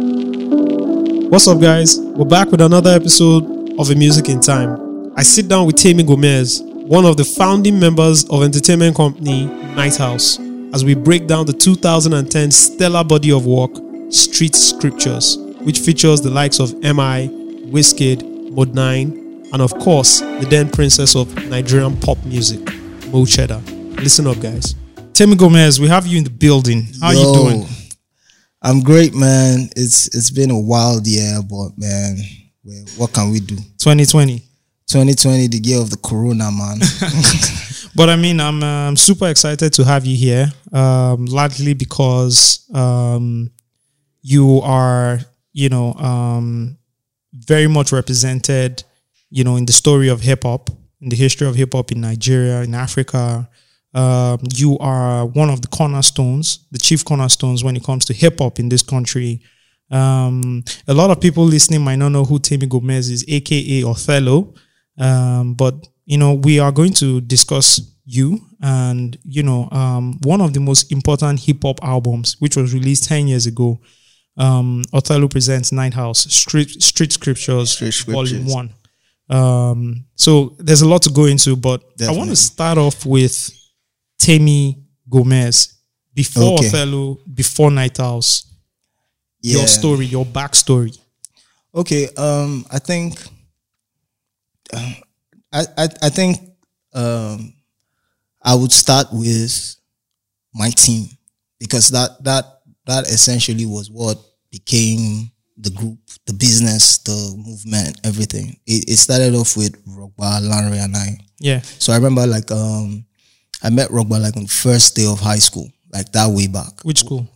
What's up, guys? We're back with another episode of A Music in Time. I sit down with Temi Gomez, one of the founding members of entertainment company Knighthouse, as we break down the 2010 stellar body of work, Street Scriptures, which features the likes of MI, Wizkid, Modenine, and of course, the then princess of Nigerian pop music, Mo'Cheddah. Listen up, guys. Temi Gomez, we have you in the building. How Yo, you doing? I'm great, man. It's it's been a wild year, but man, what can we do? 2020. 2020, the year of the corona, man. But I mean, I'm um, super excited to have you here, um, largely because um, you are, you know, um, very much represented, you know, in the story of hip hop, in the history of hip hop in Nigeria, in Africa. Um, you are one of the cornerstones, the chief cornerstones when it comes to hip hop in this country. Um, a lot of people listening might not know who Temi Gomez is, aka Othello. Um, but you know, we are going to discuss you and you know, um, one of the most important hip hop albums, which was released ten years ago. Um, Othello presents Knighthouse Street Street Scriptures, Street Volume One. Um, so there's a lot to go into, but I want to start off with Temi Gomez before Okay. Othello, before Knighthouse. Yeah. Your story, your backstory. Okay. Um, I think. uh, I I I think um, I would start with my team because that that that essentially was what became the group, the business, the movement, everything. It, it started off with Rogba, Lanre, and I. Yeah. So I remember like um I met Rogba like on the first day of high school, like that way back. Which school?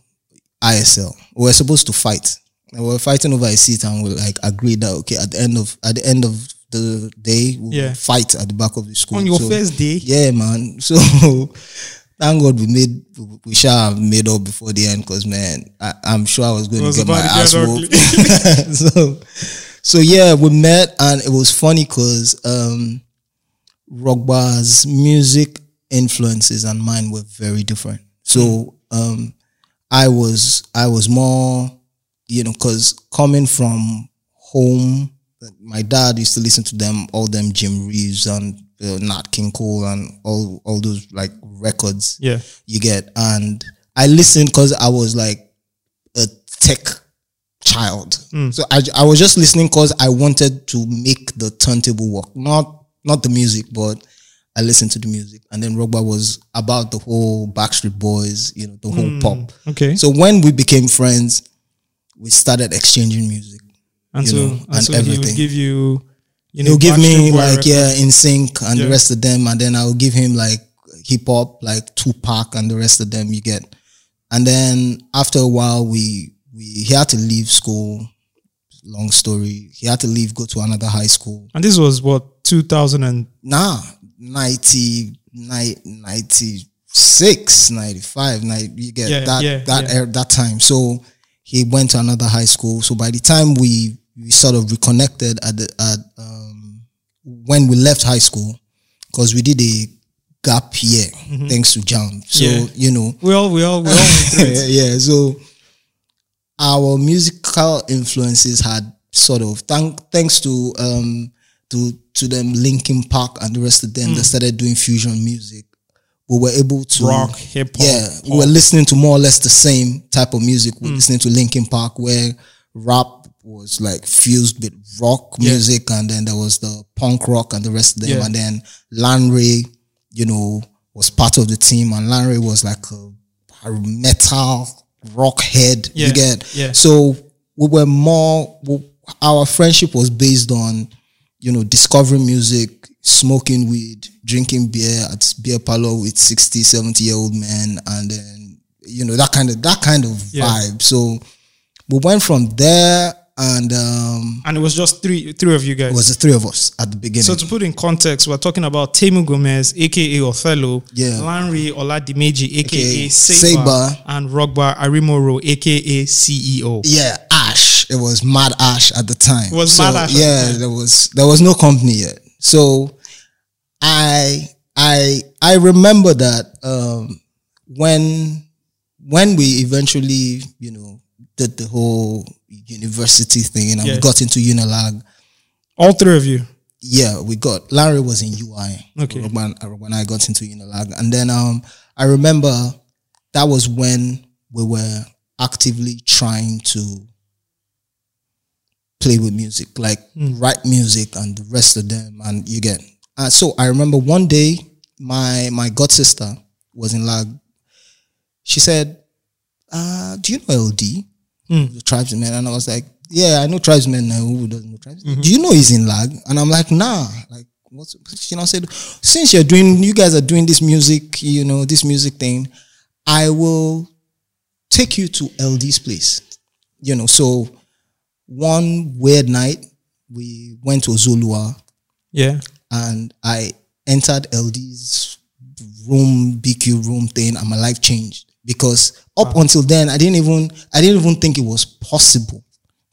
ISL. We were supposed to fight. And we were fighting over a seat and we like agreed that okay at the end of at the end of the day we Yeah. fight at the back of the school. On your So, first day? Yeah, man. So thank God we made we shall have made up before the end because man, I, I'm sure I was going was to get my ass whooped. so so yeah, we met and it was funny because um Rogba's music influences and mine were very different. So um I was I was more, you know, because coming from home, my dad used to listen to them, all them Jim Reeves and uh, Nat King Cole and all all those like records Yeah. you get. And I listened because I was like a tech child. So I, I was just listening because I wanted to make the turntable work, not not the music, but I listened to the music. And then Rogba was about the whole Backstreet Boys, you know, the whole hmm, pop. Okay. So when we became friends, we started exchanging music. and you so, know, and and so he would everything. give you, you know, He'll give me Boy like records. yeah, in sync and Yeah. the rest of them, and then I'll give him like hip hop, like Tupac and the rest of them. You get, and then after a while, we we he had to leave school. Long story. He had to leave, go to another high school. And this was what 2000 and Nah, 90, ni- 96, 95, 90, you get Yeah, that yeah, that yeah. era- that time. So he went to another high school. So by the time we we sort of reconnected at the at um when we left high school, because we did a gap year thanks to Jam. So Mm-hmm. Yeah. you know, we all we all we all went through it. yeah, yeah. So our musical influences had sort of thank, thanks to um to to them Linkin Park and the rest of them that started doing fusion music. We were able to Mm. Rock, hip hop, Yeah, we were listening to more or less the same type of music. We were listening to Linkin Park where rap was like fused with rock Yeah. music and then there was the punk rock and the rest of them Yeah. and then Lanre, you know, was part of the team and Lanre was like a, a metal rock head. Yeah, You get yeah. so we were more we, our friendship was based on you know discovering music smoking weed drinking beer at beer parlor with 60 70 year old men and then you know that kind of that kind of Yeah. vibe so we went from there and um And it was just three three of you guys. it was the three of us at the beginning so to put in context, we're talking about Temi Gomez, aka Othello, Yeah. Lanre Oladimeji, aka Okay, Saber, Saber. and Rogba Arimoro, aka CEO. yeah ash it was mad ash at the time It was so, Mad Ash the yeah there was there was no company yet so i i i remember that um when when we eventually you know did the whole university thing, and we got into Unilag. All three of you. Yeah, we got Larry was in UI. Okay. When, when I got into Unilag, and then um, I remember that was when we were actively trying to play with music, like write music and the rest of them, and you get. Uh, so I remember one day my my god sister was in lag. She said, uh, "Do you know eLDee, the tribesman?" And I was like, "Yeah, I know Trybesmen. Now. Who doesn't know Trybesmen? Do you know he's in lag?" And I'm like, "Nah." Like, what's you know? Said since you're doing, you guys are doing this music, you know, this music thing, I will take you to eLDee's place. You know, so one weird night we went to Zolua Yeah. and I entered eLDee's room, BQ room thing, and my life changed because up until then I didn't even I didn't even think it was possible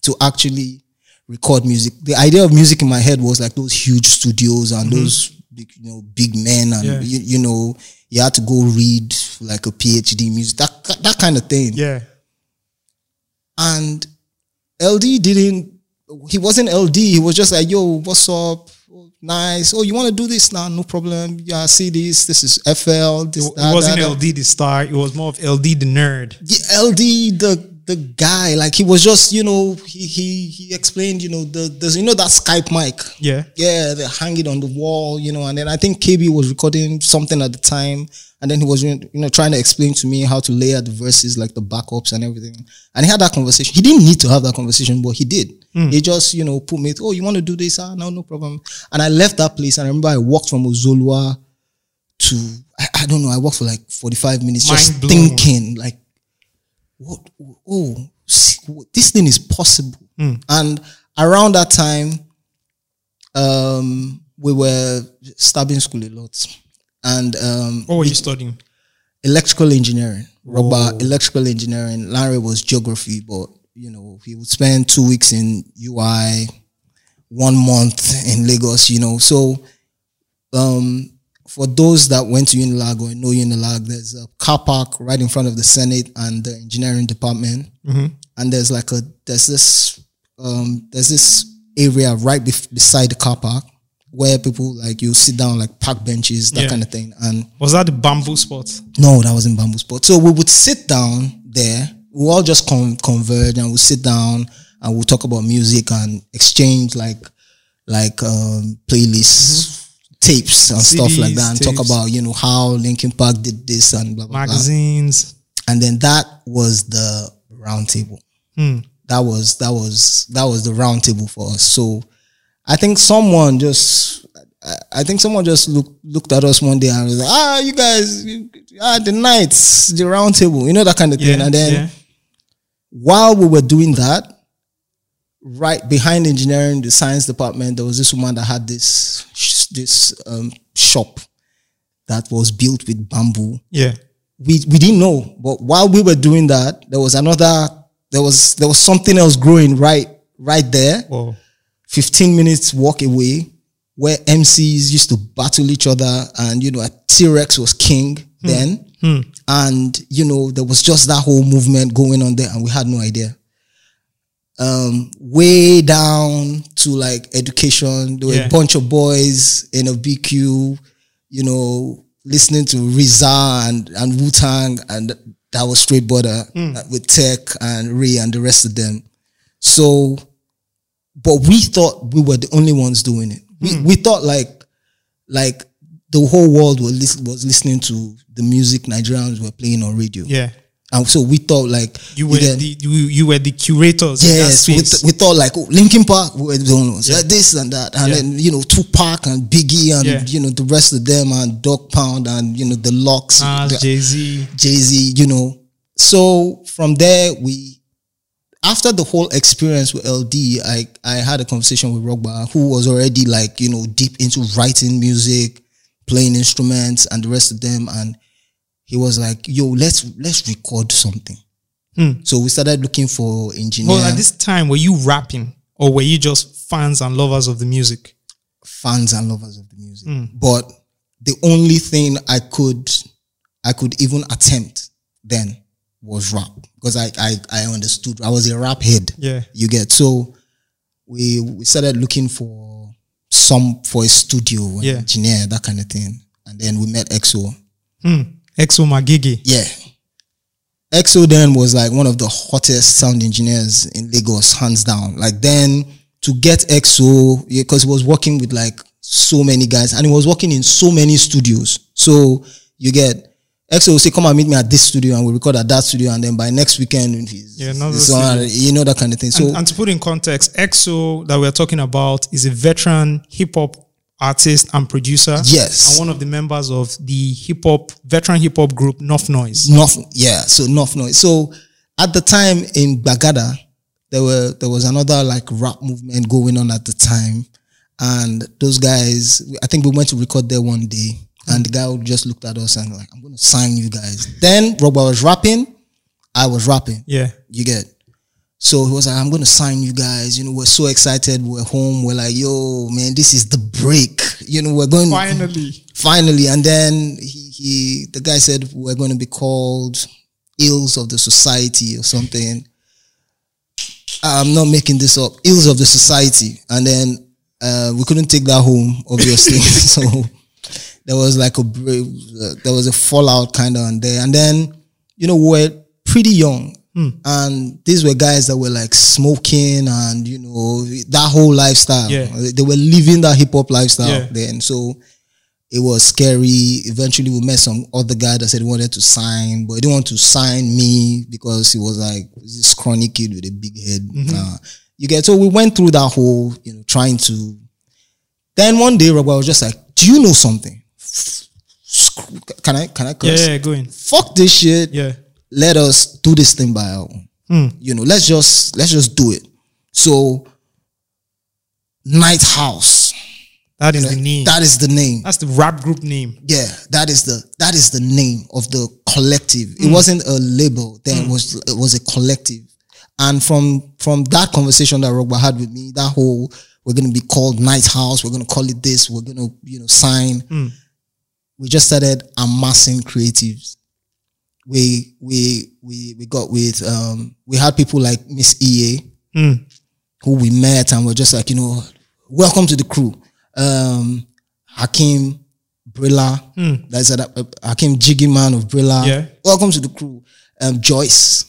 to actually record music. The idea of music in my head was like those huge studios and mm-hmm. those big, you know, big men, and Yeah. you, you know, you had to go read like a PhD music, that that kind of thing Yeah. and eLDee didn't. He wasn't eLDee. He was just like, "Yo, what's up? Nice. Oh, you want to do this now? No problem. Yeah, see this. This is FL. This It that, wasn't that, that." eLDee the star. It was more of eLDee the nerd. Yeah, eLDee, the the guy, like he was just, you know, he he he explained, you know, the the you know that Skype mic. Yeah. Yeah, they hang it on the wall, you know, and then I think KB was recording something at the time, and then he was, you know, trying to explain to me how to layer the verses, like the backups and everything. And he had that conversation. He didn't need to have that conversation, but he did. He just, you know, put me, oh, you want to do this? Ah, no, no problem. And I left that place, and I remember I walked from Ozolwa to, I, I don't know, I walked for like 45 minutes just blown. thinking, like, what, oh, this thing is possible. And around that time, um, we were stabbing school a lot. And um, What were you studying? electrical engineering, Rogba electrical engineering. Larry was geography, but you know, he would spend two weeks in UI, one month in Lagos, you know. So um for those that went to Unilag or know Unilag, there's a car park right in front of the Senate and the engineering department. And there's like a there's this um there's this area right bef- beside the car park where people like you sit down like park benches, that Yeah. kind of thing. And Was that the bamboo spot? no, that was in Bamboo Spot. So we would sit down there. We all just con- converge and we'll sit down and we'll talk about music and exchange like like um, playlists, tapes and stuff like that, and talk about you know how Linkin Park did this and blah blah blah. Magazines. And then that was the round table. That was that was that was the round table for us. So I think someone just I- think someone just looked looked at us one day and was like, ah, you guys, you, ah, the nights, the round table, you know that kind of thing. Yeah. And then yeah. while we were doing that, right behind engineering, the science department, there was this woman that had this this um, shop that was built with bamboo Yeah. we we didn't know. But while we were doing that, there was another there was there was something else growing right right there. Whoa. 15 minutes walk away where MCs used to battle each other and you know a T-Rex was king then. And you know there was just that whole movement going on there and we had no idea. Um way down to like education. There were Yeah. a bunch of boys in a BQ, you know, listening to RZA and, and Wu Tang, and that was straight border uh, with Tech and Ray and the rest of them. So, but we thought we were the only ones doing it. We, we thought like, like the whole world was, was listening to the music Nigerians were playing on radio. Yeah. And so we thought like, You were the you, you were the curators. Yes, we, th- we thought like oh, Linkin Park we were the ones, like this and that, and Yeah. then you know Tupac and Biggie and Yeah. you know the rest of them and Dog Pound and you know the LOX, ah, Nas, Jay Z. Jay Z, you know. So from there we, after the whole experience with eLDee, I I had a conversation with Rogba, who was already like you know deep into writing music, playing instruments, and the rest of them, and he was like, "Yo, let's let's record something." Hmm. So we started looking for engineers. Well, at this time, were you rapping or were you just fans and lovers of the music? fans and lovers of the music. Hmm. But the only thing I could I could even attempt then was rap because I, I I understood I was a rap head. Yeah. You get so we we started looking for some for a studio, Yeah. engineer, that kind of thing. And then we met EXO. Hmm. Exo Magigi. Yeah. EXO then was like one of the hottest sound engineers in Lagos, hands down. Like then to get EXO, because he was working with like so many guys and he was working in so many studios. So you get EXO will say, come and meet me at this studio and we'll record at that studio. And then by next weekend, he's, Yeah, he's on, you know, that kind of thing. So And, and to put in context, EXO that we're talking about is a veteran hip hop artist and producer. Yes. And one of the members of the hip hop, veteran hip hop group, North Noise. Nothing. Yeah. So enough noise. So at the time in Bagada, there were there was another like rap movement going on at the time, and those guys. I think we went to record there one day, and the guy just looked at us and like, "I'm going to sign you guys." Then Robert was rapping, I was rapping. Yeah. You get. So he was like, I'm gonna sign you guys. You know, we're so excited. We're home. We're like, yo, man, this is the break. You know, we're going Finally. finally and then he, he the guy said we're going to be called ills of the society or something i'm not making this up ills of the society and then uh, we couldn't take that home obviously so there was like a uh, there was a fallout kind of on there and then you know we're pretty young Hmm. and these were guys that were like smoking and you know that whole lifestyle Yeah. they were living that hip-hop lifestyle Yeah. then so it was scary. Eventually, we met some other guy that said he wanted to sign, but he didn't want to sign me because he was like this scrawny kid with a big head. Mm-hmm. Nah. you get so we went through that whole, you know, trying to. Then one day, Robert was just like, "Do you know something? Can I? Can I Yeah, curse? yeah, go in. Fuck this shit. Yeah. Let us do this thing by our own. Hmm. You know, let's just let's just do it. So, Knighthouse. That is the name. That is the name. That's the rap group name. Yeah, that is the that is the name of the collective. It hmm. wasn't a label. Then it hmm. was it was a collective. And from from that conversation that Rogba had with me, that whole we're gonna be called Knighthouse, we're gonna call it this, we're gonna, you know, sign. We just started amassing creatives. We we we we got with um we had people like Miss EA who we met and we're just like, you know, welcome to the crew. Um, Hakim Brilla, that's a, uh, Hakim Jiggy Man of Brilla. Yeah. Welcome to the crew. Um, Joyce,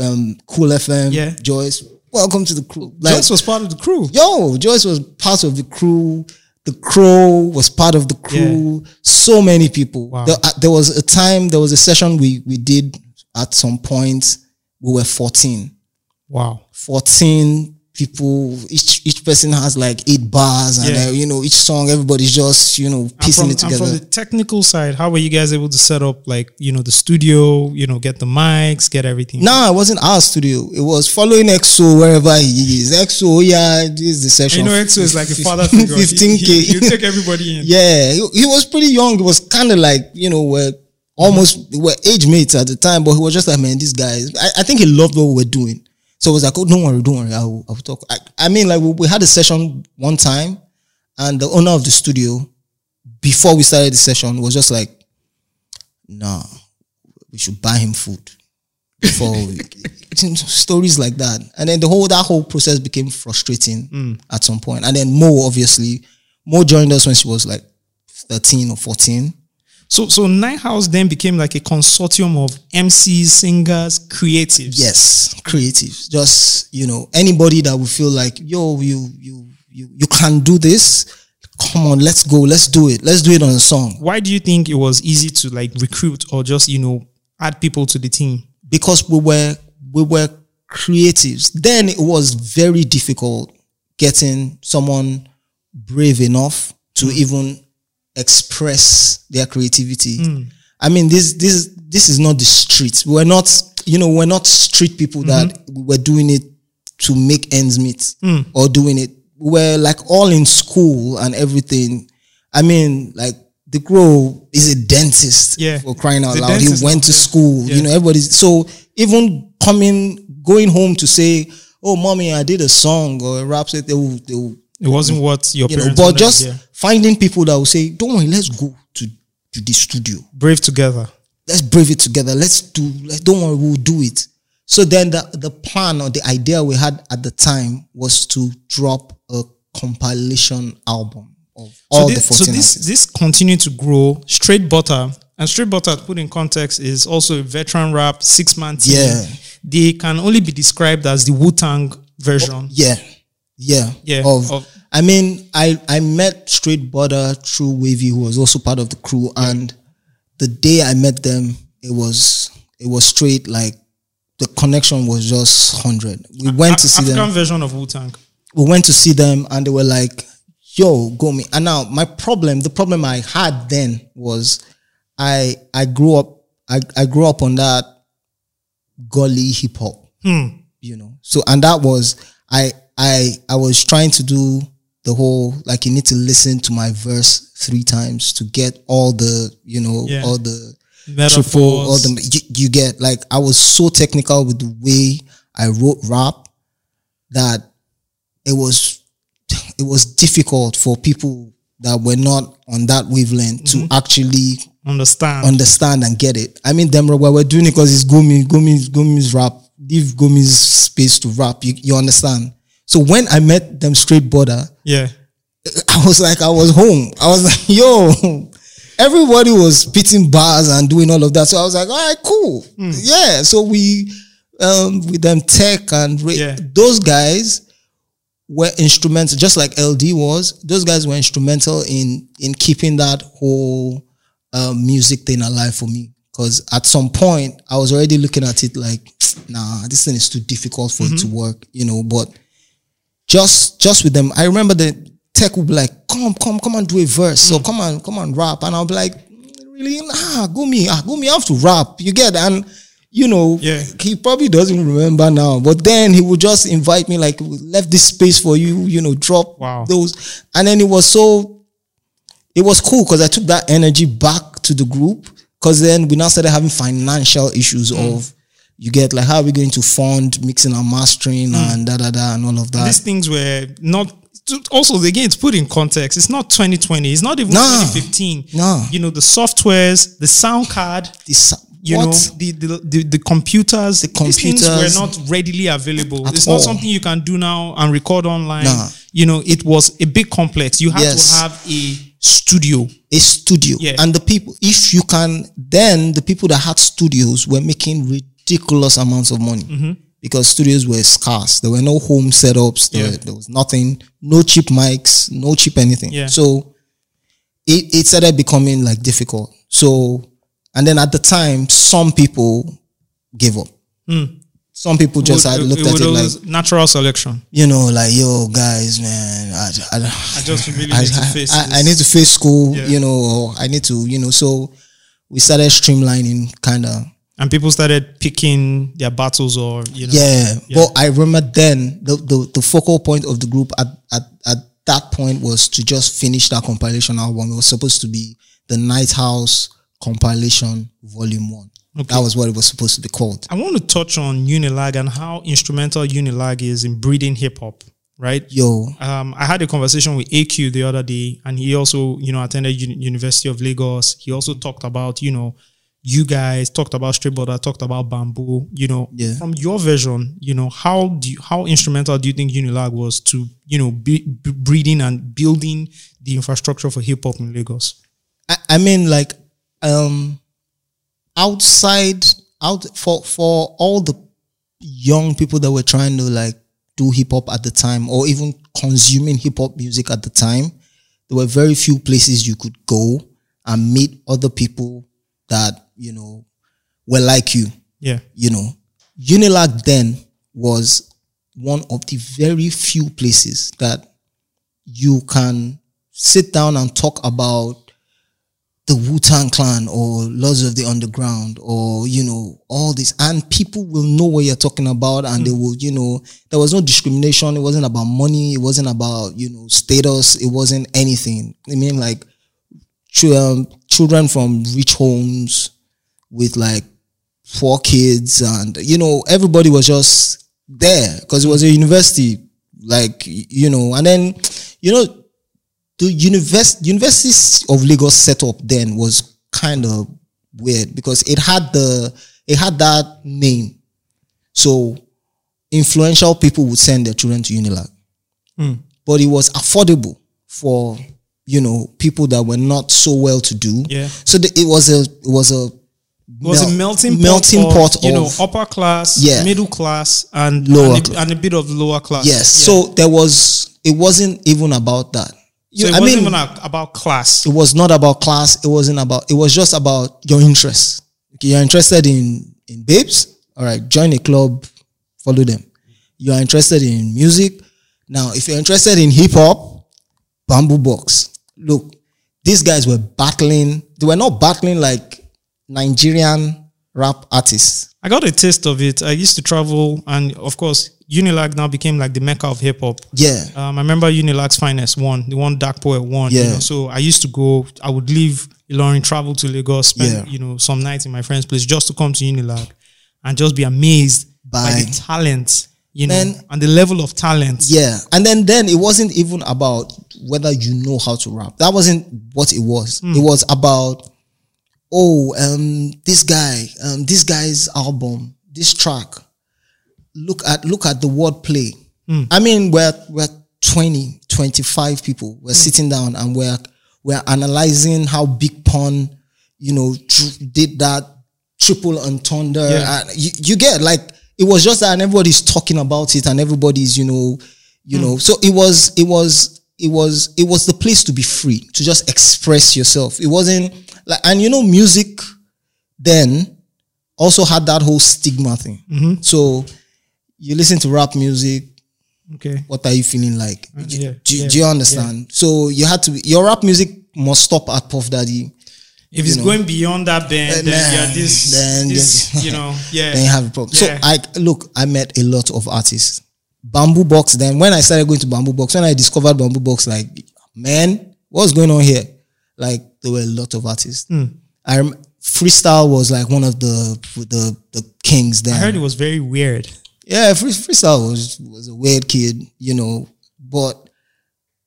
um, Cool FM. Yeah. Joyce, welcome to the crew. Like, Joyce was part of the crew. yo, Joyce was part of the crew. The Crow was part of the crew. So many people. Wow. There, uh, there was a time, there was a session we we did at some point. We were 14. Wow. 14 people each each person has like eight bars and Yeah. uh, you know each song everybody's just you know piecing from, it and together from the technical side, how were you guys able to set up like, you know, the studio, you know, get the mics, get everything? no it wasn't our studio it was following exo wherever he is exo yeah this is the session You know, EXO is like a father figure. He- 15k He, you take everybody in. yeah he, he was pretty young it was kind of like you know we're almost we were age mates at the time but he was just like man these guys I, I think he loved what we were doing so it was like oh don't worry don't worry I will, I will talk. I, I mean like we, we had a session one time and the owner of the studio before we started the session was just like nah we should buy him food before we, stories like that. And then the whole that whole process became frustrating hmm. at some point. point and then mo obviously mo joined us when she was like 13 or 14 So, so Knighthouse then became like a consortium of MCs, singers, creatives. yes creatives. Just you know anybody that would feel like yo you you you you can do this. Come on let's go. Let's do it. Let's do it on a song. Why do you think it was easy to like recruit or just, you know, add people to the team? because we were we were creatives. Then it was very difficult getting someone brave enough to mm. even express their creativity. I mean this this this is not the streets we're not you know we're not street people that we were doing it to make ends meet or doing it. We're like all in school and everything. I mean like the grow is a dentist Yeah. for crying out a loud. He went to school Yeah. you know everybody's so even coming going home to say oh mommy i did a song or a rap set they will, they will It wasn't what your you know parents but wanted, just finding people that will say don't worry let's go to to the studio brave together. let's brave it together. Let's do. Let's don't worry, we'll do it. So then the the plan or the idea we had at the time was to drop a compilation album of all this, the 14 so this artists. this continued to grow. Straight Butter and Straight Butter, put in context, is also a veteran rap six man team. Yeah. They can only be described as the Wu Tang version. Yeah, yeah, Yeah, Of, of- I mean, I I met Straight Butter through Wavy, who was also part of the crew, and the day I met them, it was it was straight like the connection was just hundred. We went to see African them. version of Wu Tang. We went to see them, and they were like, "Yo, go me." And now my problem, the problem I had then was, I I grew up I I grew up on that gully hip hop hmm. you know so and that was i i i was trying to do the whole like you need to listen to my verse three times to get all the you know Yeah. all the Metaphors. triple all the you, you get like i was so technical with the way i wrote rap that it was it was difficult for people that were not on that wavelength to mm-hmm. actually Understand. understand and get it. I mean, them we we're doing it because it's Gumi, Gumi's, Gumi's rap. Give Gumi's space to rap. You, you understand? So when I met them straight border, yeah. I was like, I was home. I was like, yo, everybody was pitting bars and doing all of that. So I was like, all right, cool. Hmm. Yeah. So we, um, with them tech and Ray, Yeah. those guys were instrumental, just like eLDee was. Those guys were instrumental in in keeping that whole um, music thing alive for me. Because at some point, I was already looking at it like, nah, this thing is too difficult for it to work, you know. But just just with them, I remember the tech would be like, "Come, come, come and do a verse." So come on, come on, rap, and I'll be like, "Really? Nah, Gumi, ah, Gumi, I have to rap." You get and. You know, Yeah. he probably doesn't remember now, but then he would just invite me, like, "We left this space for you, you know, drop Wow. those. And then it was so it was cool because I took that energy back to the group because then we now started having financial issues Mm. of you get like how are we going to fund mixing and mastering hmm. and da da da and all of that. These things were not. Also, again, to put in context, it's not 2020. It's not even Nah. 2015. Nah. You know, the softwares, the sound card, This, you what? know the the, the the computers the computers. were not readily available At it's all. not something you can do now and record online Nah. you know it was a big complex you had Yes. to have a studio a studio. Yeah. And the people, if you can, then the people that had studios were making ridiculous amounts of money Mm-hmm. because studios were scarce. There were no home setups. There, Yeah. there was nothing, no cheap mics, no cheap anything. Yeah. So it, it started becoming like difficult. So, and then at the time, some people gave up. Some people just had Hmm. Looked it at it like, natural selection you know, like, yo, guys, man, I, I, i just really I, need to face I. I need to face school, Yeah. you know, or I need to, you know, so we started streamlining kind of. And people started picking their battles or you know Yeah. But I remember then the, the, the focal point of the group at, at, at that point was to just finish that compilation album. It was supposed to be the Knighthouse compilation volume one. That was what it was supposed to be called. i want to touch on unilag and how instrumental unilag is in breeding hip-hop right Yo, um, I had a conversation with AQ the other day, and he also, you know, attended Uni- University of Lagos. He also talked about, you know, you guys talked about Straight Border, talked about Bamboo. You know, Yeah. from your version, you know, how do you, how instrumental do you think Unilag was to, you know, be, be breeding and building the infrastructure for hip hop in Lagos? I, I mean, like, um, outside, out for for all the young people that were trying to like do hip hop at the time, or even consuming hip hop music at the time, there were very few places you could go and meet other people that you know were like you. Yeah, You know, Unilag then was one of the very few places that you can sit down and talk about the Wu Tang Clan or Lords of the Underground or you know all this, and people will know what you're talking about, and they hmm. will you know there was no discrimination. It wasn't about money. It wasn't about you know status. It wasn't anything. I mean, like um, children from rich homes with like four kids, and you know everybody was just there because it was a university, like you know, and then you know the univers- universities of Lagos setup then was kind of weird because it had the it had that name. So influential people would send their children to Unilag. But it was affordable for you know people that were not so well to do. Yeah. So the, it was a it was a It was a mel- melting melting pot, pot of, you know upper class, Yeah. middle class, and Lower and a, and a bit of lower class. yes. Yeah. So there was it wasn't even about that. You- so it I wasn't mean, even a- about class. it was not about class. It wasn't about. It was just about your interest. Okay, you're interested in in babes. All right, join a club, follow them. You are interested in music. Now, if you're interested in hip hop, Bamboo Box. Look, these guys were battling. They were not battling like Nigerian rap artists. I got a taste of it. I used to travel, and of course, Unilag now became like the mecca of hip hop. Yeah, Um, I remember Unilag's finest one, the one Dark Poet one. You Yeah. know, so I used to go. I would leave Ilorin, travel to Lagos, spend Yeah. you know some nights in my friend's place just to come to Unilag, and just be amazed by, By- the talent, you know, and the level of talent. yeah. And then then it wasn't even about whether you know how to rap. That wasn't what it was. It was about oh, um, this guy, um, this guy's album, this track. Look at look at the wordplay. I mean, we're we're 20, 25 people. We're sitting down and we're we're analyzing how Big Pun, you know, tr- did that triple entendre. Yeah. And you, you get like it was just that and everybody's talking about it and everybody's, you know, you know. So it was it was it was it was the place to be free, to just express yourself. It wasn't like and you know, music then also had that whole stigma thing. So you listen to rap music, Okay. what are you feeling like? Do, Uh, yeah, do- yeah, do you understand? So you had to your rap music must stop at Puff Daddy. If it's know. going beyond that band, Uh, then yeah, this, then this, just- you know, yeah. Then you have a problem. Yeah. So I look, I met a lot of artists. Bamboo Box. Then when I started going to Bamboo Box, when I discovered Bamboo Box, like man, what's going on here? Like there were a lot of artists. Hmm. I rem- freestyle was like one of the the the kings then. I heard it was very weird. Yeah, free, freestyle was was a weird kid, you know. But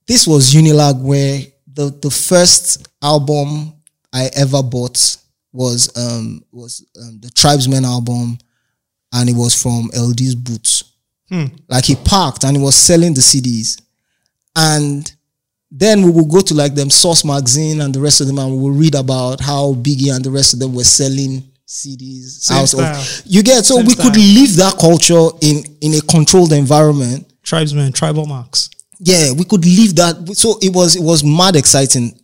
this was Unilag, where the the first album I ever bought was um was um, the Trybesmen album, and it was from eLDee's Boots. Like he parked and he was selling the CDs, and then we would go to like them Source magazine and the rest of them, and we would read about how Biggie and the rest of them were selling CDs Same out style. of you get so Same we could style. live that culture in in a controlled environment Trybesmen, Trybal Marks. yeah we could live that so it was it was mad exciting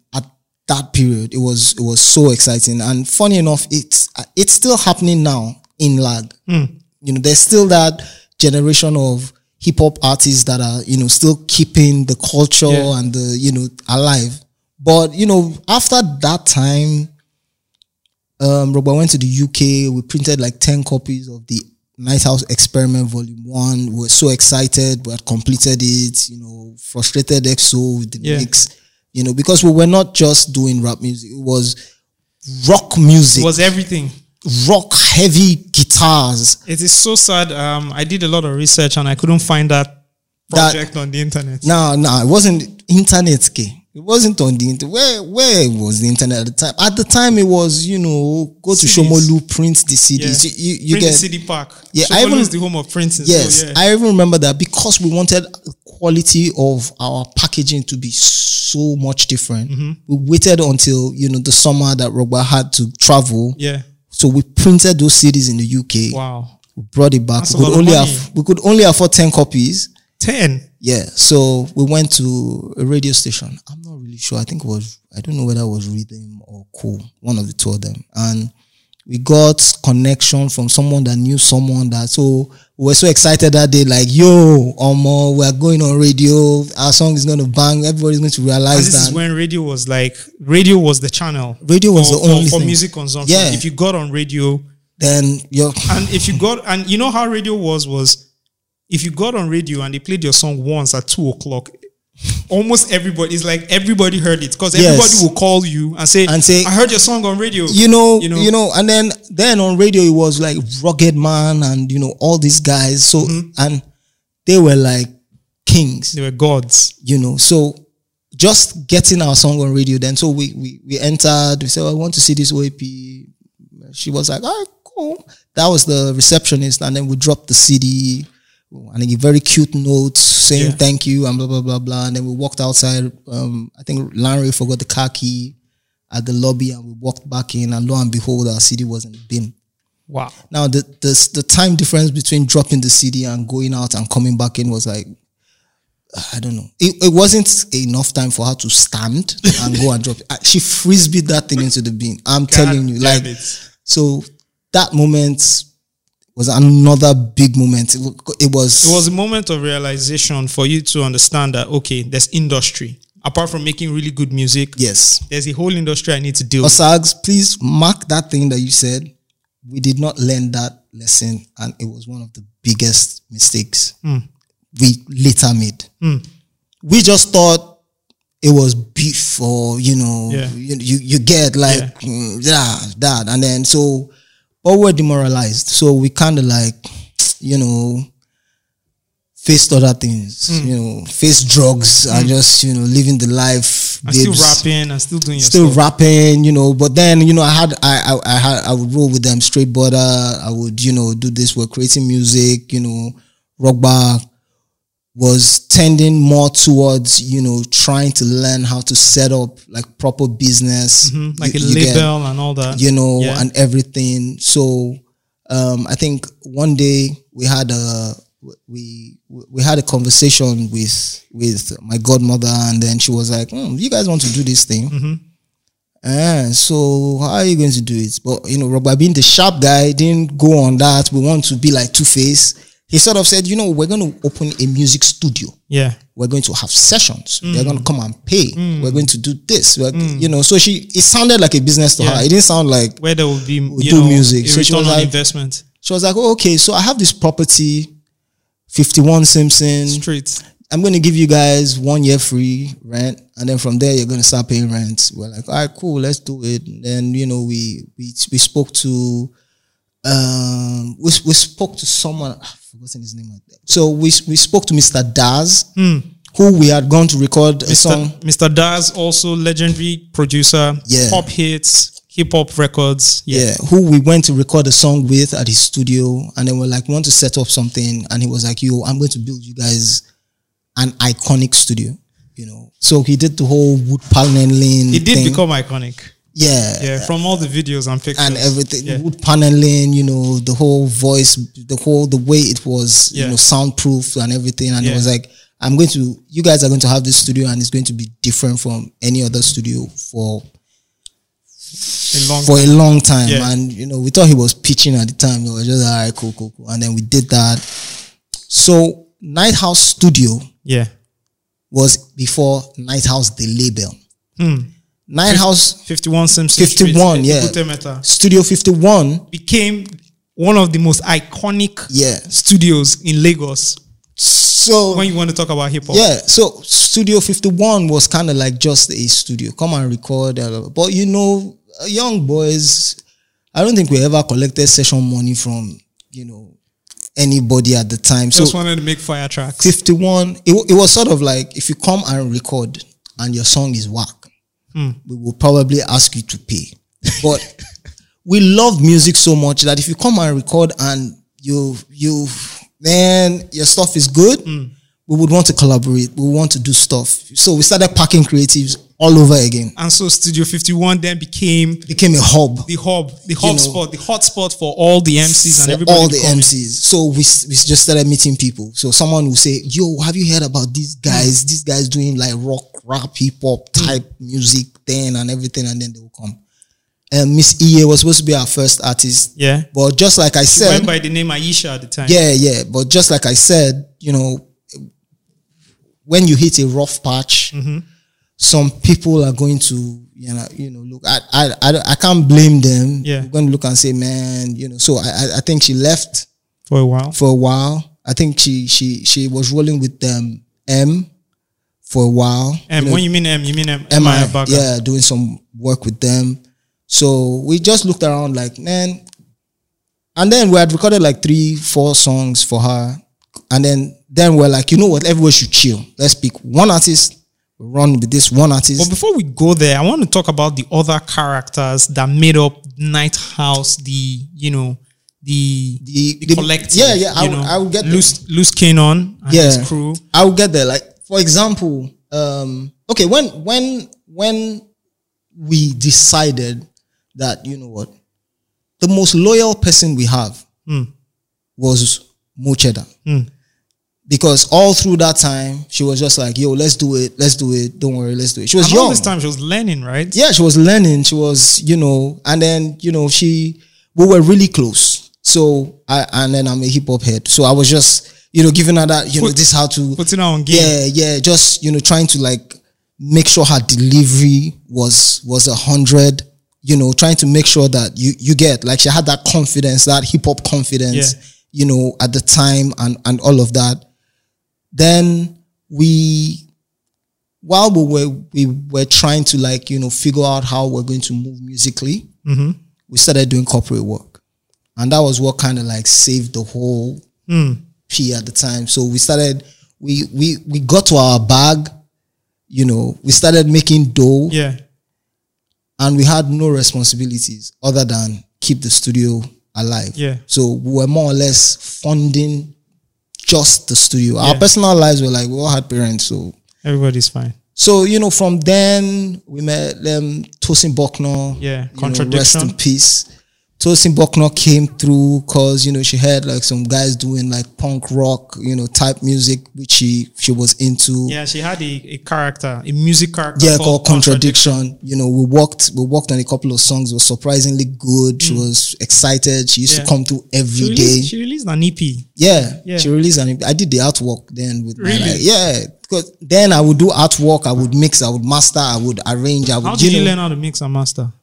that period it was it was so exciting and funny enough it's it's still happening now in lag Hmm. you know there's still that generation of hip hop artists that are you know still keeping the culture Yeah. and the you know alive but you know after that time um Robert went to the UK. We printed like 10 copies of the Knighthouse Experiment Volume 1. We were so excited. We had completed it, you know, frustrated EXO with the Yeah. mix, you know, because we were not just doing rap music. It was rock music, It was everything. rock heavy guitars. It is so sad. Um, I did a lot of research and I couldn't find that That- project on the internet. No, no, it wasn't internet. K. It wasn't on the internet. Where where was the internet at the time? At the time, it was you know go to CDs. Shomolu, print the CDs. Yeah. You, you, you Print get the CD pack. Yeah, Yeah, I even- is the home of printing. Yes, so, yeah. I even remember that because we wanted quality of our packaging to be so much different. Mm-hmm. We waited until you know the summer that Rogba had to travel. yeah. So we printed those CDs in the UK. Wow. We brought it back. That's we could only aff- we could only afford ten copies. Ten. Yeah, so we went to a radio station. I'm not really sure. I think it was I don't know whether it was Rhythm or Cool, one of the two of them. And we got connection from someone that knew someone that so we were so excited that day, like, yo, Omo, we're going on radio, our song is gonna bang, everybody's going to realize this is that when radio was like radio was the channel. Radio was for, the only for, for music consumption. Yeah. If you got on radio, then you're and if you got and you know how radio was was if you got on radio and they played your song once at two o'clock almost everybody it's like everybody heard it because Yes. everybody will call you and say And say- i heard your song on radio you know, You know, you know. know, and then then on radio it was like Ruggedman and you know all these guys. So Mm-hmm. and they were like kings. they were gods you know so just getting our song on radio then so we we, we entered we said "Oh, i want to see this oap she was like, all right, cool. That was the receptionist. And then we dropped the CD and he gave very cute notes saying Yeah. thank you and blah, blah, blah, blah. And then we walked outside. Um, I think Larry forgot the car key at the lobby and we walked back in and lo and behold, our CD was in the bin. Wow. Now the, the the time difference between dropping the CD and going out and coming back in was like I don't know. It, it wasn't enough time for her to stand and go and drop it. She frisbeed that thing into the bin. I'm telling you, like it. so that moment was another big moment. It, it was It was a moment of realization for you to understand that okay, there's industry. Apart from making really good music, yes. there's a whole industry I need to deal with. Osags, please mark that thing that you said. We did not learn that lesson, and it was one of the biggest mistakes we later made. We just thought it was beef, or you know, Yeah. you, you you get like Yeah. mm, yeah, that, and then so, but we're demoralized. So we kind of like, you know, faced other things, Hmm. you know, face drugs and just you know living the life. I'm still rapping, I'm still doing your still stuff. rapping, you know. But then, you know, I had I, I I had I would roll with them straight border. I would, you know, do this. We're creating music, you know. Rogba was tending more towards, you know, trying to learn how to set up like proper business, Mhm, like you- a you get- label and all that. you know, Yeah. and everything. So um, I think one day we had a we we had a conversation with with my godmother, and then she was like, "Hmm, "You guys want to do this thing?" Mm-hmm. Eh, so how are you going to do it? But you know, Robert being the sharp guy didn't go on that. We want to be like Two Face. He sort of said, you know, we're going to open a music studio Yeah. we're going to have sessions. They're Mm. going to come and pay. We're going to do this. We're- You know, so she, it sounded like a business to Yeah. her. It didn't sound like, Where there will be you do know, music. So she was like- investment. she was like, oh, okay, so I have this property, 51 Simpson. Street. I'm going to give you guys one year free rent. And then from there, you're going to start paying rent. We're like, all right, cool, let's do it. And then, you know, we, we, we spoke to, um, we, we spoke to someone, forgotten his name. So we, we spoke to Mr. Daz, hmm. who we had gone to record a song. Mr. Mr. Daz, also legendary producer, Yeah. pop hits, hip hop records. Yeah. yeah, who we went to record a song with at his studio, and then we're like, want to set up something, and he was like, "Yo, I'm going to build you guys an iconic studio." You know, so he did the whole wood paneling. It did thing. become iconic. Yeah, Yeah, from all the videos and pictures and everything, Yeah. wood paneling. You know, the whole voice, the whole the way it was, Yeah. you know, soundproof and everything. And it was like, I'm going to, you guys are going to have this studio, and it's going to be different from any other studio for A long for a long time. Yeah. And you know, we thought he was pitching at the time. We were just all right, cool, cool, cool. And then we did that. So Knighthouse Studio yeah. was before Knighthouse the label. Hmm. Knighthouse 51 Simpson 51, Street, yeah. Studio 51, became one of the most iconic yeah. studios in Lagos So when you want to talk about hip hop. yeah, so Studio 51 was kind of like just a studio. Come and record. uh, But you know, young boys, I don't think we ever collected session money from, you know, anybody at the time. So Just wanted to make fire tracks. 51 it, it was sort of like if you come and record and your song is whack Hmm. we will probably ask you to pay. But we love music so much that if you come and record and you you then your stuff is good hmm. we would want to collaborate. We want to do stuff. So we started packing creatives all over again And so Studio 51 then became became a hub the hub, the hub spot, the hot spot for all the MCs and everybody. all the come in. MCs. So we, we just started meeting people. So someone will say, "Yo, have you heard about these guys? These guys doing like rock, rap, hip hop type music thing and everything," and then they will come. And Miss EA was supposed to be our first artist, Yeah. but just like I She said, went by the name Aisha at the time. yeah, yeah. But just like I said, you know, when you hit a rough patch, Mm-hmm. Some people are going to, you know, you know, look. I, I, I, I can't blame them. Yeah. They're going to look and say, man, you know. So I, I- I think she left For a while. for a while. I think she, she, she was rolling with them M for a while. And You know, when you mean M, you mean M. Maya Baga. yeah, doing some work with them. So we just looked around like, man. And then we had recorded like three, four songs for her. And then then we're like, you know what, everyone should chill. Let's pick one artist, run with this one artist. But before we go there, I want to talk about the other characters that made up Knighthouse, the, you know, the, The- the, the- collective. yeah, yeah, I know, I would get. Loose, Loose Cannon and yeah, his crew. I will get there. Like for example, um, okay, when when when we decided that you know what, the most loyal person we have Hmm. was Mo'Cheddah. Because all through that time, she was just like, "Yo, let's do it, let's do it. Don't worry, let's do it." She was And all young. this time she was learning, right? yeah, she was learning. She was, you know, and then you know, she we were really close. So I and then I'm a hip hop head, so I was just, you know, giving her that, you know, this how to Putting her on game. yeah, yeah, just you know, trying to like make sure her delivery was was a hundred. You know, trying to make sure that you you get like she had that confidence, that hip hop confidence. Yeah. You know, at the time and and all of that. Then we, while we were we were trying to like you know figure out how we're going to move musically, mm-hmm. we started doing corporate work, and that was what kind of like saved the whole mm. P at the time. So we started, we we we got to our bag, you know, we started making dough, Yeah. and we had no responsibilities other than keep the studio alive. Yeah. So we were more or less funding just the studio. Our personal lives were like we all had parents, so Everybody's fine. so you know, from then we met them. Tosin Bucknor, Yeah, you know, rest Contradiction. in peace. Tosin Bucknor came through because you know she had like some guys doing like punk rock, you know, type music, which she she was into. Yeah, she had a, a character, a music character. Yeah, called contradiction. You know, we worked we worked on a couple of songs. It was surprisingly good. She was excited. She used Mm. Yeah. to come through She every day. released, she released an EP. Yeah, Yeah. she released an. EP. I did the artwork then with my like, yeah, because then I would do artwork. I would mix. I would master. I would arrange. I would. How did you know, learn how to mix and master?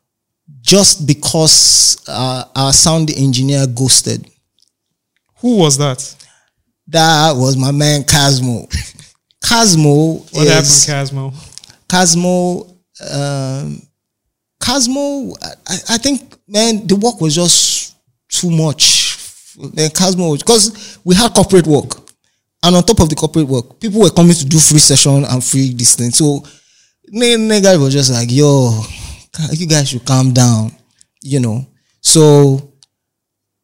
Just because uh, our sound engineer ghosted. Who was that? That was my man Casmo. Casmo What is happened, Casmo? Casmo. Um, Casmo. I, I think man, the work was just too much. Then Casmo because we had corporate work, and on top of the corporate work, people were coming to do free session and free this thing. So, nigga was just like, "Yo, you guys should calm down," you know. So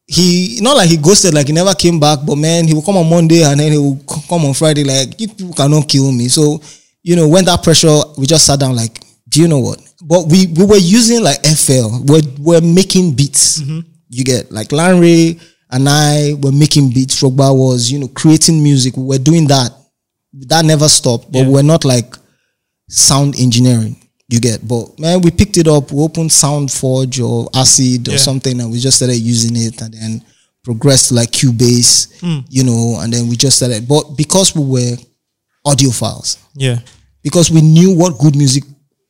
he not like he ghosted, like he never came back, but man, he will come on Monday and then he will come on Friday, like you people cannot kill me. So, you know, when that pressure, we just sat down, like, do you know what? But we we were using like FL, we're we're making beats. Mm-hmm. You get like Larry and I were making beats. Rogba was, you know, creating music. We were doing that. That never stopped, but Yeah. we're not like sound engineering. You get, but man, we picked it up. We opened SoundForge or Acid or Yeah. something, and we just started using it, and then progressed to like Cubase, Hmm. you know, and then we just started. But because we were audiophiles, Yeah. because we knew what good music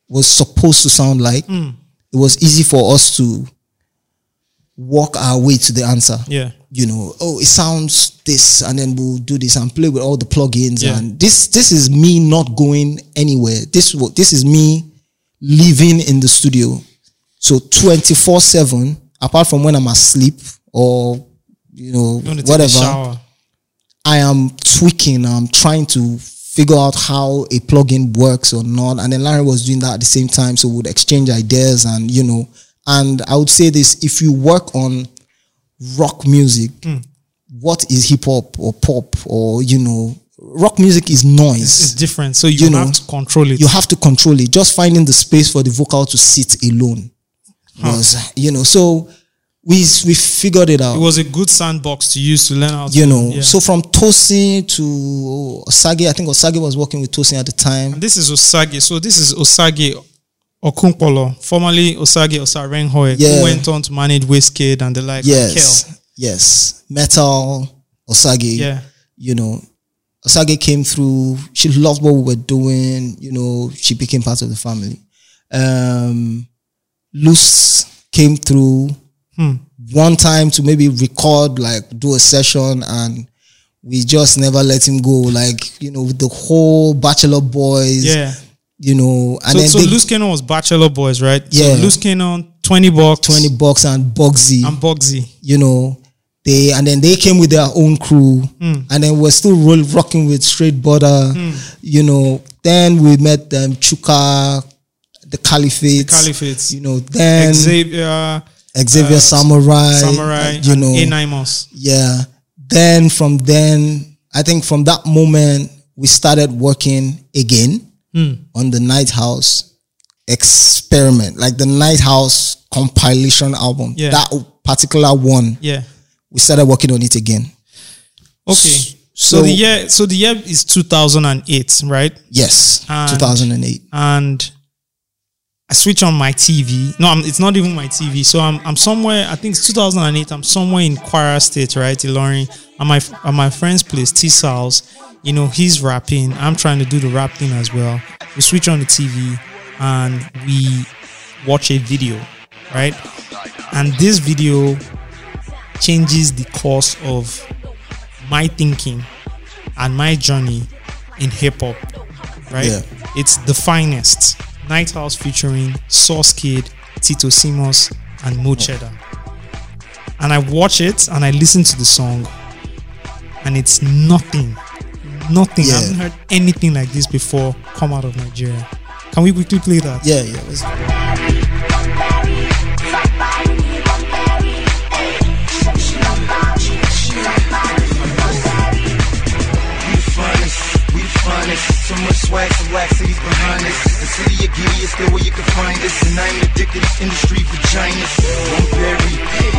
was supposed to sound like, Hmm. it was easy for us to walk our way to the answer Yeah. you know, oh, it sounds this, and then we'll do this and play with all the plugins. Yeah. And this, this is me not going anywhere. This, this is me living in the studio. So twenty four seven, apart from when I'm asleep or you know You want to take a whatever. I am tweaking. I'm trying to figure out how a plugin works or not. And then Larry was doing that at the same time, so we'd exchange ideas and you know. And I would say this: if you work on rock music, Hmm. what is hip hop or pop or you know, rock music is noise. It's different. So you, You know, have to control it. you have to control it. Just finding the space for the vocal to sit alone was, you know. So we we figured it out. it was a good sandbox to use to learn how to you know, Yeah. so from Tosin to Osagie, I think Osagie was working with Tosin at the time. this is Osagie. So this is Osagie Okunkpolo, formerly Osagie Osarenkhoe, Yeah. who went on to manage Wizkid and the like. and Yes, yes, Metal Osagie. Yeah. you know, Osagie came through. She loved what we were doing. You know, she became part of the family. Um, Luce came through Hmm. one time to maybe record, like do a session, and we just never let him go. Like you know, with the whole Bachelor Boys. Yeah. You know, and So, then so they, Loose Cannon was Bachelor Boys, right? Yeah. So Loose Cannon, 20 bucks. twenty bucks and Bugsy. And Bugsy. you know, They and then they came with their own crew, Hmm. and then we're still roll, rocking with Straight Butter. You know, then we met them Chuka, the Caliphate, Caliphates. You know, then Xavier, Xavier uh, Samurai, Samurai, you know, Anaimos. yeah. Then from then, I think from that moment we started working again Hmm. on the Knighthouse experiment, like the Knighthouse compilation album. Yeah. That particular one, Yeah. We started working on it again. Okay. So, So, the year, so the year is 2008, right? yes, And- 2008. And I switch on my TV. No, I'm, it's not even my TV. So I'm, I'm somewhere. I think it's 2008. I'm somewhere in Kwara State, right, Ilorin. At my at my friend's place, T Sal's. You know, he's rapping. I'm trying to do the rap thing as well. We switch on the TV and we watch a video, right? And this video changes the course of my thinking and my journey in hip hop, right? Yeah. It's the finest. Knighthouse featuring Sauce Kid, Tito Simos, and Mo'Cheddah. And I watch it and I listen to the song, and it's nothing, nothing. I haven't heard anything like this before come out of Nigeria. Can we quickly play that? Yeah, yeah. So much swag, so black cities behind us. The city of Giddy is still where you can find us. And I ain't addicted to industry vaginas. One berry,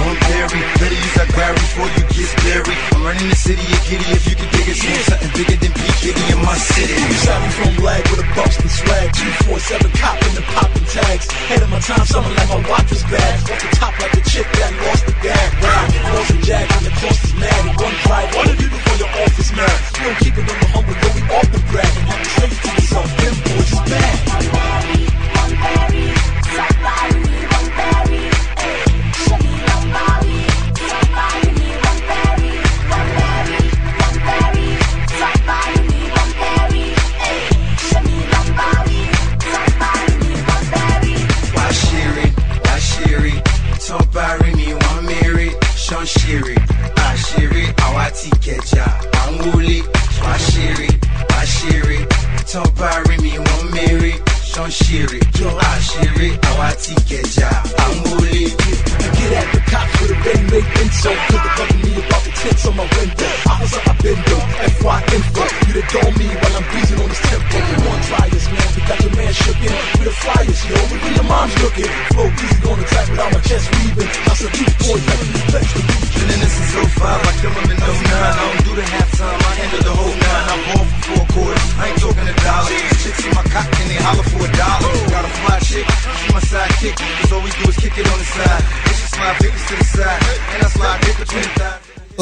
one berry. Better use that Barry before you get buried. I'm running the city of Giddy. If you can dig it, see something bigger than P. Diddy in my city. Travel from lag with a Boston swag. 247 copping and popping tags. Head of my time, something like my watch was bad. Off the top like a chick that lost the gag. Ride, lost the jag, and the cost is mad. And one pride, what did you do for your office man? We don't keep it on the humble, but we off the brag. And I'm straight to the sun, them boys is bad. Washiri,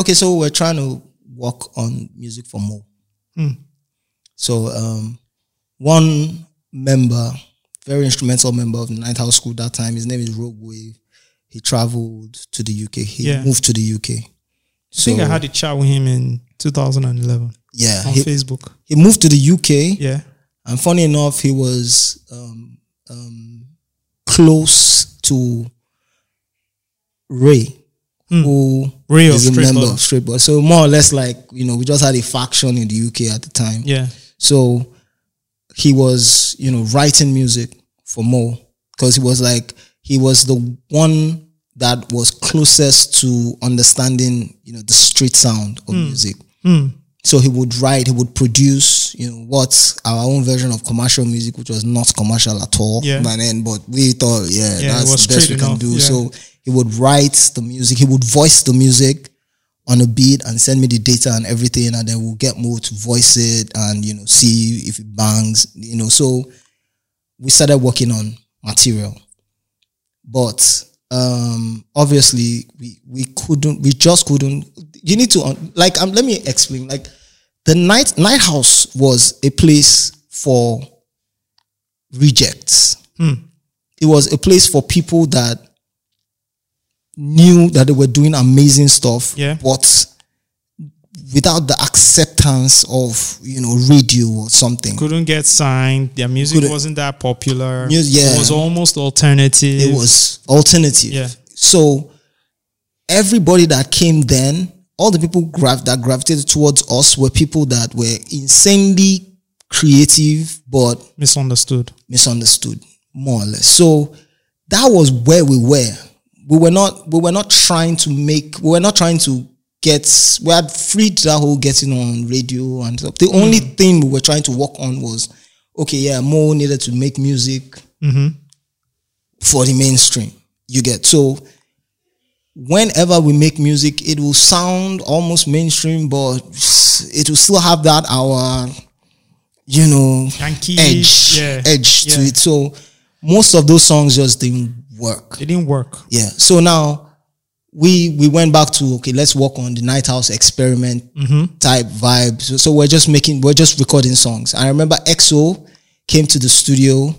Okay, so we're trying to work on music for more. So um, one member, very instrumental member of the Knighthouse School that time, his name is Rogue Wave. He traveled to the UK. He Yeah. moved to the UK. I So think I had a chat with him in 2011 yeah, on he, Facebook. he moved to the UK. Yeah. And funny enough, he was um, um, close to Ray, who Ray of is a member Butter. of Straight Butter. So more or less like, you know, we just had a faction in the UK at the time. Yeah. So he was, you know, writing music for Mo because he was like, he was the one that was closest to understanding, you know, the street sound of music. So he would write, he would produce, you know, what's our own version of commercial music, which was not commercial at all. Yeah. But then, but we thought, yeah, Yeah, that's the best we straight can do. yeah. So he would write the music, he would voice the music on a beat and send me the data and everything, and then we'll get Mo to voice it and you know see if it bangs, you know. So we started working on material, but um obviously we we couldn't, we just couldn't. You need to like um, let me explain. Like the night Knighthouse was a place for rejects. Hmm. It was a place for people that knew that they were doing amazing stuff, Yeah. but without the acceptance of you know radio or something. Couldn't get signed. Their music Couldn't- wasn't that popular. Mus- yeah. It was almost alternative. It was alternative. Yeah. So everybody that came then, all the people grav- that gravitated towards us were people that were insanely creative, but Misunderstood. misunderstood, more or less. So that was where we were. We were not we were not trying to make we were not trying to get we had freed that whole getting on radio and stuff. The only hmm. thing we were trying to work on was okay, yeah, Mo needed to make music mm-hmm. for the mainstream. You get so whenever we make music, it will sound almost mainstream, but it will still have that our you know Yankee, edge yeah, edge to it. So most of those songs just didn't work. It didn't work. Yeah. So now we we went back to okay, let's work on the Knighthouse experiment mm-hmm. type vibe. So, so we're just making we're just recording songs. I remember EXO came to the studio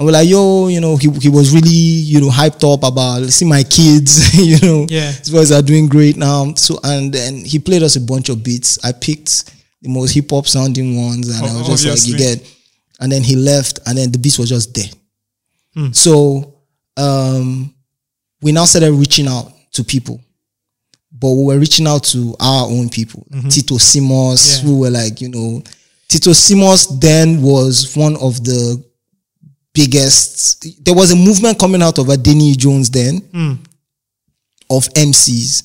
and we're like, yo, you know, he, he was really, you know, hyped up about see my kids, you know, Yeah. these boys are doing great now. So and then he played us a bunch of beats. I picked the most hip hop sounding ones, and I was just like, you get. And then he left, and then the beats was just there. So um, we now started reaching out to people, but we were reaching out to our own people, Tito Simos, Yeah. who were like, you know, Tito Simos then was one of the biggest. There was a movement coming out of Adeniyi Jones then of MCs,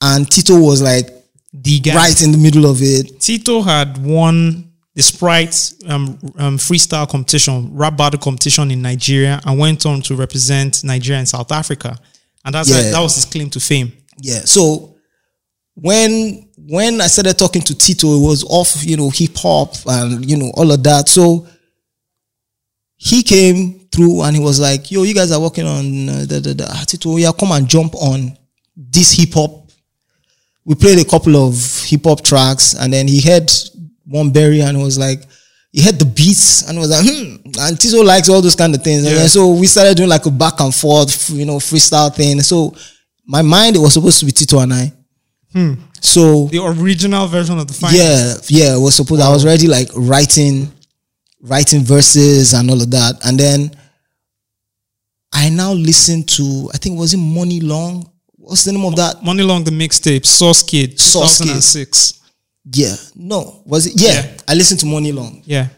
and Tito was like The guy. right in the middle of it. Tito had won the Sprite um, um, freestyle competition, rap battle competition in Nigeria, and went on to represent Nigeria and South Africa. And that's Yeah. that was his claim to fame. Yeah. So when when I started talking to Tito, it was off, you know, hip hop and you know all of that. So he came through and he was like, "Yo, you guys are working on uh, the, the, the Tito. Yeah, come and jump on this hip hop." We played a couple of hip hop tracks, and then he heard one berry and was like. He heard the beats and was like, hmm. And Tito likes all those kind of things. And Yeah. then so we started doing like a back and forth, you know, freestyle thing. So my mind, it was supposed to be Tito and I. So The original version of the final. yeah, yeah, it was supposed. I was already like writing, writing verses and all of that, and then I now listen to. I think was it Money Long. What's the name of that? Money Long the mixtape, Sauce Kid, Sauce Kid. 2006. Yeah, no, was it? Yeah, Yeah. I listened to Money Long, Yeah.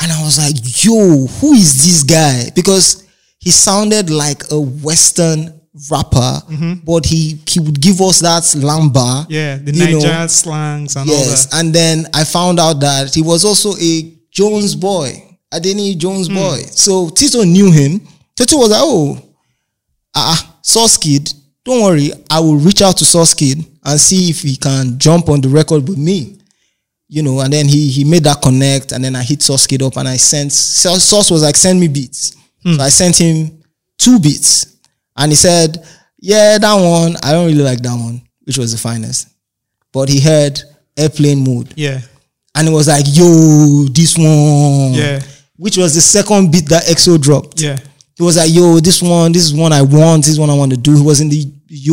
and I was like, "Yo, who is this guy?" Because he sounded like a Western rapper, but he he would give us that lamba. Mm-hmm. Yeah. The you know, Niger slangs and all Yes, that. and then I found out that he was also a Jones boy, Adeniyi Jones Hmm. boy. So Tito knew him. Tito was like, "Oh, ah, Sauce Kid, don't worry, I will reach out to Sauce Kid and see if he can jump on the record with me." You know, and then he he made that connect, and then I hit Sauce Kid up, and I sent Sauce was like, "Send me beats." Hmm. So I sent him two beats, and he said, "Yeah, that one, I don't really like that one," which was the finest but he heard airplane mode Yeah. And it was like yo this one Yeah. which was the second beat that exo dropped Yeah. he was like yo this one this is one i want this is one i want to do he was in the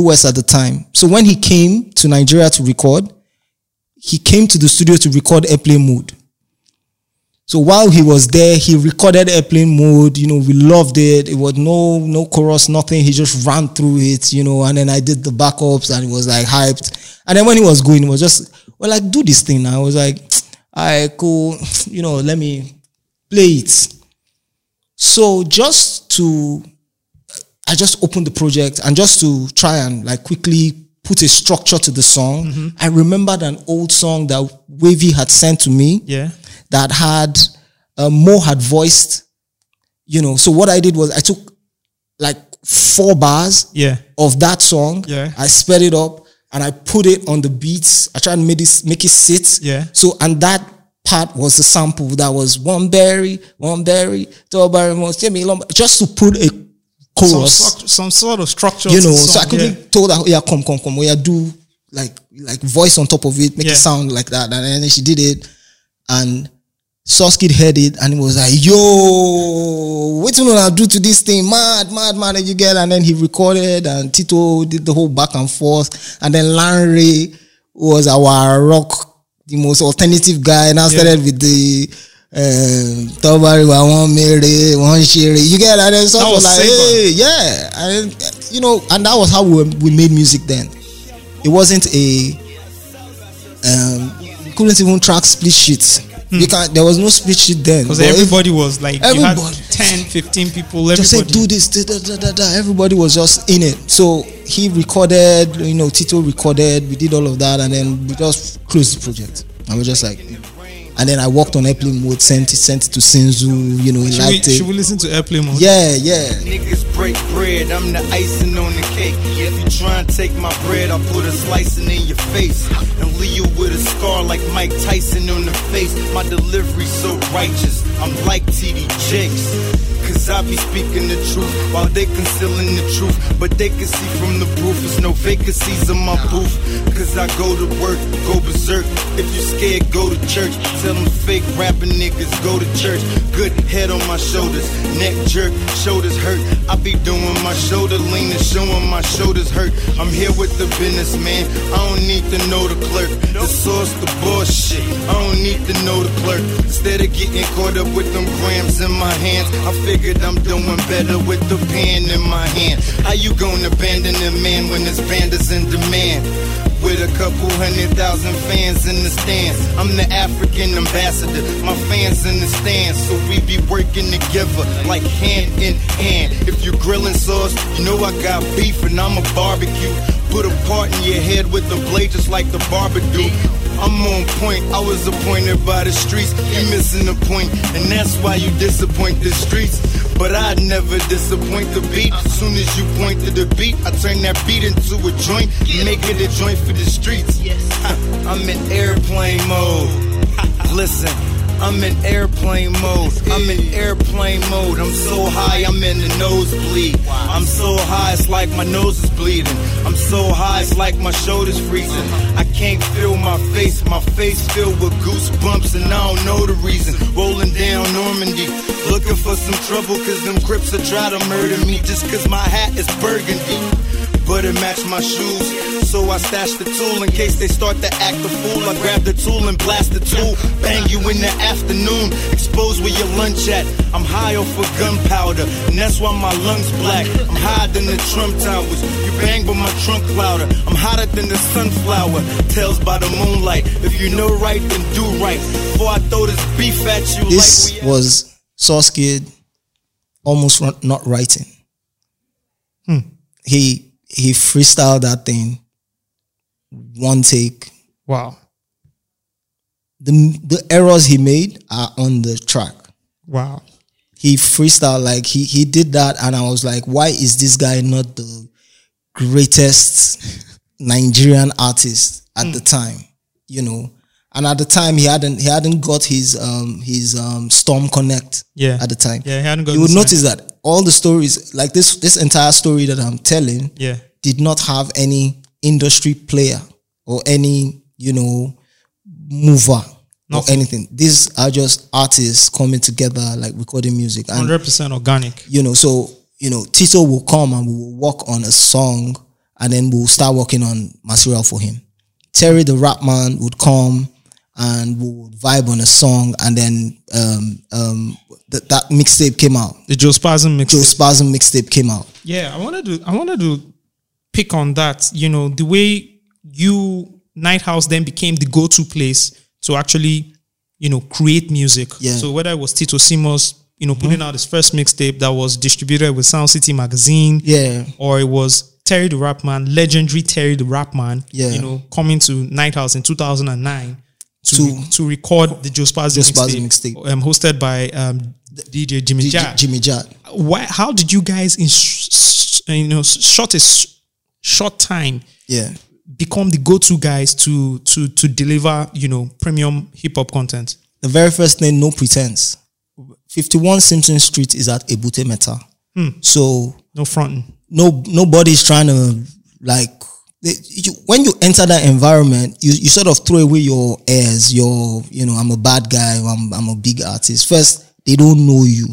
us at the time so when he came to nigeria to record he came to the studio to record airplane mode so while he was there, he recorded airplane mode. You know, we loved it. It was no no chorus, nothing. He just ran through it. You know, and then I did the backups, and it was like hyped. And then when he was going, it was just well, like do this thing now. I was like, right, could, You know, let me play it. So just to, I just opened the project and just to try and like quickly put a structure to the song. I remembered an old song that Wavy had sent to me Yeah. that had uh, Mo had voiced, you know. So what I did was I took like four bars Yeah. of that song. Yeah. I sped it up and I put it on the beats. I tried to make it make it sit. Yeah. So and that part was the sample that was one berry, one berry, two berry, just to put a Some, chorus some sort of structure. you know, so I could yeah. told her, oh, yeah, come, come, come, yeah, do like like voice on top of it, make Yeah. it sound like that. And then she did it, and Sauce Kid heard it, and he was like, yo, what you gonna do to this thing? Mad, mad, mad, and you get, and then he recorded, and Tito did the whole back and forth, and then Larry was our rock, the most alternative guy, and I started with the um Tobari wa one mere one share you get and then was like hey yeah and you know, and that was how we, we made music then. It wasn't a um, we couldn't even track split sheets. Hmm. You can there was no speech then. Because But if- everybody was like, you had 10, 15 people. just say Everybody. do this da, da, da, da. everybody was just in it so he recorded you know tito recorded we did all of that and then we just closed the project and we're just like and then i worked on airplane mode sent it sent it to sinzu you know he should, we, liked should we listen to airplane mode? yeah yeah Niggas break bread, I'm the icing on the cake. If you try and take my bread, I'll put a slicing in your face. And leave you with a scar like Mike Tyson on the face. My delivery so righteous, I'm like TD Jakes. Cause I be speaking the truth while they concealing the truth. But they can see from the proof, there's no vacancies in my booth. Cause I go to work, go berserk. If you scared, go to church. Tell them fake rapping niggas, go to church. Good head on my shoulders, neck jerk, shoulders hurt. I be doing my shoulder lean and showing my shoulders hurt. I'm here with the business, man. I don't need to know the clerk. The source, the bullshit. I don't need to know the clerk. Instead of getting caught up with them grams in my hands, I figured I'm doing better with the pen in my hand. How you gonna abandon a man when this band is in demand? With a couple hundred thousand fans in the stands. I'm the African ambassador. My fans in the stands. So we be working together like hand in hand. If you're grilling sauce, you know I got beef and I'm a barbecue. Put a part in your head with the blade just like the barber do. I'm on point, I was appointed by the streets. You missing the point, and that's why you disappoint the streets. But I'd never disappoint the beat. As soon as you point to the beat, I turn that beat into a joint, make it a joint for the streets. I'm in airplane mode. Listen. I'm in airplane mode. I'm in airplane mode. I'm so high, I'm in the nosebleed. I'm so high, it's like my nose is bleeding. I'm so high, it's like my shoulders freezing. I can't feel my face, my face filled with goosebumps, and I don't know the reason. Rolling down Normandy, looking for some trouble, cause them crips are try to murder me just cause my hat is burgundy. But it matched my shoes, so I stashed the tool in case they start to act a fool. I grab the tool and blast the tool, bang you in the afternoon, expose where your lunch at. I'm high off of gunpowder, and that's why my lungs black. I'm higher than the Trump towers. You bang but my trunk louder. I'm hotter than the sunflower. Tells by the moonlight. If you know right, then do right. Before I throw this beef at you, this like we was Sauce Kid almost not writing hmm. he he freestyled that thing. One take. Wow. the the errors he made are on the track. Wow. he freestyled like he he did that and i was like why is this guy not the greatest nigerian artist at the time you know? And at the time he hadn't he hadn't got his um his um storm connect Yeah. at the time. Yeah, he hadn't got you would notice that all the stories like this this entire story that i'm telling Yeah. did not have any industry player or any you know mover or anything these are just artists coming together like recording music and 100% organic. you know so you know tito will come and we will work on a song and then we'll start working on material for him terry the rap man would come and we would vibe on a song and then um um th- that mixtape came out The Joe Spasm mix. joe spasm mixtape came out Yeah, I wanted to I wanted to pick on that. You know, the way you Knighthouse then became the go-to place to actually, you know, create music. Yeah. So whether it was Tito Simos, you know, putting out his first mixtape that was distributed with Sound City magazine. yeah Or it was Terry the Rap Man, legendary Terry the Rap Man, Yeah. you know, coming to Knighthouse in 2009 to, To- to record the Joe Spazzy mixtape, mixtape. Um, hosted by um, DJ Jimmy J- Jack Jimmy Jatt why how did you guys in sh- sh- you know short a s- short time yeah become the go-to guys to to to deliver you know premium hip hop content the very first thing, no pretense. 51 Simpson Street is at Ebute Metta. Hmm. So no fronting no nobody's trying to like they, you, when you enter that environment, you, you sort of throw away your airs, your you know, I'm a bad guy, I'm I'm a big artist. First, they don't know you.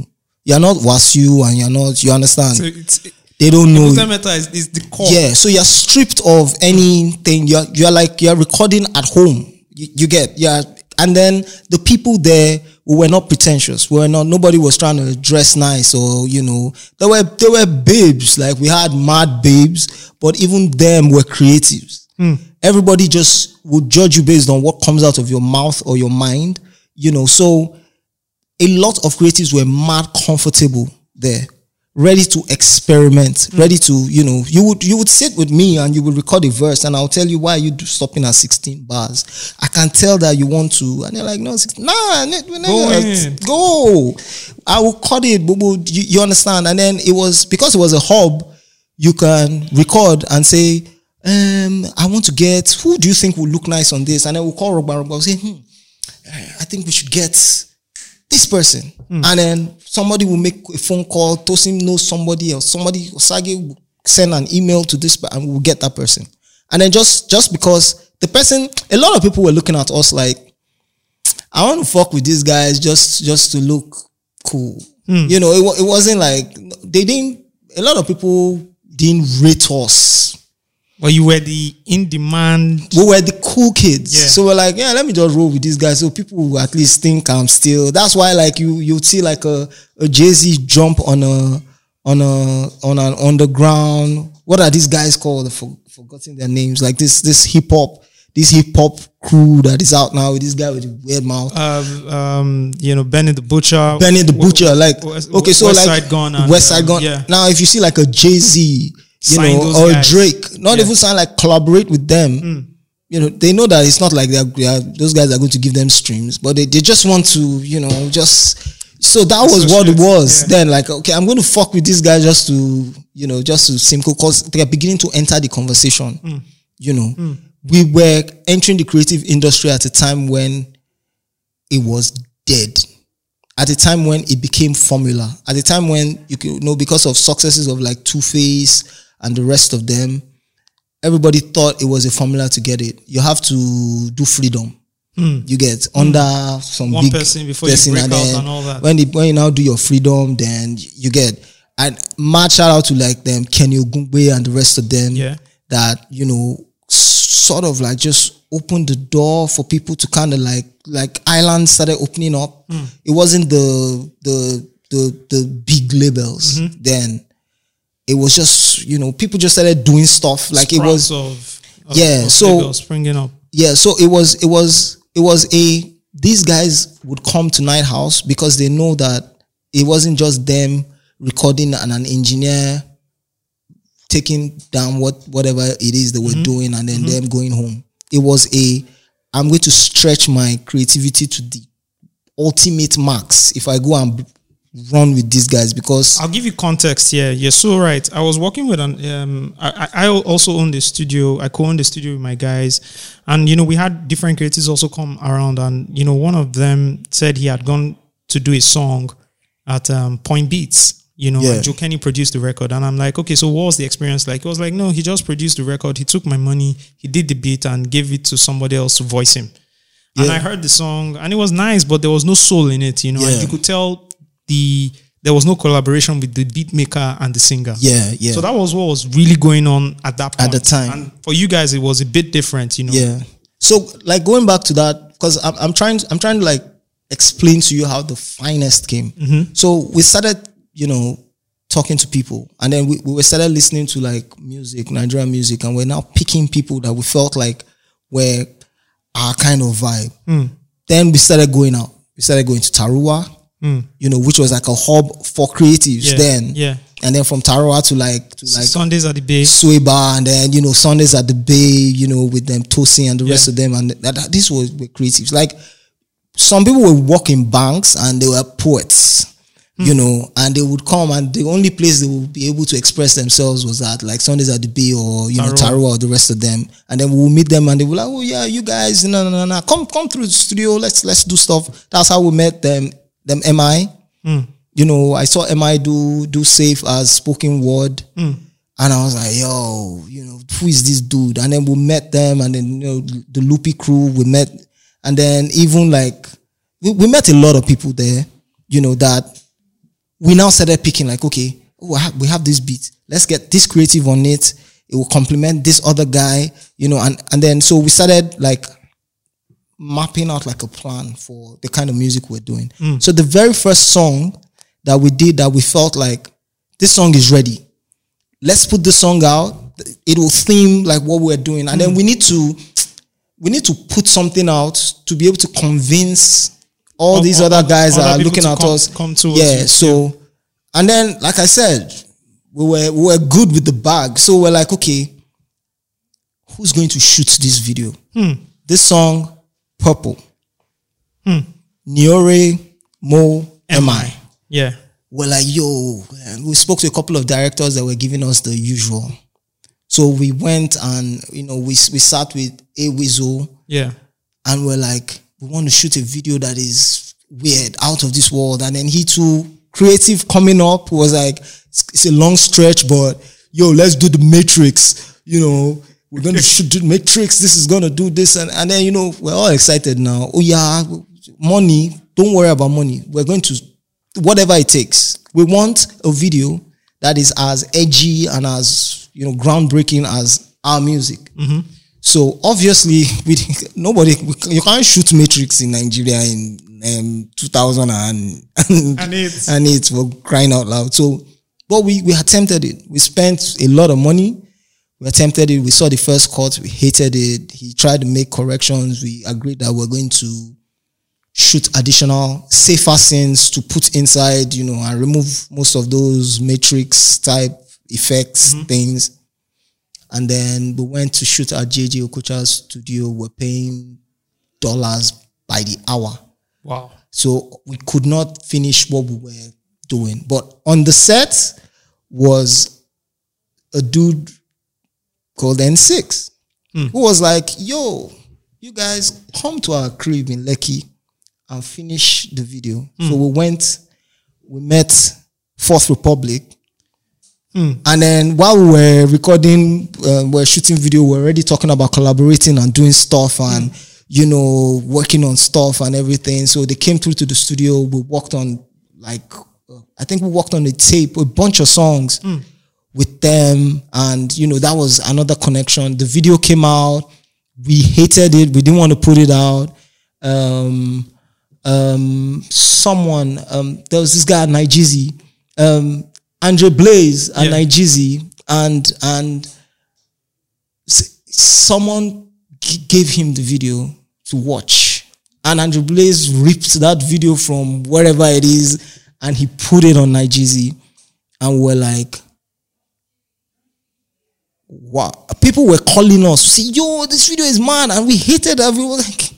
You're not Wasu and you're not you understand. so it's they don't know you. Metta is, is the core Yeah, so you're stripped of anything. You're you're like you're recording at home. You, you get yeah, and then the people there we were not pretentious. We were not. Nobody was trying to dress nice or you know. There were there were babes like we had mad babes, but even them were creatives. Hmm. Everybody just would judge you based on what comes out of your mouth or your mind. You know, so a lot of creatives were mad comfortable there, ready to experiment, ready to, you know, you would you would sit with me and you would record a verse and I'll tell you why you do stopping at 16 bars. I can tell that you want to, and they're like, no, 16, nah, Go go. I will cut it, boo boo. You, you understand? And then it was because it was a hub, you can record and say, um, I want to get who do you think will look nice on this? And then we'll call Rogba Rogba. We'll say, hmm, I think we should get this person. Hmm. And then somebody will make a phone call, Tosim knows somebody else. Somebody, Osagie will send an email to this and we'll get that person. And then just just because the person, a lot of people were looking at us like, I want to fuck with these guys just just to look cool. Hmm. You know, it, it wasn't like they didn't. A lot of people didn't rate us. But you were the in demand. We were the cool kids, Yeah. so we're like, yeah, let me just roll with these guys, so people will at least think I'm still. That's why, like you, you'd see like a a Jay Z jump on a on a on an underground. What are these guys called? I've for, forgotten their names. Like this this hip hop this hip hop crew that is out now with this guy with the weird mouth. Um, um, you know, Benny the Butcher. Benny the Butcher, like West- okay, so West like Side Gun and, West Side um, Gun. yeah. Now, if you see like a Jay Z, you Sign know, or guys. Drake, not Yeah. even sign like collaborate with them. Hmm. You know, they know that it's not like they're, they are those guys are going to give them streams, but they, they just want to, you know, just. So that was what it was yeah. then. Like, okay, I'm going to fuck with this guy just to, you know, just to simple because they are beginning to enter the conversation. Hmm. You know, we were entering the creative industry at a time when it was dead at a time when it became formula, at a time when you can you know because of successes of like Two Face and the rest of them, everybody thought it was a formula to get it. You have to do freedom. You get under some Hmm. One big person before you break out then and all that. When, the, when you now do your freedom, then you get and mad shout out to like them Kenny Ogungbe and the rest of them Yeah. that you know sort of like just opened the door for people to kind of like like islands started opening up. Hmm. It wasn't the the the the big labels Mm-hmm. then. It was just you know people just started doing stuff like it was of, of Yeah, of so- springing up. yeah. So it was it was it was a these guys would come to Knighthouse because they know that it wasn't just them recording and an engineer taking down what whatever it is they were mm-hmm. doing and then mm-hmm. them going home. It was a I'm going to stretch my creativity to the ultimate max if I go and run with these guys because I'll give you context here. You're so right. I was working with an. Um, I, I also own the studio. I co-own the studio with my guys, and you know we had different creatives also come around, and you know one of them said he had gone to do a song at um, Point Beats. You know, Yeah. and Joe Kenny produced the record, and I'm like, okay, so what was the experience like? He was like, no, he just produced the record. He took my money, he did the beat, and gave it to somebody else to voice him. And I heard the song, and it was nice, but there was no soul in it. You know, and you could tell the there was no collaboration with the beat maker and the singer. yeah yeah So that was what was really going on at that point. At the time. And for you guys, it was a bit different, you know. Yeah. So like going back to that, because I'm, I'm trying I'm trying to like explain to you how the finest came. Mm-hmm. So we started, you know, talking to people, and then we, we started listening to like music, Nigerian music, and we're now picking people that we felt like were our kind of vibe. Hmm. Then we started going out. We started going to Tarua, you know, which was like a hub for creatives Yeah, then. yeah. And then from Tarua to like to like Sundays at the Bay. Bar and then you know Sundays at the Bay, you know, with them Tosin and the rest of them, and that, that- this was with creatives. Like some people were working banks and they were poets, Hmm. you know, and they would come and the only place they would be able to express themselves was at like Sundays at the Bay or you know Tarua. Tarua or the rest of them, and then we will meet them and they were like, oh yeah, you guys, no no no no, come come through the studio, let's let's do stuff. That's how we met them. Them MI, Hmm. you know, I saw MI do do safe as spoken word. Hmm. And I was like, yo, you know, who is this dude? And then we met them, and then you know, the Loopy crew, we met, and then even like we, we met a lot of people there, you know, that we now started picking, like, okay, oh, we have this beat. Let's get this creative on it. It will complement this other guy, you know, and and then so we started like mapping out like a plan for the kind of music we're doing. Mm. So the very first song that we did that we felt like this song is ready. Let's put this song out. It will theme like what we're doing, and then mm. we need to we need to put something out to be able to convince all O- these other guys other that are looking to at come- us. come towards yeah. you. So, and then like I said, we were we were good with the bag. So we're like, okay, who's going to shoot this video? Hmm. This song, Purple. Hmm. Niore Mo Am I? Yeah. We're like, yo, and we spoke to a couple of directors that were giving us the usual. So we went and you know we we sat with A Weasel Yeah. and we're like, we want to shoot a video that is weird, out of this world. And then he too, creative coming up was like, it's, it's a long stretch, but yo, let's do the Matrix. You know, we're gonna shoot the Matrix. This is gonna do this, and and then you know we're all excited now. Oh yeah, money. Don't worry about money. We're going to whatever it takes. We want a video that is as edgy and as you know groundbreaking as our music. So obviously, we nobody you can't shoot Matrix in Nigeria in um, 2000 and and, And it's- and it's for crying out loud. So, but we we attempted it. We spent a lot of money. We attempted it. We saw the first cut. We hated it. He tried to make corrections. We agreed that we're going to shoot additional safer scenes to put inside, you know, and remove most of those matrix type effects mm-hmm. things. And then we went to shoot at JJ Okocha's studio. We're paying dollars by the hour. Wow. So we could not finish what we were doing. But on the set was a dude called N6 hmm. who was like, yo, you guys come to our crib in Lekki and finish the video. Hmm. So we went, we met Fourth Republic. Hmm. And then while we were recording, uh, we we're shooting video, we we're already talking about collaborating and doing stuff and, you know, working on stuff and everything. So they came through to the studio. We worked on like, uh, I think we worked on a tape, a bunch of songs with them. And, you know, that was another connection. The video came out. We hated it. We didn't want to put it out. Um, um, someone, um, there was this guy at um, Andre Blaze at Yeah. And and someone g- gave him the video to watch, and Andre Blaze ripped that video from wherever it is, and he put it on Nigezie, and we're like, wow. People were calling us, see, yo, this video is mad, and we hated everyone. Like,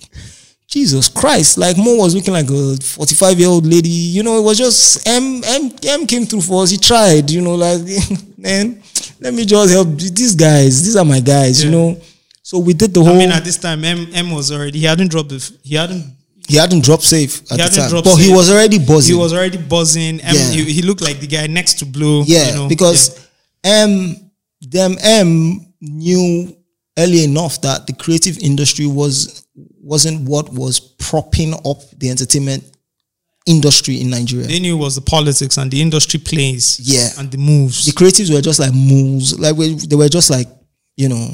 Jesus Christ, like Mo was looking like a 45 year old lady. You know, it was just M M M came through for us. He tried, you know, like man, let me just help these guys. These are my guys, you know. So we did the whole. I mean, at this time, M, M was already, he hadn't dropped the, he hadn't, he hadn't dropped safe at He the time, but he was already buzzing. he was already buzzing. M, Yeah. he, he looked like the guy next to Blue. yeah, you know, because M them M knew early enough that the creative industry was wasn't what was propping up the entertainment industry in Nigeria. they knew it was the politics and the industry plays. Yeah. And the moves. the creatives were just like moves, like we, they were just like you know,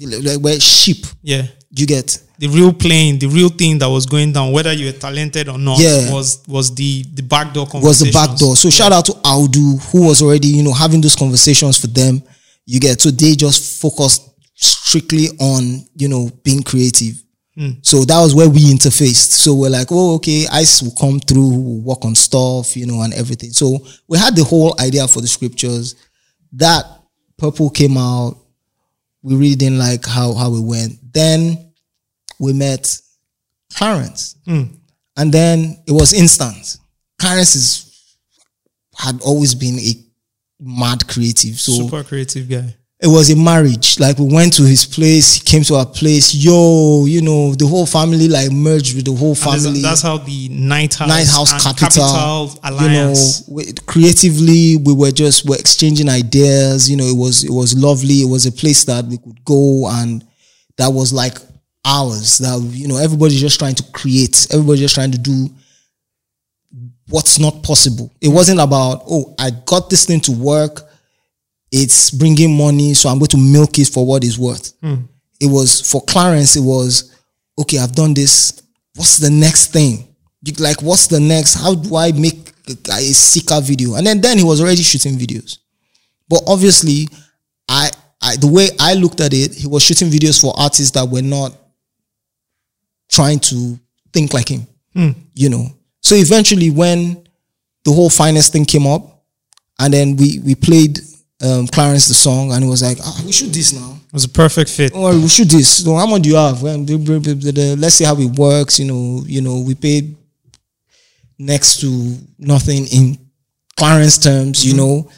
like we're sheep. yeah. You get The real playing, the real thing that was going down, whether you were talented or not, Yeah. was was the the backdoor was the back door. So shout out to Audu who was already you know having those conversations for them. You get so they just focused strictly on you know being creative. Hmm. So that was where we interfaced. So we're like, oh, okay, Ice will come through, we'll work on stuff, you know, and everything. So we had the whole idea for the scriptures. That purple came out. We really didn't like how how it went. Then we met Clarence, hmm. and then it was instant. Clarence is had always been a mad creative, so Super creative guy. it was a marriage. Like we went to his place, he came to our place. Yo, you know, the whole family like merged with the whole family. That's how the Knighthouse, Night House and Capital, Alliance. You know, we, creatively, we were just we're exchanging ideas. You know, it was it was lovely. It was a place that we could go, and that was like ours. That you know, everybody's just trying to create. Everybody's just trying to do what's not possible. It wasn't about oh, I got this thing to work. It's bringing money, so I'm going to milk it for what it's worth. Hmm. It was for Clarence. It was okay, I've done this. What's the next thing? Like, what's the next? How do I make a, a sicker video? And then then he was already shooting videos. But obviously, I, I the way I looked at it, he was shooting videos for artists that were not trying to think like him. Hmm. You know. So eventually when the whole finest thing came up, and then we we played um, Clarence the song, and he was like, ah, we shoot this now. It was a perfect fit. Or we shoot this. So how much do you have? Well, let's see how it works. You know, you know, we paid next to nothing in Clarence terms, you know,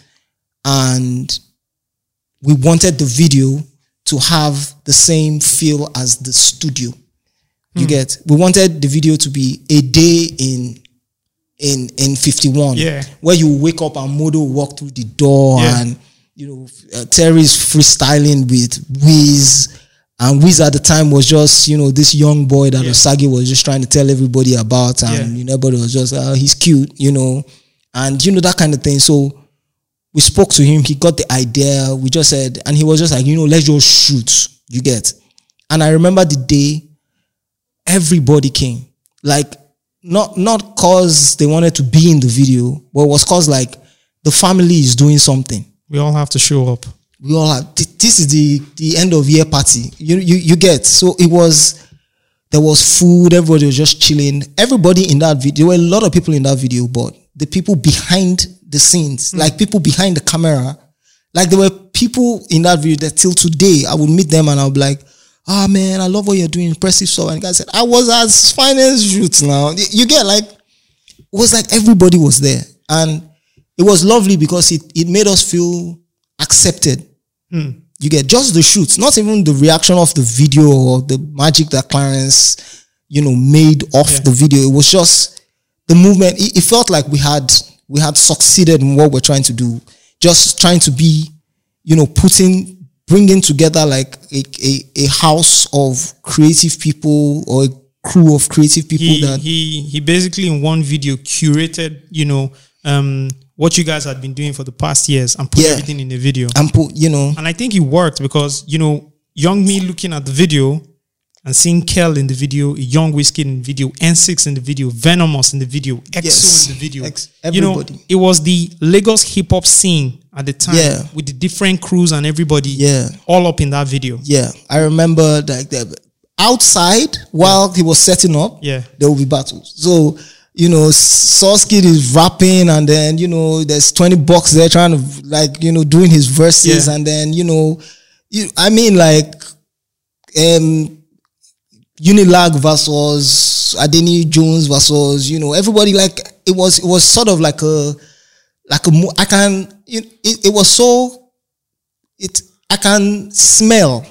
and we wanted the video to have the same feel as the studio. You get? We wanted the video to be a day in in in 51 Yeah. where you wake up and Modo walk through the door Yeah. and you know uh, Terry's freestyling with Wiz and Wiz at the time was just you know this young boy that Yeah. Osagie was just trying to tell everybody about and Yeah. you know everybody was just uh, he's cute you know and you know that kind of thing so we spoke to him he got the idea we just said and he was just like you know let's just shoot you get and I remember the day everybody came. Like not not cause they wanted to be in the video, but it was cause like the family is doing something. We all have to show up. We all have thi- this is the the end of year party. You you you get so it was there was food, everybody was just chilling. Everybody in that video, there were a lot of people in that video, but the people behind the scenes, hmm. like people behind the camera, like there were people in that video that till today I would meet them and I'll be like, ah man, I love what you're doing, impressive stuff. And the guy said, I was as fine as shoots now. You- get like it was like everybody was there. And it was lovely because it, it made us feel accepted. You get just the shoots, not even the reaction of the video or the magic that Clarence, you know, made off Yeah. the video. It was just the movement. It, it felt like we had we had succeeded in what we're trying to do. Just trying to be, you know, putting bringing together like a, a, a house of creative people or a crew of creative people He that he he basically in one video curated, you know, um what you guys had been doing for the past years and put Yeah. everything in the video. and put, you know, And I think it worked because, you know, young me looking at the video and seeing Kel in the video, Young Whiskey in the video, N6 in the video, Venomous in the video, EXO Yes. in the video. Ex- you know, everybody. it was the Lagos hip hop scene at the time Yeah. with the different crews and everybody Yeah. all up in that video. Yeah, I remember like that outside while he was setting up. Yeah. there will be battles. So you know, Sauce Kid is rapping, and then you know, there's twenty bucks there trying to like you know doing his verses, Yeah. and then you know, you I mean like, um. Unilag versus Adeniyi Jones versus you know everybody like it was it was sort of like a like a I can it, it, it was so it I can smell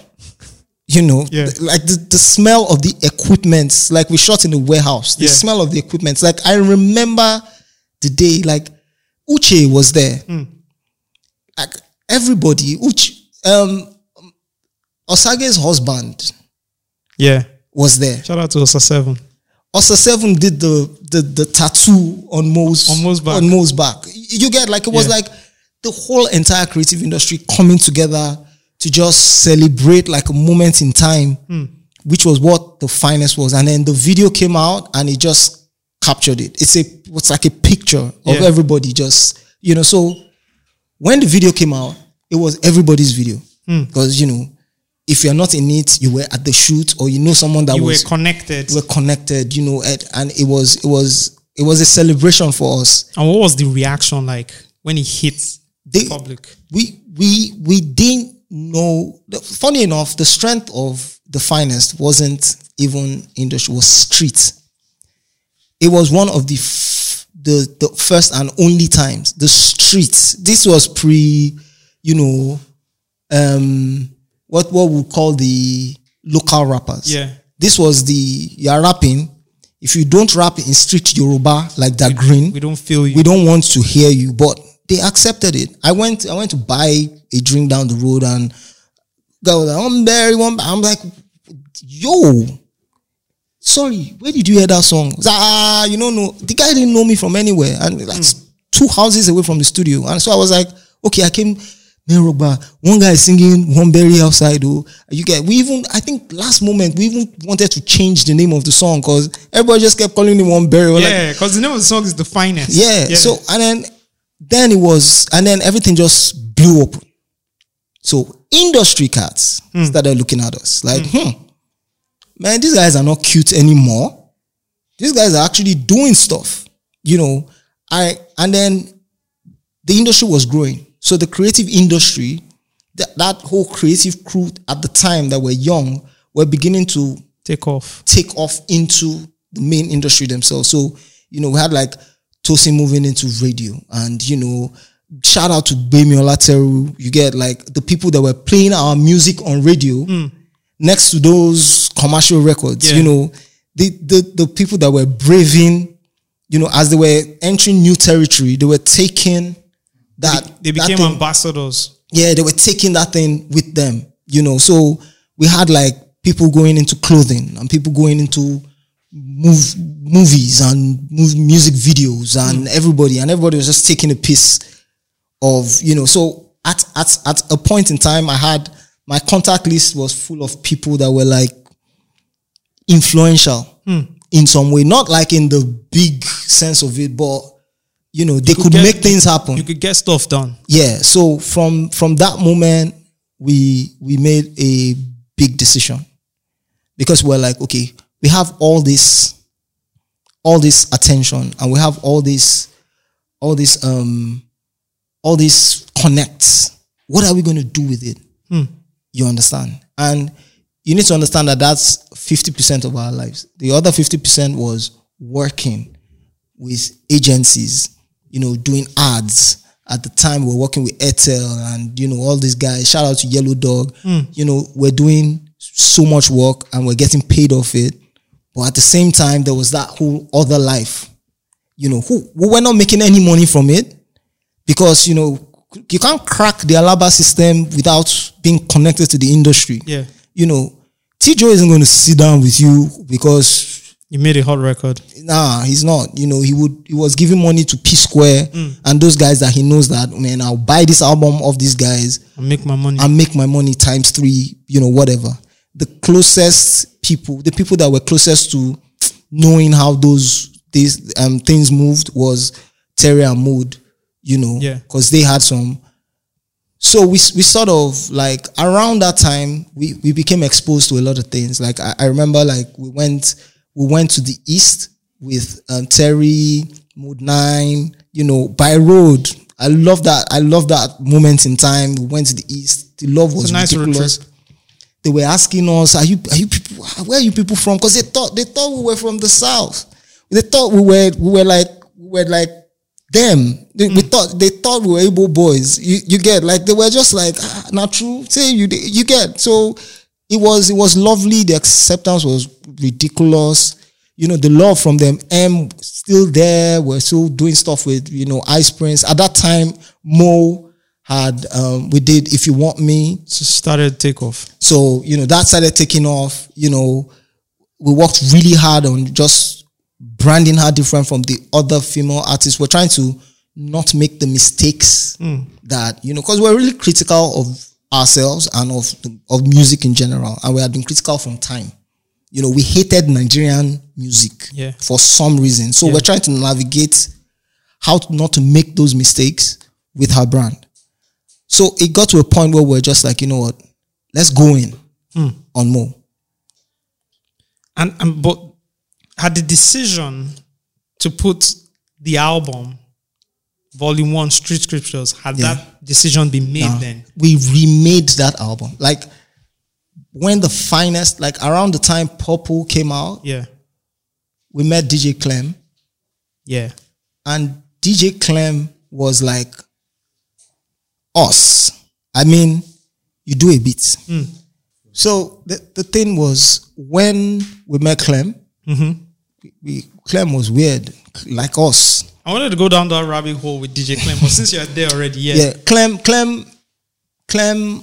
you know Yeah. like the, the smell of the equipment like we shot in the warehouse the Yeah. smell of the equipment like I remember the day like Uche was there Hmm. like everybody Uche um Osage's husband Yeah. Was there Shout out to Osa Seven. Osa Seven did the the the tattoo on Mo's On Mo's back. On Mo's back. You get like it was Yeah. like the whole entire creative industry coming together to just celebrate like a moment in time, Hmm. which was what the finest was. And then the video came out and it just captured it. It's a it's like a picture of Yeah. everybody just you know. So when the video came out, it was everybody's video Hmm. because you know if you're not in it, you were at the shoot or you know someone that You were was connected. We were connected, you know, and, and it was it was it was a celebration for us. And what was the reaction like when it hit They, the public? we we we didn't know. Funny enough, the strength of the finest wasn't even industry; was street. It was one of the f- the the first and only times the streets. This was pre, you know, um, what what we call the local rappers. Yeah. This was the you're rapping. If you don't rap in street Yoruba like that green, We don't feel you. we don't want to hear you. But they accepted it. I went I went to buy a drink down the road and guy was like, I'm there, one I'm like, yo, sorry, where did you hear that song? Like, Ah, you don't know. The guy didn't know me from anywhere. And like two houses away from the studio. And so I was like, okay, I came. Man, Rogba, one guy is singing one berry outside. Oh, you get. We even, I think, last moment we even wanted to change the name of the song because everybody just kept calling him one berry. We're Yeah, because the name of the song is the finest. yeah. So and then then it was and then everything just blew up. So industry cats started looking at us like, hmm, man, these guys are not cute anymore. These guys are actually doing stuff. You know, I and then the industry was growing. So the creative industry, that, that whole creative crew at the time that were young were beginning to take off. take off into the main industry themselves. So, you know, we had like Tosin moving into radio and, you know, shout out to Bemi Olateru. You get like the people that were playing our music on radio hmm. next to those commercial records, Yeah. you know, the, the, the people that were braving, you know, as they were entering new territory, they were taking that. They that became thing- ambassadors. yeah, they were taking that thing with them, you know. So we had like people going into clothing and people going into move, movies and move, music videos and mm. everybody, and everybody was just taking a piece of, you know. So at, at, at a point in time, I had my contact list was full of people that were like influential hmm. in some way, not like in the big sense of it, but you know, they could, get- make things happen. You could get stuff done. yeah so from from that moment we we made a big decision. Because we're like okay we have all this all this attention and we have all this all this um all these connects. What are we going to do with it? You understand? And you need to understand that that's 50% of our lives. The other 50% was working with agencies, you know, doing ads. At the time, we are working with Airtel and you know all these guys. Shout out to Yellow Dog. Hmm. You know, we're doing so much work and we're getting paid off it. But at the same time, there was that whole other life. You know, who we were not making any money from it because you know you can't crack the Alaba system without being connected to the industry. Yeah. You know, T. Joe isn't going to sit down with you because You made a hot record. nah, he's not. You know, he would he was giving money to P Square and those guys that he knows that man, I'll buy this album of these guys and make my money. and make my money times three, you know, whatever. The closest people, the people that were closest to knowing how those these um things moved was Terry and Mood, you know, Yeah. because they had some. So we we sort of like around that time we we became exposed to a lot of things. Like I, I remember like we went we went to the east with um, Terry Modenine, you know, by road. I love that. I love that moment in time. We went to the east. The love was nice ridiculous. They were asking us, "Are you are you people? Where are you people from?" Because they thought they thought we were from the south. They thought we were we were like we were like them. They, We thought they thought we were able boys. You you get like they were just like ah, not true. Say you you get so it was it was lovely. The acceptance was ridiculous. You know the love from them. M still there. We're still doing stuff with you know Ice Prince. At that time, Mo had um, we did if you want me. So started take off. So, you know, that started taking off. You know, we worked really hard on just branding her different from the other female artists. We're trying to not make the mistakes that, you know, because we're really critical of ourselves and of of music in general. And we had been critical from time. You know, we hated Nigerian music Yeah. for some reason. So we're trying to navigate how to not to make those mistakes with her brand. So it got to a point where we're just like, you know what, let's go in hmm. on more. And, and but had the decision to put the album volume one street scriptures had Yeah. that decision been made Nah, then we remade that album. Like when the finest, like around the time Purple came out, yeah we met DJ Clem, yeah and DJ Clem was like us. I mean, you do a bit. Mm. So the, the thing was when we met Clem, we, we, Clem was weird, like us. I wanted to go down that rabbit hole with dj clem but since you're there already yeah, yeah, Clem, Clem, Clem,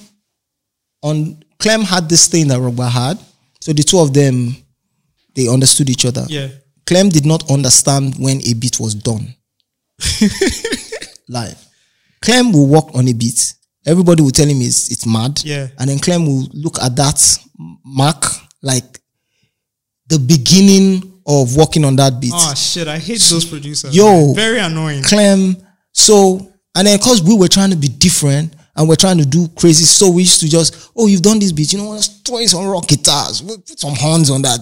on Clem had this thing that Rogba had. So the two of them, they understood each other. yeah. Clem did not understand when a beat was done. Live. Clem will work on a beat. everybody will tell him it's it's mad. Yeah. And then Clem will look at that mark like the beginning of working on that beat. Oh shit! I hate those producers. Yo. man. very annoying. Clem. So, and then because we were trying to be different and we're trying to do crazy, so we used to just, oh, you've done this beat, you know, let's throw in some rock guitars, we'll put some horns on that.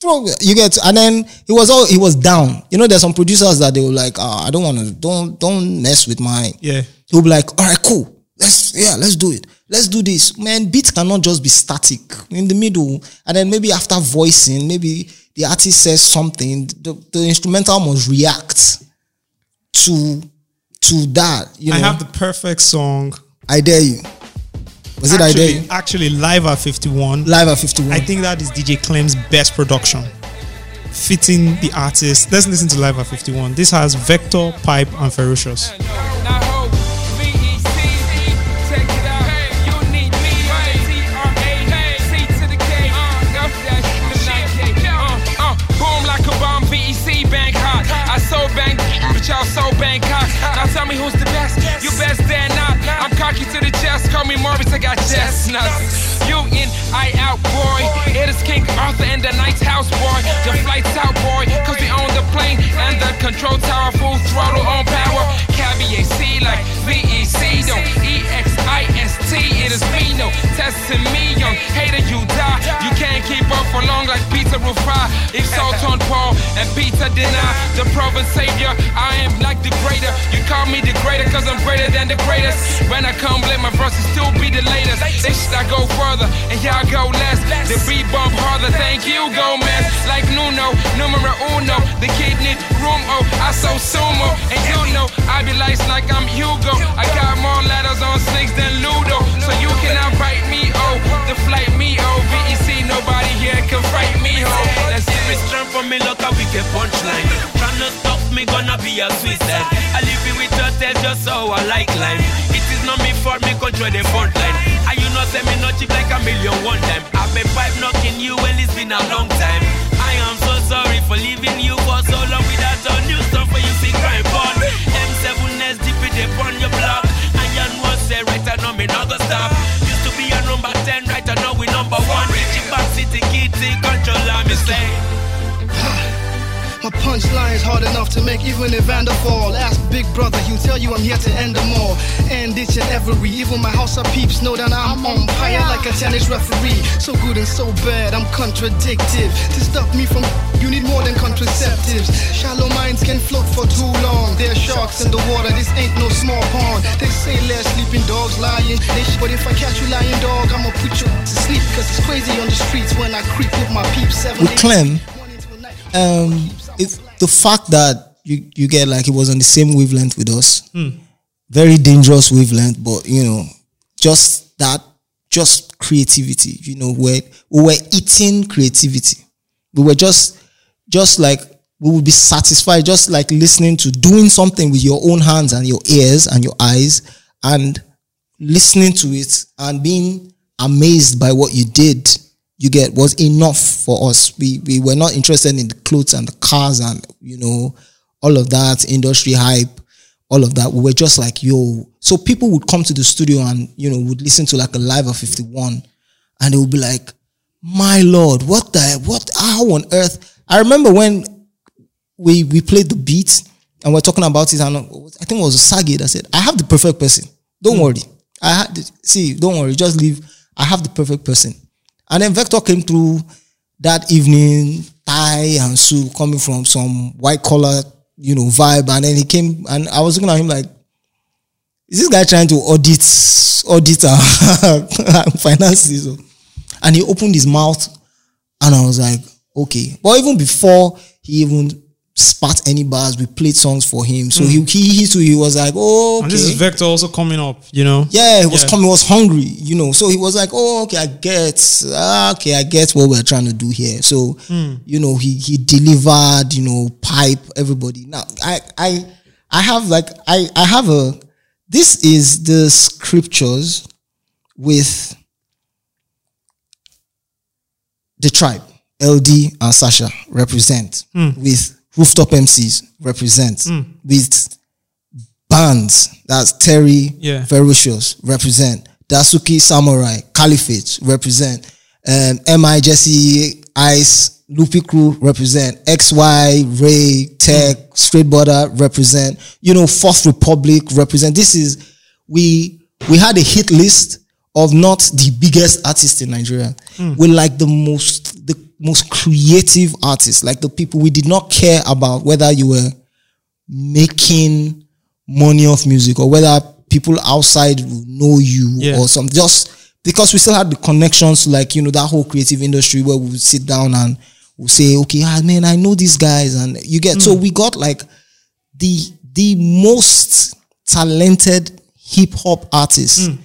Throw, you get, and then he was all, he was down. You know, there's some producers that they were like, ah, I don't want to, don't, don't mess with my, Yeah. he'll be like, all right, cool. Let's, yeah, let's do it. Let's do this. Man, beat cannot just be static in the middle. And then maybe after voicing, maybe the artist says something, the, the instrumental must react to, to that. You know, I have the perfect song. I dare you. Was it I dare you? actually, live at 51. Live at 51. I think that is DJ Clem's best production. Fitting the artist. Let's listen to Live at 51. This has Vector, Pipe, and Ferocious. But y'all so Bangkok. Now tell me who's the best. You best dare not. I'm cocky to the chest, call me Morris, I got chestnuts. You in, I out, boy. It is King Arthur and the Night's House, boy. The flight's out, boy, cause we own the plane and the control tower, full throttle on power. Caviar C like VEC, don't E-X-I-S-T, it is me, no testing me, young hater, you die. You can't keep up for long like Peter Rufai. If Salt on Paul and Peter deny the province savior, I am like the greater. You call me the greater cause I'm greater than the greatest. When I come, let my verses still be the latest. They should I go further and y'all go less. The beat bump harder, thank you, Gomez. Like Nuno, numero uno. The kid need room, oh, I so sumo. And you know, I be lights like I'm Hugo. I got more letters on snakes than Ludo. So you cannot fight me, oh. The flight me, oh. VEC, nobody here can fight me, oh. Let's Turn for me like a wicked punchline. Trying to stop me gonna be a suicide. I live it with your tail just so I like life. It is not me for me control the front line. And you know say me not cheap like a million one time? I've been pipe knocking you well it's been a long time. I am so sorry for leaving you for so long without a new song for you see crime born M7S deep it up on your block. And you know say right I know me not gonna stop. Used to be a number 10 right I know we number one. Back city kitty controller me say punchline's hard enough to make even Evander fall. Ask Big Brother, he'll tell you I'm here to end them all. And each and every, even my house of peeps know that I'm on fire like a tennis referee. So good and so bad, I'm contradictive. To stop me from, you need more than contraceptives. Shallow minds can float for too long. There are sharks in the water, this ain't no small pond. They say less sleeping dogs lying. But if I catch you lying dog, I'ma put you to sleep. Cause it's crazy on the streets when I creep with my peeps. Seven, With eight, Clem, one into the night. um, the fact that you, you get like it was on the same wavelength with us, very dangerous wavelength, but you know, just that, just creativity, you know, where we were eating creativity. We were just, just like, we would be satisfied just like listening to doing something with your own hands and your ears and your eyes and listening to it and being amazed by what you did you get was enough for us we we were not interested in the clothes and the cars and you know all of that industry hype all of that we were just like yo so people would come to the studio and you know would listen to like a live of 51 and they would be like my lord what the what how on earth i remember when we we played the beat and we're talking about it and I think it was Sagi that said, I have the perfect person. Don't hmm. worry. I had see, don't worry, just leave. I have the perfect person. And then Vector came through that evening, tie and suit coming from some white collar, you know, vibe. And then he came and I was looking at him like, is this guy trying to audit audit our finances? And he opened his mouth and I was like, okay. But even before he even spat any bars, we played songs for him. So he, he, he, so he was like, oh, Hmm. And this is. Vector also coming up, you know? Yeah, he was Yeah. coming, was hungry, you know. So he was like, "Oh, okay, I get, ah, okay, I get what we're trying to do here." So, Hmm. you know, he he delivered, you know, pipe everybody. Now, I I I have like I I have a. This is the scriptures with the tribe, eLDee and Sasha represent Hmm. with rooftop MCs represent hmm. with bands. That's Terry, Yeah. Ferocious, represent. Dasuki Samurai, Caliphate, represent. Um, MI Jesse Ice, Loopy Crew, represent. XY, Ray, Tech, hmm. Straight Butter, represent. You know, Fourth Republic, represent. This is, we, we had a hit list of not the biggest artists in Nigeria. Hmm. We're like the most, the most creative artists, like the people we did not care about whether you were making money off music or whether people outside know you Yeah. or something. Just because we still had the connections like, you know, that whole creative industry where we would sit down and we'll say, okay, ah, man, I know these guys. And you get, so mm. we got like the, the most talented hip hop artists mm.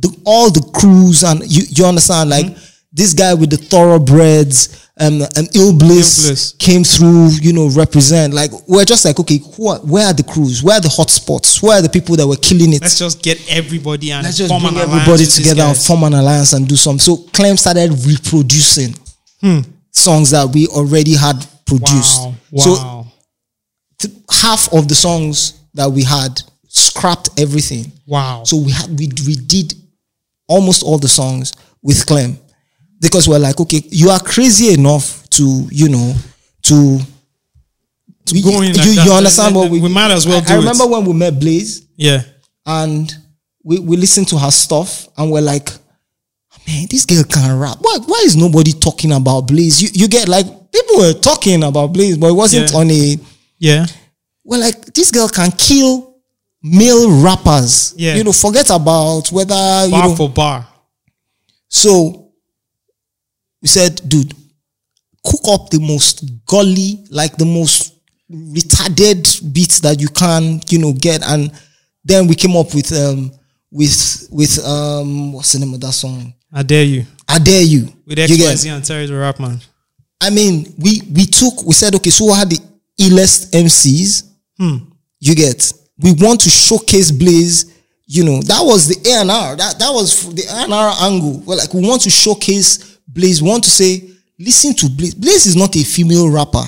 the all the crews and you you understand like mm. This guy with the thoroughbreds um, um iLLbliss, came through you know represent. Like we're just like okay who are, where are the crews? Where are the hot spots? where are the people that were killing it? Let's just get everybody and let's just bring everybody together and form an alliance and do something so clem started reproducing songs that we already had produced. Wow. so th- half of the songs that we had scrapped everything. Wow. so we had we we did almost all the songs with Clem because we're like, okay, you are crazy enough to you know to. you, go in like you, you understand what we? we might as well I, do I it. remember when we met Blaze yeah. and we, we listened to her stuff and we're like, man, this girl can rap. Why why is nobody talking about Blaze? You you get like people were talking about Blaze, but it wasn't Yeah. on a Yeah. well, like this girl can kill male rappers. Yeah. You know, forget about whether you Bar know. for bar. So we said, dude, cook up the most gully, like the most retarded beats that you can, you know, get. And then we came up with um with with um what's the name of that song? I dare you. I dare you. With You get- XYZ and Terry the Rap Man. I mean, we we took we said, okay, so what are the illest MCs? You get we want to showcase Blaze. You know, that was the A and R. That that was the A and R angle. Well, like we want to showcase Blaze. Want to say, listen to Blaze. Blaze is not a female rapper.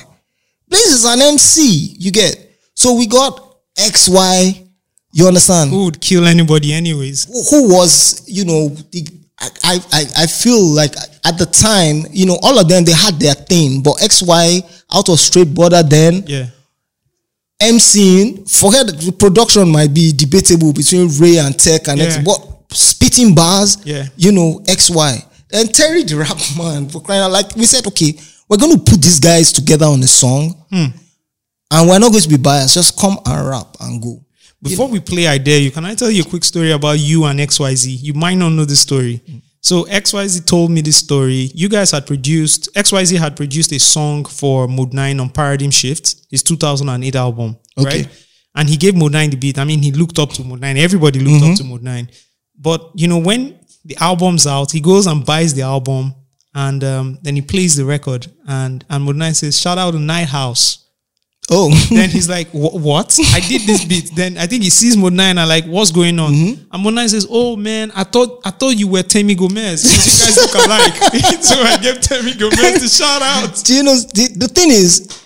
Blaze is an MC. You get so we got X Y. You understand? Who would kill anybody anyways? who was you know the I, I I feel like at the time you know all of them they had their thing but XY out of Straight Butter then Yeah. MCing forget the production might be debatable between Ray and Tech and X Yeah. but spitting bars Yeah. you know XY and Terry the rap man for crying out like we said okay we're going to put these guys together on a song Hmm. and we're not going to be biased just come and rap and go Before we play I Dare You, can I tell you a quick story about you and XYZ? You might not know this story. So XYZ told me this story. You guys had produced, XYZ had produced a song for Modenine on Paradigm Shift, his 2008 album, Okay. right? And he gave Modenine the beat. I mean, he looked up to Modenine. Everybody looked up to Modenine. But, you know, when the album's out, he goes and buys the album and um, then he plays the record. And, and 9 says, shout out to Knighthouse oh then he's like, "What? I did this beat." Then I think he sees Nine and I like, "What's going on?" And Modenine says, "Oh man, I thought I thought you were Temi Gomez. You guys look alike." so I gave Temi Gomez the shout out. do you know the, the thing is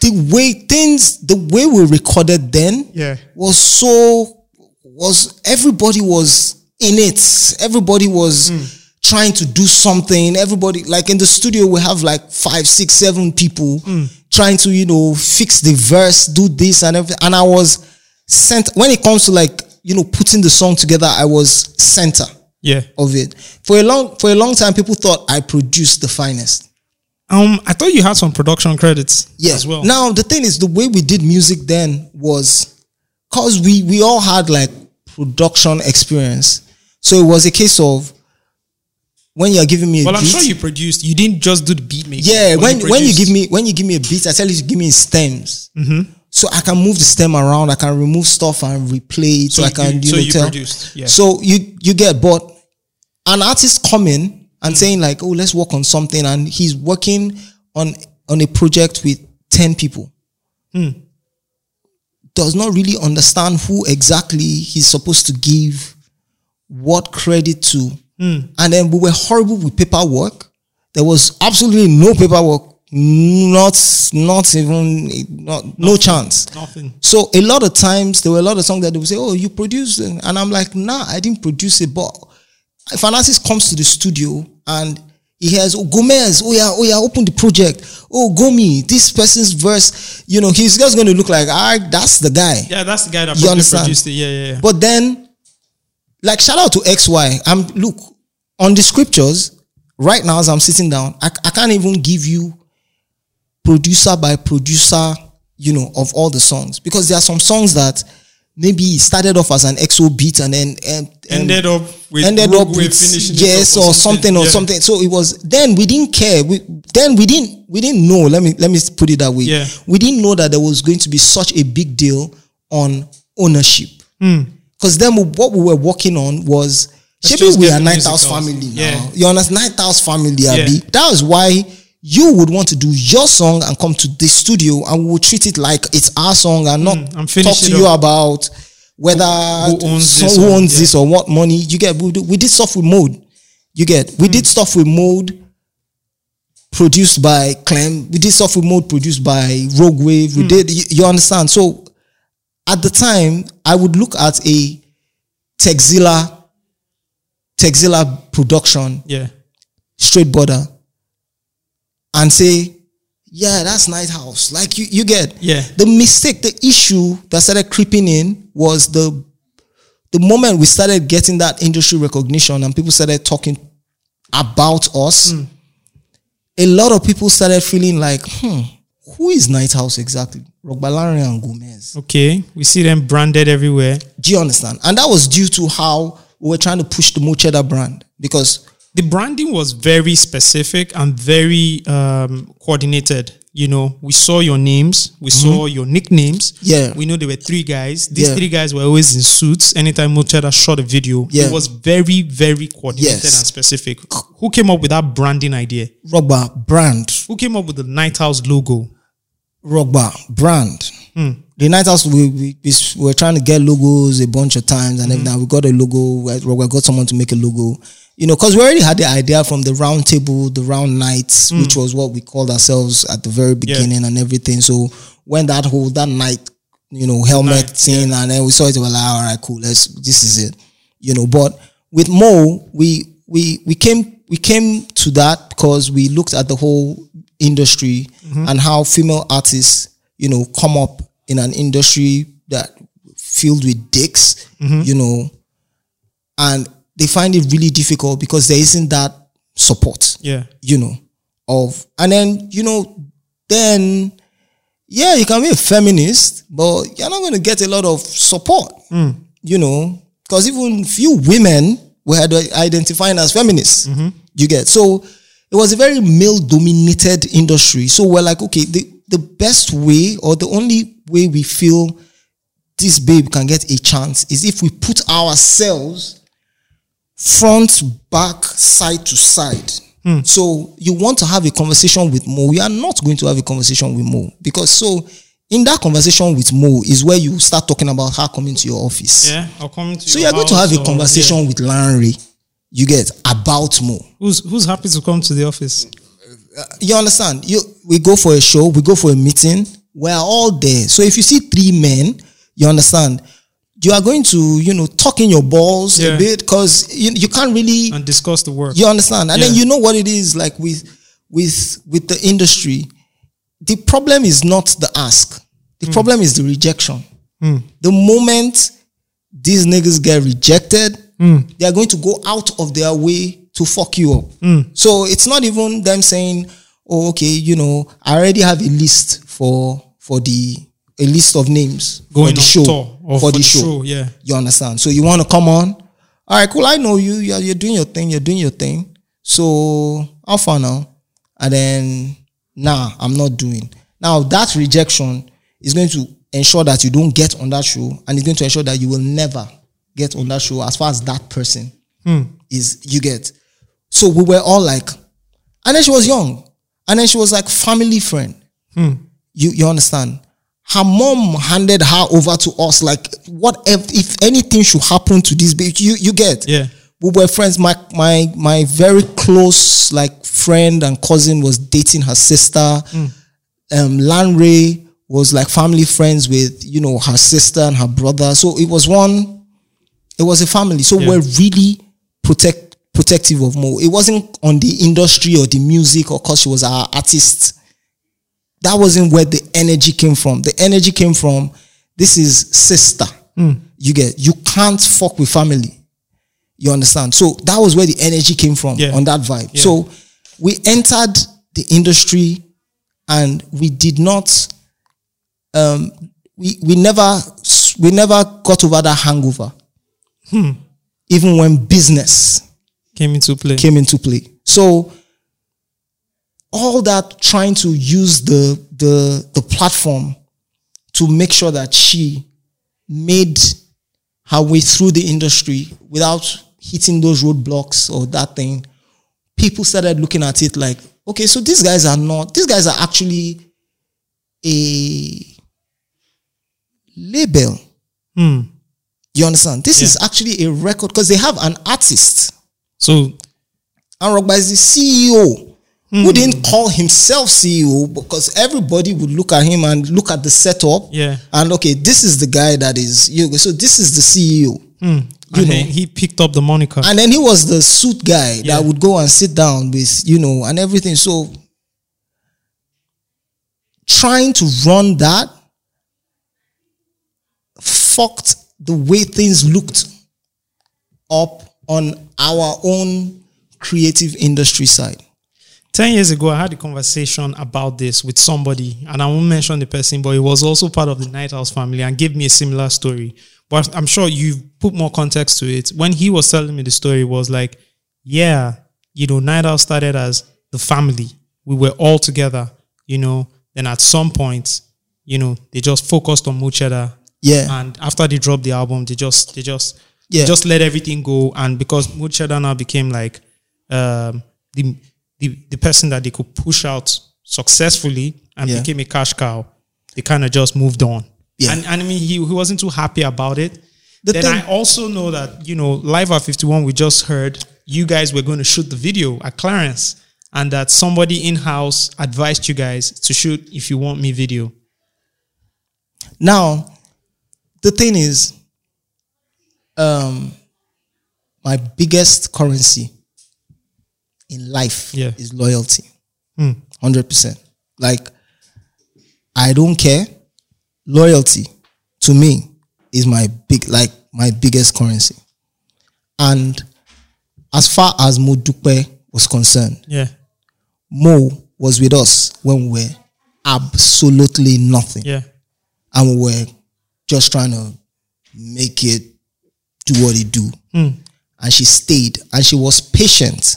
the way things the way we recorded then Yeah. was so was everybody was in it. Everybody was trying to do something. Everybody like in the studio we have like five six seven people trying to you know fix the verse do this and everything. And i was sent when it comes to like you know putting the song together i was center Yeah. of it. For a long for a long time people thought i produced the finest. Um, I thought you had some production credits yeah. as well. Now the thing is, the way we did music then was because we we all had like production experience, so it was a case of when you're giving me a well, I'm beat. sure you produced. You didn't just do the beat making. yeah, when when you give me when you give me a beat, I tell you to give me stems. Mm-hmm. So I can move the stem around, I can remove stuff and replay it. So, So I can you- you so know you tell. produced, yeah. So you you get but an artist coming and mm. saying like, oh, let's work on something, and he's working on on a project with ten people. Hmm. Does not really understand who exactly he's supposed to give what credit to. And then we were horrible with paperwork. There was absolutely no paperwork not not even not no chance. Nothing. So a lot of times there were a lot of songs that they would say, "Oh, you produced," it." and I'm like, "Nah, I didn't produce it." But if an artist comes to the studio and he has "Oh, Gomez, oh yeah, oh yeah, open the project. Oh, Gomi, this person's verse," you know, he's just going to look like, "Ah, that's the guy." Yeah, that's the guy that You understand? produced it. Yeah, yeah, yeah. But then, like, shout out to XY. I'm look on the scriptures right now as I'm sitting down. I, I can't even give you producer by producer, you know, of all the songs because there are some songs that maybe it started off as an XO beat and then and, and ended up with ended up with finishing yes up or something or Yeah. something. So it was then we didn't care. We then we didn't we didn't know. Let me let me put it that way. Yeah. We didn't know that there was going to be such a big deal on ownership. Hmm. Because then we- what we were working on was maybe we are music House family now. Yeah. You understand? Knighthouse family, Yeah. Abi. That was why you would want to do your song and come to the studio and we would treat it like it's our song and not and talk to you up. about whether Who owns so- this who owns yeah. this or what money you get. We, do, we did stuff with Mode. You get. We Hmm. did stuff with Mode produced by Clem. We did stuff with Mode produced by Rogue Wave. We did. You, you understand? So at the time, I would look at a Texila Texila production Yeah. Straight Butter and say, yeah, that's Knighthouse. Like you, you get. Yeah. The mistake, the issue that started creeping in was the the moment we started getting that industry recognition and people started talking about us. Hmm. A lot of people started feeling like, hmm, who is Knighthouse exactly? Rogbalari and Gomez. Okay. We see them branded everywhere. Do you understand? And that was due to how we were trying to push the Mo'Cheddah brand because the branding was very specific and very um, coordinated. You know, we saw your names, we saw your nicknames. Mm-hmm. Yeah. we know there were three guys. These Yeah. three guys were always in suits. Anytime Mo'Cheddah shot a video, Yeah. it was very, very coordinated Yes. and specific. Who came up with that branding idea? Rogba brand Who came up with the Knighthouse logo? Rogba brand. Hmm. The Knighthouse we, we we were trying to get logos a bunch of times Hmm. and everything. We got a logo. Rogba got someone to make a logo. You know, because we already had the idea from the round table, the round nights, Hmm. which was what we called ourselves at the very beginning and everything. So when that whole that night, you know, helmet Night, thing, and then we saw it, we were like, all right, cool, let's this is it. You know, but with Mo, we we we came we came to that because we looked at the whole industry mm-hmm. and how female artists, you know, come up in an industry that filled with dicks, mm-hmm. you know, and they find it really difficult because there isn't that support Yeah. you know, of and then you know, then yeah, you can be a feminist, but you're not going to get a lot of support, mm. you know, because even few women were identifying as feminists. Mm-hmm. You get so it was a very male-dominated industry. So we're like, okay, the the best way or the only way we feel this babe can get a chance is if we put ourselves front, back, side to side. Hmm. So you want to have a conversation with Mo. We are not going to have a conversation with Mo because so in that conversation with Mo is where you start talking about her coming to your office. Yeah. I'll come to So you're going to have a or- conversation with Larry. You get about more. Who's who's happy to come to the office? You understand? You we go for a show, we go for a meeting, we're all there. So if you see three men, you understand, you are going to, you know, tuck in your balls Yeah. a bit because you, you can't really And discuss the work. you understand? And then you know what it is like with with with the industry. The problem is not the ask. The Hmm. problem is the rejection. The moment these niggas get rejected, Hmm. they are going to go out of their way to fuck you up. Hmm. So it's not even them saying, "Oh, okay, you know, I already have a list for for the a list of names Going for the show tour or for, the, show. yeah. You understand? So you want to come on? All right, cool. I know you. You're, you're doing your thing. You're doing your thing. So how far now? And then, nah, I'm not doing. Now that rejection is going to ensure that you don't get on that show, and it's going to ensure that you will never get on that show as far as that person hmm. is. You get. So we were all like, and then she was young, and then she was like family friend. Hmm. You you understand? Her mom handed her over to us like what if, if anything should happen to this baby, you you get Yeah. we were friends. My my my very close like friend and cousin was dating her sister. Hmm. Um, Lanre was like family friends with you know her sister and her brother. So it was one. It was a family. So Yeah. we're really protect protective of Mo. It wasn't on the industry or the music or cause she was our artist. That wasn't where the energy came from. The energy came from this is sister. You get you can't fuck with family. You understand? So that was where the energy came from Yeah. on that vibe. Yeah. So we entered the industry and we did not um we we never we never got over that hangover. Hmm. Even when business Came into play. came into play. So all that trying to use the the the platform to make sure that she made her way through the industry without hitting those roadblocks or that thing, people started looking at it like, okay, so these guys are not, these guys are actually a label. Hmm. You understand? This is actually a record because they have an artist. So And Rogba is the CEO who hmm. didn't call himself CEO because everybody would look at him and look at the setup. Yeah. And okay, this is the guy that is you. So this is the CEO. Hmm. You and know. he picked up the moniker. And then he was the suit guy Yeah. that would go and sit down with, you know, and everything. So trying to run that fucked the way things looked up on our own creative industry side. 10 years ago, I had a conversation about this with somebody, and I won't mention the person, but he was also part of the Knighthouse family and gave me a similar story. But I'm sure you've put more context to it. When he was telling me the story, it was like, yeah, you know, Knighthouse started as the family. We were all together, you know. Then at some point, you know, they just focused on Mo'Cheddah. Yeah. And after they dropped the album, they just they just Yeah. they just let everything go. And because Mo'Cheddah now became like um, the, the the person that they could push out successfully and Yeah. became a cash cow, they kind of just moved on. Yeah. And, and I mean, he, he wasn't too happy about it. The then thing- I also know that, you know, Live at 51, we just heard you guys were going to shoot the video at Clarence and that somebody in house advised you guys to shoot if you want me video. Now, the thing is, um, my biggest currency in life Yeah. is loyalty. Hundred percent. Like, I don't care. Loyalty to me is my big, like my biggest currency. And as far as Modupe was concerned, Yeah. Mo was with us when we were absolutely nothing Yeah. and we were just trying to make it do what it do. Hmm. And she stayed and she was patient.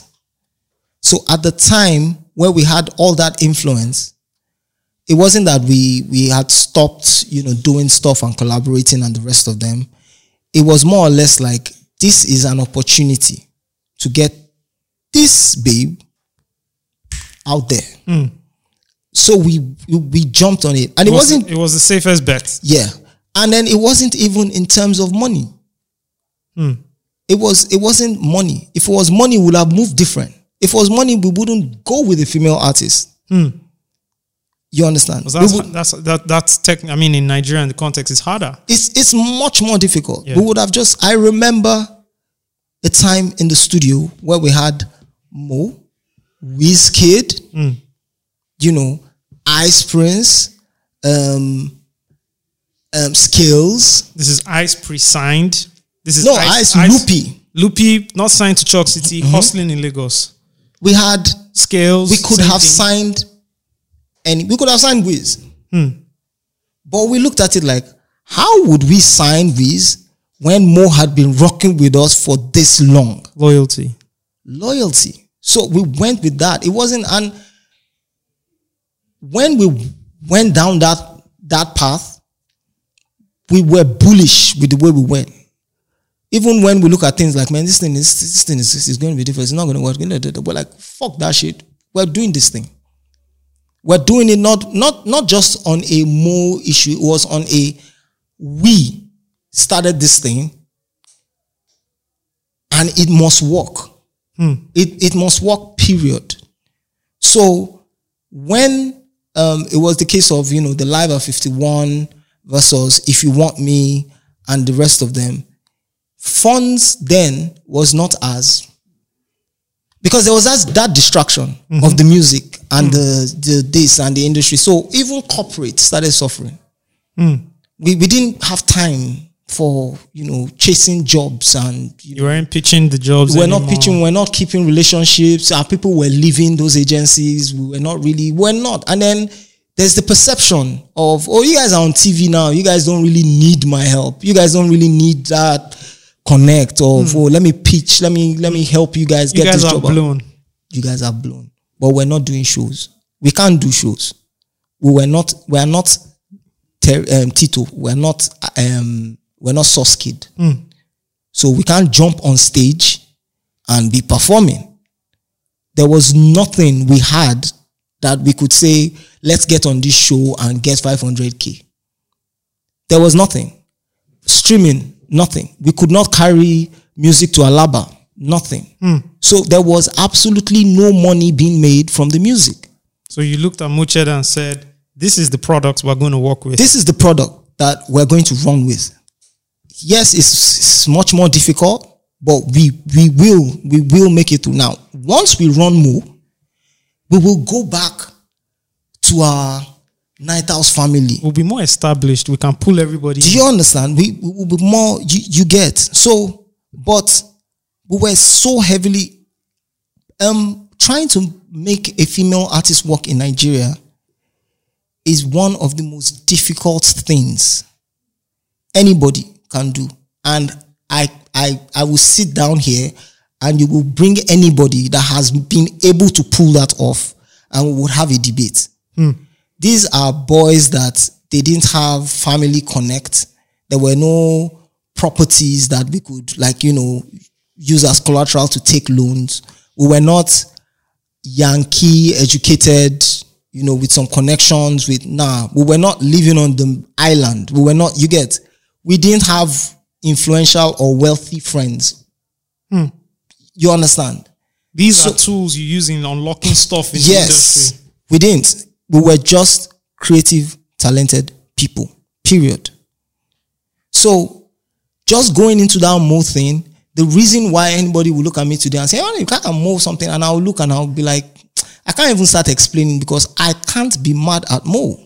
So at the time where we had all that influence, it wasn't that we we had stopped, you know, doing stuff and collaborating and the rest of them. It was more or less like this is an opportunity to get this babe out there. Hmm. So we, we jumped on it, and it, It was, wasn't it was the safest bet. yeah. And then it wasn't even in terms of money. Hmm. It was it wasn't money. If it was money, we would have moved different. If it was money, we wouldn't go with a female artist. Hmm. You understand? That's, would- that's, that, that's tech, I mean, in Nigeria, in the context, it's harder. it's it's much more difficult. Yeah. We would have just I remember a time in the studio where we had Mo, Wizkid, hmm. you know, Ice Prince, um, um, Skales. This is Ice pre-signed. This is No, Ice, Loopy. Loopy, not signed to Choc City, hustling in Lagos. We had Skales. we could have thing. signed and we could have signed Wiz. But we looked at it like, how would we sign Wiz when Mo had been rocking with us for this long? loyalty. Loyalty. So we went with that. It wasn't and when we went down that that path, we were bullish with the way we went. Even when we look at things like, man, this thing is this thing is, is going to be different. It's not going to work. We're like, fuck that shit. We're doing this thing. We're doing it not not not just on a Mo issue. It was on a we started this thing, and it must work. It it must work. Period. So when um, it was the case of you know the live at 51 versus if you want me and the rest of them funds then was not as because there was that, that distraction of mm-hmm. the music and the, mm. the this and the industry so even corporate started suffering mm. we, we didn't have time for you know chasing jobs and you You weren't pitching the jobs. we're not pitching, we're not keeping relationships. Our people were leaving those agencies. We were not really, we're not. And then there's the perception of, oh, you guys are on TV now. You guys don't really need my help. You guys don't really need that connect of, oh, let me pitch, let me, let me help you guys. You get guys this are job. out." blown. You guys are blown. But we're not doing shows. We can't do shows. We were not, we are not ter- um, Tito. We're not, um, we're not Sauce Kid. So we can't jump on stage and be performing. There was nothing we had that we could say, let's get on this show and get 500k. There was nothing. Streaming, nothing. We could not carry music to Alaba, nothing. Hmm. So there was absolutely no money being made from the music. So you looked at Mo'Cheddah and said, "This is the product we're going to work with." This is the product that we're going to run with. Yes, it's, it's much more difficult, but we we will we will make it through. Now, once we run more, we will go back to our Knighthouse family. we'll be more established. We can pull everybody. Do you understand? We, we will be more you, you get so, but we were so heavily um trying to make a female artist work in Nigeria is one of the most difficult things anybody can do. And I I I will sit down here and you will bring anybody that has been able to pull that off and we would have a debate. Hmm. These are boys that they didn't have family connect. There were no properties that we could like, you know, use as collateral to take loans. We were not Yankee educated, you know, with some connections with nah, we were not living on the island. We were not, you get, we didn't have influential or wealthy friends. Hmm. You understand? These So- are tools you use in unlocking stuff in the Yes. industry. We didn't. We were just creative, talented people. Period. So just going into that mold thing, the reason why anybody will look at me today and say, Oh, you can't mold something, and I'll look and I'll be like, I can't even start explaining because I can't be mad at Mo.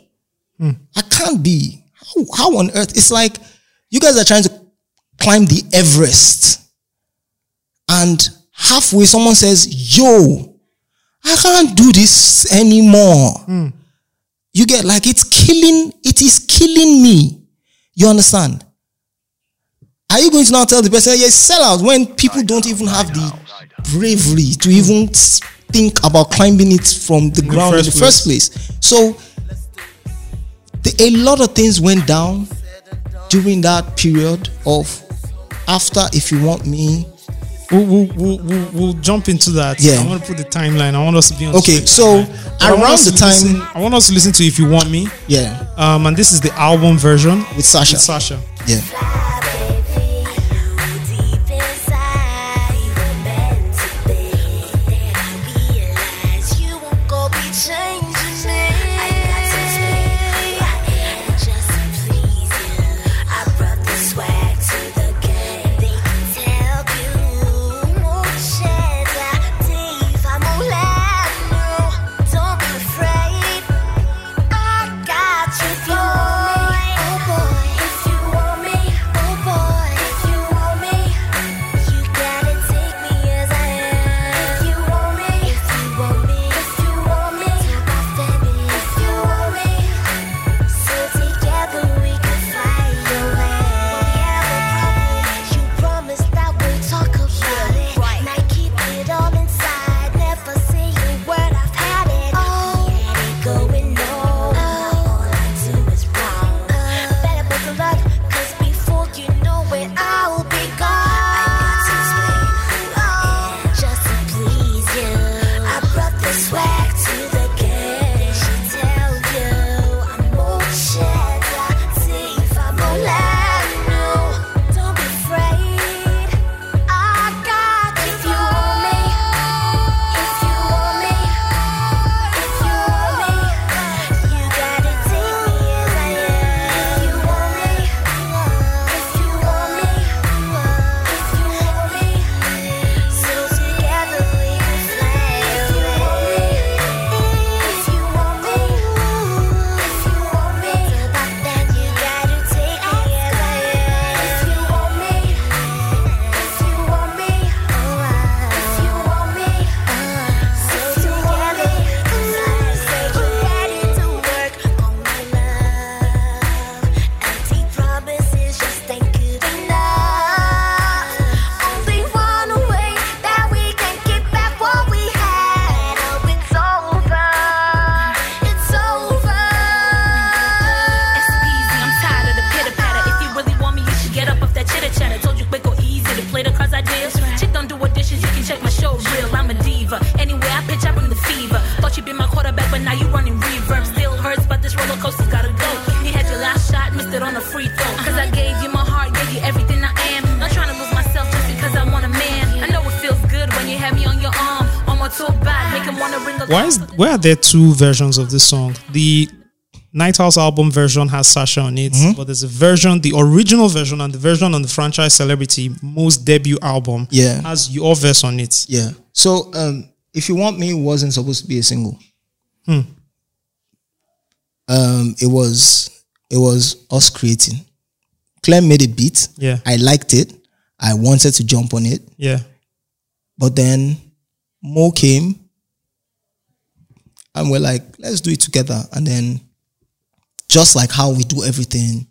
Hmm. I can't be. How, how on earth? It's like you guys are trying to climb the Everest, and halfway someone says, Yo, I can't do this anymore. You get like it's killing, it is killing me. You understand? Are you going to now tell the person, yes, sell out when people don't even have the bravery to even think about climbing it from the ground in the first first place? So the, a lot of things went down during that period of after if you want me We'll, we'll, we'll, we'll, jump into that. Yeah. I want to put the timeline. I want us to be on. Okay, so timeline. I want around the time- listen- I want us to listen to "If You Want Me," yeah um, and this is the album version with Sasha with Sasha. yeah are there two versions of this song? The Knighthouse album version has Sasha on it, Mm-hmm. but there's a version, the original version, and the version on the franchise Celebrity most debut album Yeah. has your verse on it. Yeah. So um, if you want me, it wasn't supposed to be a single. Hmm. Um, it was it was us creating. Clem made a beat. Yeah. I liked it. I wanted to jump on it, Yeah. but then Mo came, and we're like, let's do it together. And then, just like how we do everything,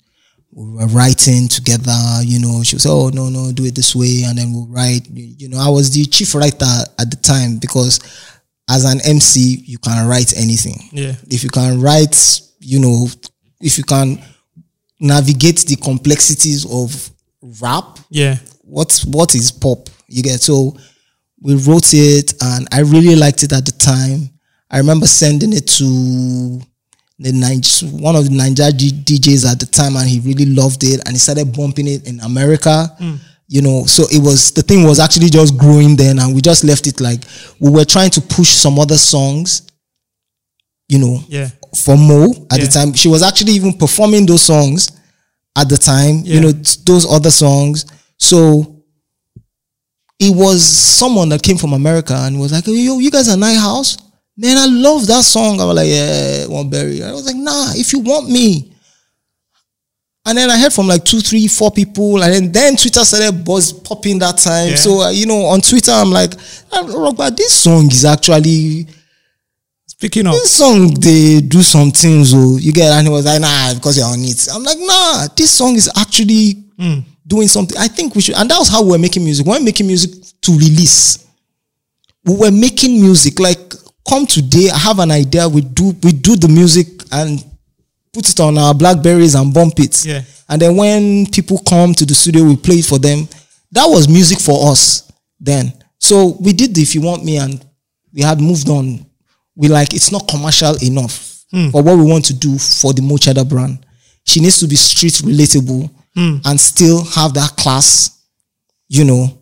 we were writing together. You know, she was, oh no no, do it this way, and then we'll write. You know, I was the chief writer at the time because as an MC, you can write anything. Yeah. If you can write, you know, if you can navigate the complexities of rap, Yeah. what what is pop? You get so we wrote it and I really liked it at the time. I remember sending it to the Nige- one of the Niger DJs at the time and he really loved it and he started bumping it in America. Hmm. You know, so it was the thing was actually just growing then and we just left it like we were trying to push some other songs, you know, Yeah. for Mo at Yeah. the time. She was actually even performing those songs at the time, Yeah. you know, those other songs. So it was someone that came from America and was like, yo, you guys are Knighthouse? Man, I love that song. I was like, yeah, one berry. I was like, nah, if you want me. And then I heard from like two, three, four people, and then, then Twitter started buzz popping that time. Yeah. So uh, you know, on Twitter, I'm like, "Ah, Rogba, this song is actually Speaking of, this song they do some things oh you get and he was like nah because you're on it i'm like nah this song is actually doing something i think we should and that was how we were making music we weren't making music to release we were making music like come today i have an idea we do we do the music and put it on our blackberries and bump it Yeah. and then when people come to the studio we play it for them that was music for us then so we did the if you want me and we had moved on we like it's not commercial enough hmm. for what we want to do for the Mo'Cheddah brand. She needs to be street relatable hmm. and still have that class, you know.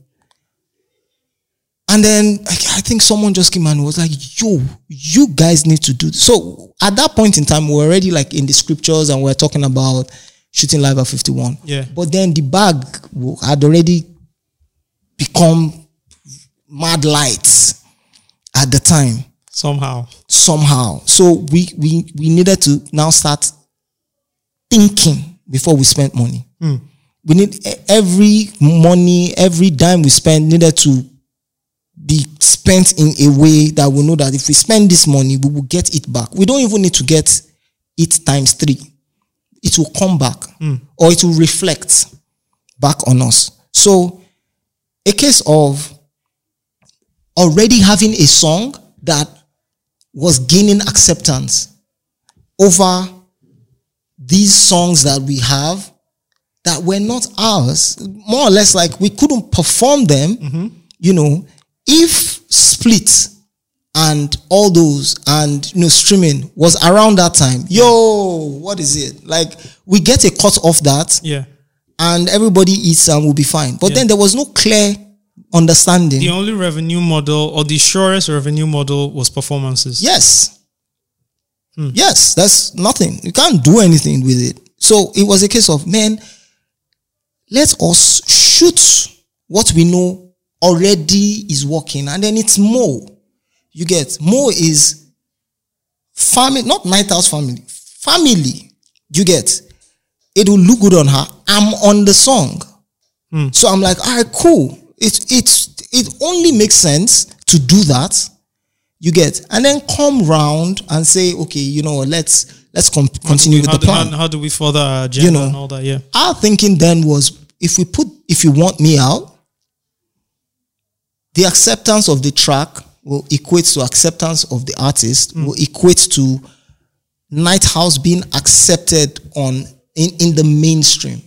And then I, I think someone just came and was like, "Yo, you guys need to do." This. So at that point in time, we we're already like in the scriptures and we are talking about shooting live at fifty one. Yeah. But then the bag had already become mad lights at the time somehow, somehow. So we we we needed to now start thinking before we spent money. Hmm. We need every money, every dime we spend needed to be spent in a way that we know that if we spend this money, we will get it back. We don't even need to get it times three. It will come back hmm. or it will reflect back on us. So a case of already having a song that was gaining acceptance over these songs that we have that were not ours. More or less like we couldn't perform them, mm-hmm. you know, if split and all those and you know streaming was around that time. Yo, what is it? Like we get a cut off that yeah. and everybody eats and we'll be fine. But Yeah. then there was no clear understanding. The only revenue model or the surest revenue model was performances. Yes. Hmm. Yes, that's nothing. You can't do anything with it. So it was a case of, man, let us shoot what we know already is working. And then it's more. You get more is family, not Knighthouse family, family. You get it will look good on her. I'm on the song. Hmm. So I'm like, all right, cool. It it's it only makes sense to do that. You get, and then come round and say, okay, you know, let's let's com- continue with the do, plan. how, how do we further agenda You know. and all that? Yeah. Our thinking then was, if we put, if you want me out, the acceptance of the track will equate to acceptance of the artist, mm. will equate to Knighthouse being accepted on in, in the mainstream.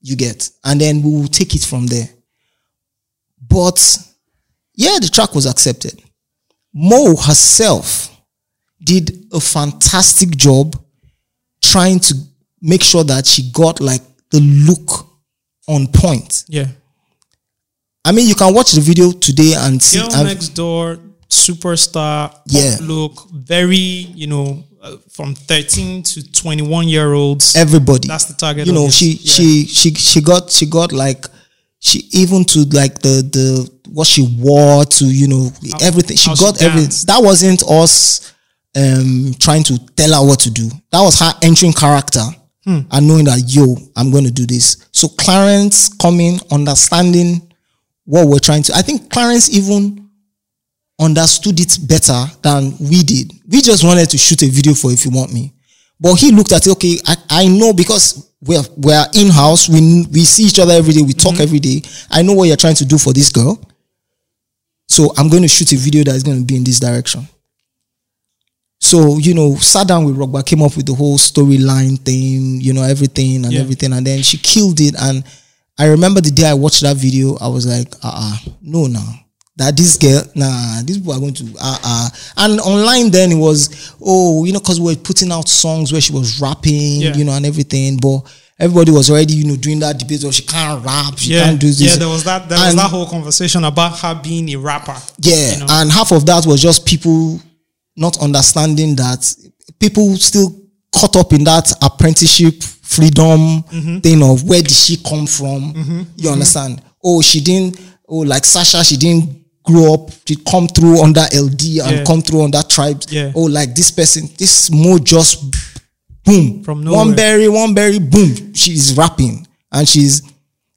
You get, and then we will take it from there. But yeah, the track was accepted. Mo herself did a fantastic job trying to make sure that she got like the look on point. Yeah. I mean, you can watch the video today and see. Girl and- Next Door superstar Yeah. look, very you know uh, from thirteen to twenty one year olds. everybody. That's the target You know, she Yeah. she she she got she got like she even to like the the what she wore to you know everything. She how she got everything. That wasn't us um trying to tell her what to do. That was her entering character Hmm. and knowing that yo, I'm going to do this. So Clarence coming, understanding what we're trying to. I think Clarence even understood it better than we did. We just wanted to shoot a video for If You Want Me. But he looked at it, okay, I, I know because we're, we're in house, we, we see each other every day, we talk mm-hmm. every day. I know what you're trying to do for this girl. So I'm going to shoot a video that is going to be in this direction. So, you know, sat down with Rogba, came up with the whole storyline thing, you know, everything and Yeah. everything. And then she killed it. And I remember the day I watched that video, I was like, uh uh no, no. That this girl, nah, these people are going to, uh uh And online then it was, oh, you know, because we were putting out songs where she was rapping, Yeah. you know, and everything. But everybody was already, you know, doing that debate of she can't rap, she yeah, can't do this. yeah, there was that. There was that whole conversation about her being a rapper. yeah, you know? and half of that was just people not understanding that people still caught up in that apprenticeship freedom Mm-hmm. thing of where did she come from? You understand? Oh, she didn't. Oh, like Sasha, she didn't grow up. She come through under eLDee and Yeah. come through under tribes. Yeah. Oh, like this person, this more just boom From nowhere. one berry, one berry, boom. She's rapping and she's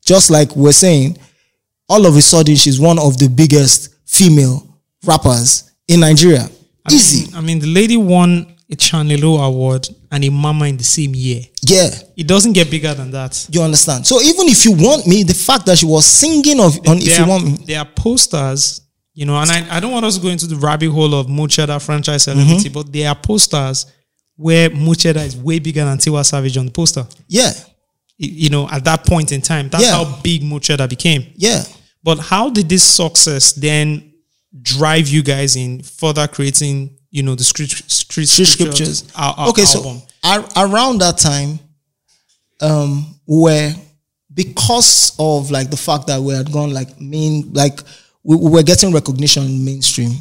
just like we're saying. All of a sudden, she's one of the biggest female rappers in Nigeria. Easy, I mean, the lady won a Channel O award and a Mama in the same year. yeah. It doesn't get bigger than that. You understand? So even if you want me, the fact that she was singing of on if you are, want me, there are posters, you know, and I, I don't want us to go into the rabbit hole of Mo'Cheddah franchise celebrity, Mm-hmm. but there are posters where Mo'Cheddah is way bigger than Tiwa Savage on the poster. yeah, You know, at that point in time, that's Yeah. how big Mo'Cheddah became. yeah. But how did this success then drive you guys in further creating, you know, the street, street, Street scriptures, scriptures. al- al- okay, album? so ar- around that time, um, where because of like the fact that we had gone like main, like we, we were getting recognition in mainstream,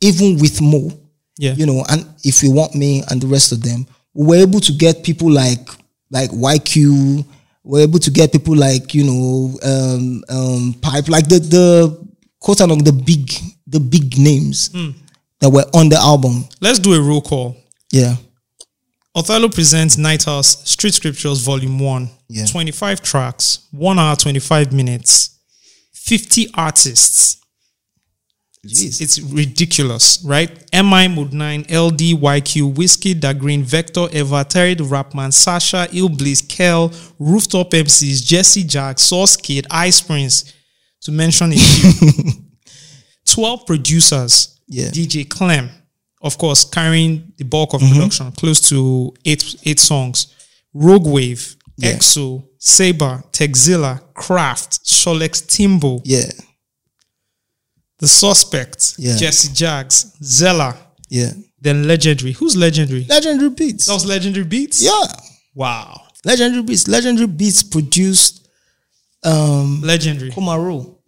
even with Mo, yeah, you know, and if you want me and the rest of them, we were able to get people like like YQ, we were able to get people like you know um, um, Pipe, like the the quote unquote the big the big names Hmm. That were on the album. let's do a roll call. Yeah, Othello presents Knighthouse Street Scriptures Volume 1. Yeah. 25 tracks, 1 hour, 25 minutes, 50 artists. Jeez. It's ridiculous, right? MI Mood 9, eLDee, YQ, Whiskey, Da Grin, Vector, Eva, Terry the Rapman, Sasha, iLLbliss, Kel, Rooftop MCs, Jesse Jagz, Sauce Kid, Ice Prince, to mention a few. 12 producers. Yeah. DJ Clem, of course, carrying the bulk of Mm-hmm. production, close to eight eight songs. Rogue Wave, Yeah. EXO, Saber, Texzilla, Kraft, Sholex Timbo, yeah, The Suspect, Yeah. Jesse Jagz, Zella, yeah. then Legendary. Who's Legendary? Legendary Beats. That was Legendary Beats? yeah, Wow. Legendary Beats. Legendary Beats produced um Legendary. Komaro.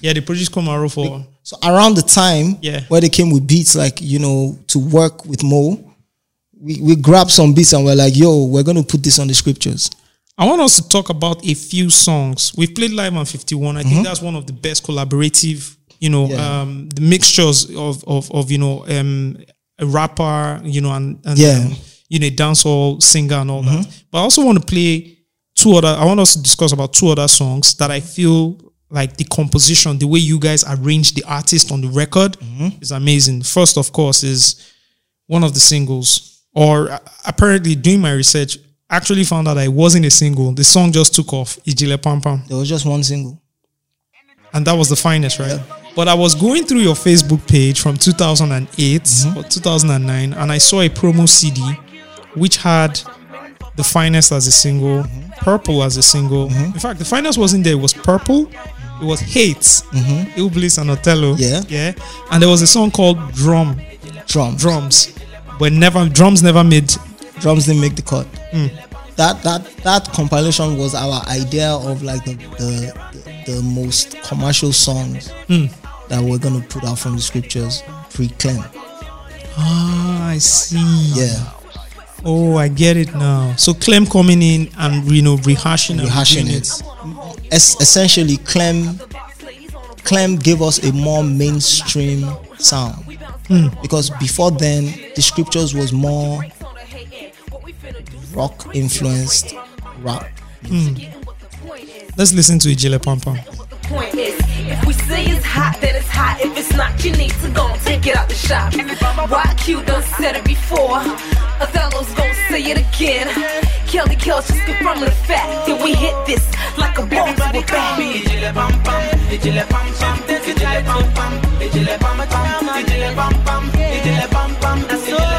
Yeah, they produced Komaro for. So around the time Yeah. where they came with beats, like you know, to work with Mo, we, we grabbed some beats and we're like, yo, we're gonna put this on the scriptures. I want us to talk about a few songs. We've played live on 51. I Mm-hmm. think that's one of the best collaborative, you know, Yeah. um, the mixtures of, of, of, you know, um, a rapper, you know, and, and Yeah. Mm-hmm. um, you know, dancehall singer and all that. But I also want to play two other, I want us to discuss about two other songs that I feel like the composition, the way you guys arrange the artist on the record Mm-hmm. is amazing. First, of course, is one of the singles, or uh, apparently doing my research, actually found out that it wasn't a single. The song just took off, Ijile Pam Pam. There was just one single. And that was the finest, right? But I was going through your Facebook page from 2008 or 2009, and I saw a promo CD which had the finest as a single, purple as a single. In fact, the finest wasn't there, it was purple. It was Hate, iLLbliss and Othello. Yeah. Yeah. And there was a song called Drum, Drum. Drums. But never drums never made Drums didn't make the cut. Hmm. That that that compilation was our idea of like the the, the, the most commercial songs Hmm. that we're gonna put out from the scriptures pre-Clem. Ah, I see. Yeah, Oh, I get it now. So Clem coming in and you know rehashing and rehashing doing it. Es- essentially, Clem Clem gave us a more mainstream sound hmm. because before then the scriptures was more rock influenced rap. Hmm. Let's listen to Ijele Pam Pam. If we say it's hot, then it's hot. If it's not, you need to go and take it out the shop. YQ done said it before. Othello's gonna say it again. Kelly Kells just confirming the fact that we hit this like a ball to a bat. Ijile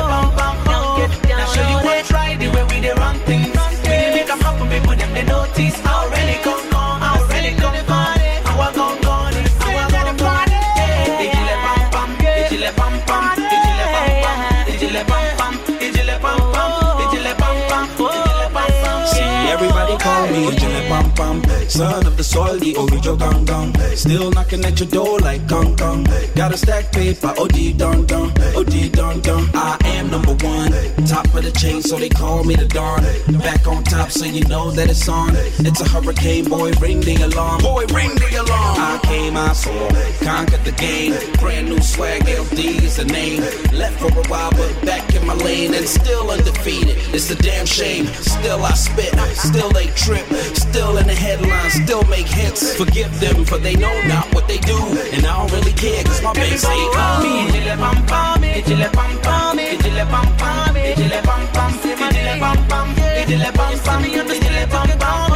Son of the soil, the original gong gong. Still knocking at your door like gong gong. Got a stack paper, OD dun dun OD dun dun I am number one Top of the chain, so they call me the Don. Back on top, so you know that it's on. It's a hurricane, boy, ring the alarm. Boy, ring the alarm. I came, I saw, conquered the game. Brand new swag, eLDee is the name. Left for a while, but back in my lane And still undefeated, it's a damn shame Still I spit, still they trip Still in the headlines, still make hits Forgive them, for they know not what they do And I don't really care, cause my bank say call me Ijile pam pam, ijile pam pam, ijile pam pam, ijile pam pam, ijile pam pam, ijile pam pam, ijile pam pam.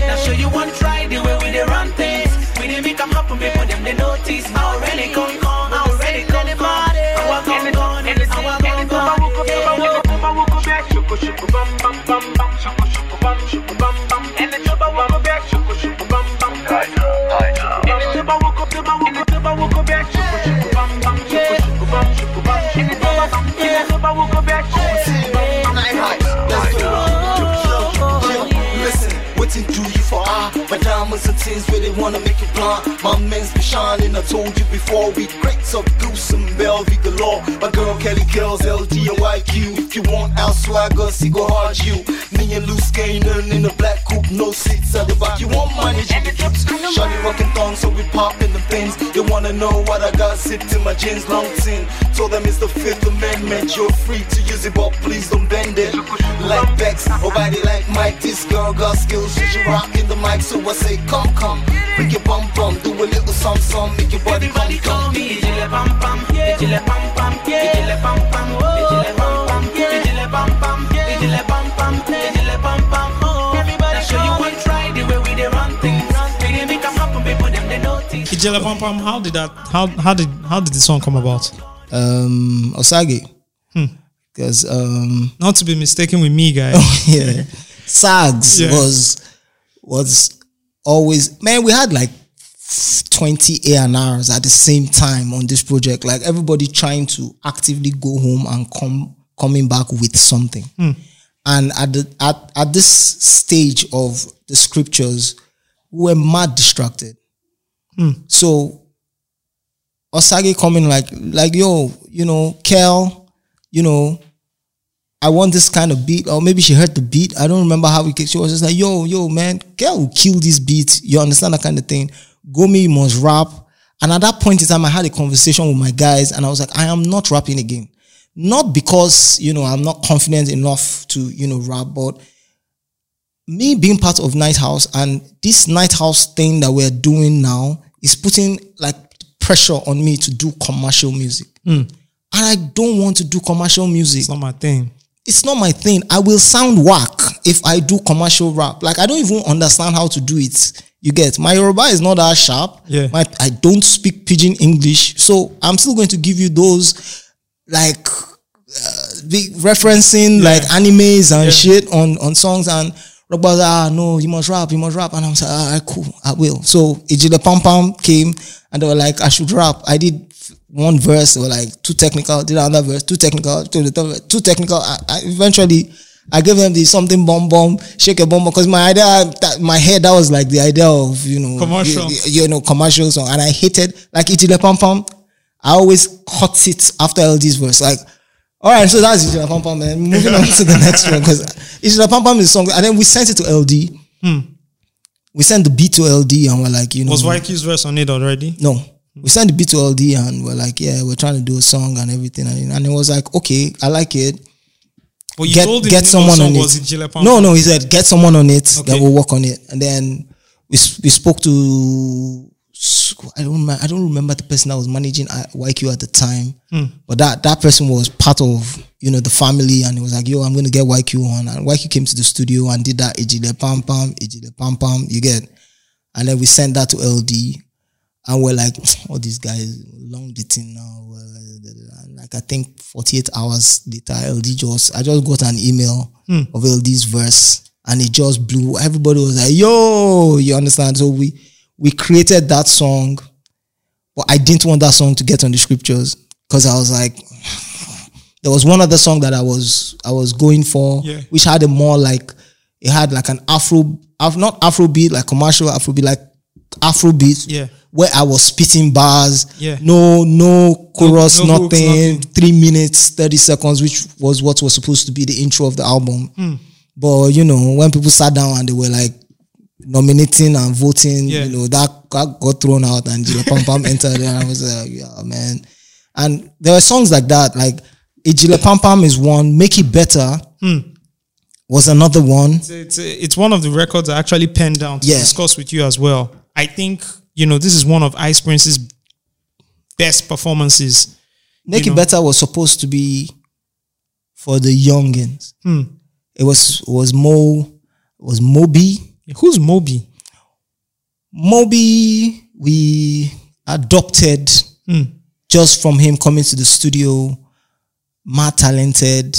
Now show you one try the way we dey run things. We dey make 'em happen, we put them the notice. Already gone gone, already gone gone. Our gone gone, our gone gone. Shuku shuku bam bam bam bam, shuku shuku bam shuku bam bam. And the chuba walk back, Diamonds and where they wanna make you blind. My men's shining, I told you before. We crates of goose and Belvy galore. My girl Kelly Kells, LG and YQ. If you want our swagger, see go hard you. Me and Luce Gaynor in the black coupe, no seats at the back. You want money, Jimmy Trips. Shawty rockin' thongs, so we pop in the bins. They wanna know what I got, sit in my jeans, long tin. Told them it's the Fifth Amendment. You're free to use it, but please don't bend it. Like Bex, or body like Mike. This girl got skills, she should rock in the mic. So I say, come, come, bring your bum bum, do a little some some, make your body come, Everybody call come. me Ijile pam pam, Ijile pam pam, Ijile pam pam, Ijile pam pam, Ijile pam pam, Ijile pam pam, Ijile pam pam. Everybody show you one try the way we dey run things. We dey make 'em happen, we put them the notice. Ijele Pam Pam. How did that? How how did how did the song come about? Um, Osagie, because um, Not to be mistaken with me, guys. yeah, Sags Yeah. was was always man. We had like twenty A and R's at the same time on this project. Like everybody trying to actively go home and come coming back with something. Hmm. And at the at at this stage of the scriptures, we were mad distracted. Hmm. So Osagie coming like like yo, you know, Kel, you know, I want this kind of beat, or maybe she heard the beat. I don't remember how came. She was just like, yo, yo, man, Kel will kill this beat. You understand that kind of thing. Gomi must rap. And at that point in time, I had a conversation with my guys, and I was like, I am not rapping again. Not because, you know, I'm not confident enough to, you know, rap, but me being part of Knighthouse and this Knighthouse thing that we're doing now is putting like pressure on me to do commercial music. Hmm. And I don't want to do commercial music It's not my thing. it's not my thing. I will sound whack if I do commercial rap. Like I don't even understand how to do it. You get my Yoruba is not that sharp. Yeah. My, I don't speak pidgin English, so I'm still going to give you those like uh, big referencing like animes and shit on on songs and. Was like, ah no, you must rap, you must rap, and I'm like, ah cool, I will. So Ejile Pam Pam came and they were like, I should rap. I did one verse, they were like too technical, did another verse, too technical, too, too technical. I, I eventually I gave them the something bomb bomb, shake a bomb because my idea, that, my head, that was like the idea of you know Commercial. you, you know commercial song, and I hated like Itile Pom Pom. I always cut it after eLDee's verse, like. All right, so that's Itile Pom Pam, man. Moving on to the next one because Itile Pam Pam is a song, and then we sent it to eLDee. Hmm. We sent the beat to eLDee, and we're like, you know, Was YQ's verse on it already? no. We sent the beat to eLDee and we're like, yeah, we're trying to do a song and everything. And, and it was like, okay, I like it. But you Get told him get the name of someone on was it. No, no, he said, get someone on it, Okay. then we'll work on it. And then we, we spoke to, I don't, remember, I don't remember the person that was managing uh, YQ at the time, Hmm. but that, that person was part of, you know, the family. And it was like, yo, I'm going to get YQ on. And YQ came to the studio and did that Ejile Pam Pam, Ejile Pam Pam, you get. And then we sent that to eLDee. And we're like, all these guys, long the thing now. and Like I think 48 hours later, eLDee just, I just got an email hmm. of eLDee's verse and it just blew. Everybody was like, yo, you understand? So we, we created that song, but I didn't want that song to get on the scriptures because I was like, there was one other song that I was, I was going for, Yeah. which had a more like, it had like an Afro, not Afro beat, like commercial Afro beat, like Afro beat Yeah. Where I was spitting bars. Yeah. No, no chorus, no hooks, nothing, nothing. Three minutes, 30 seconds, which was what was supposed to be the intro of the album. Hmm. But, you know, when people sat down and they were like nominating and voting, Yeah. you know, that, that got thrown out and Jile Pam Pam entered and I was like, yeah, man. And there were songs like that, like Ejile Pam Pam is one, Make It Better Hmm. was another one. It's, it's, it's one of the records I actually penned down to Yeah. discuss with you as well. I think, you know, this is one of Ice Prince's best performances. Make It. Better was supposed to be for the youngins. Hmm. It was was Mo it was Moby. Who's Moby? Moby we adopted Hmm. just from him coming to the studio. Mad talented.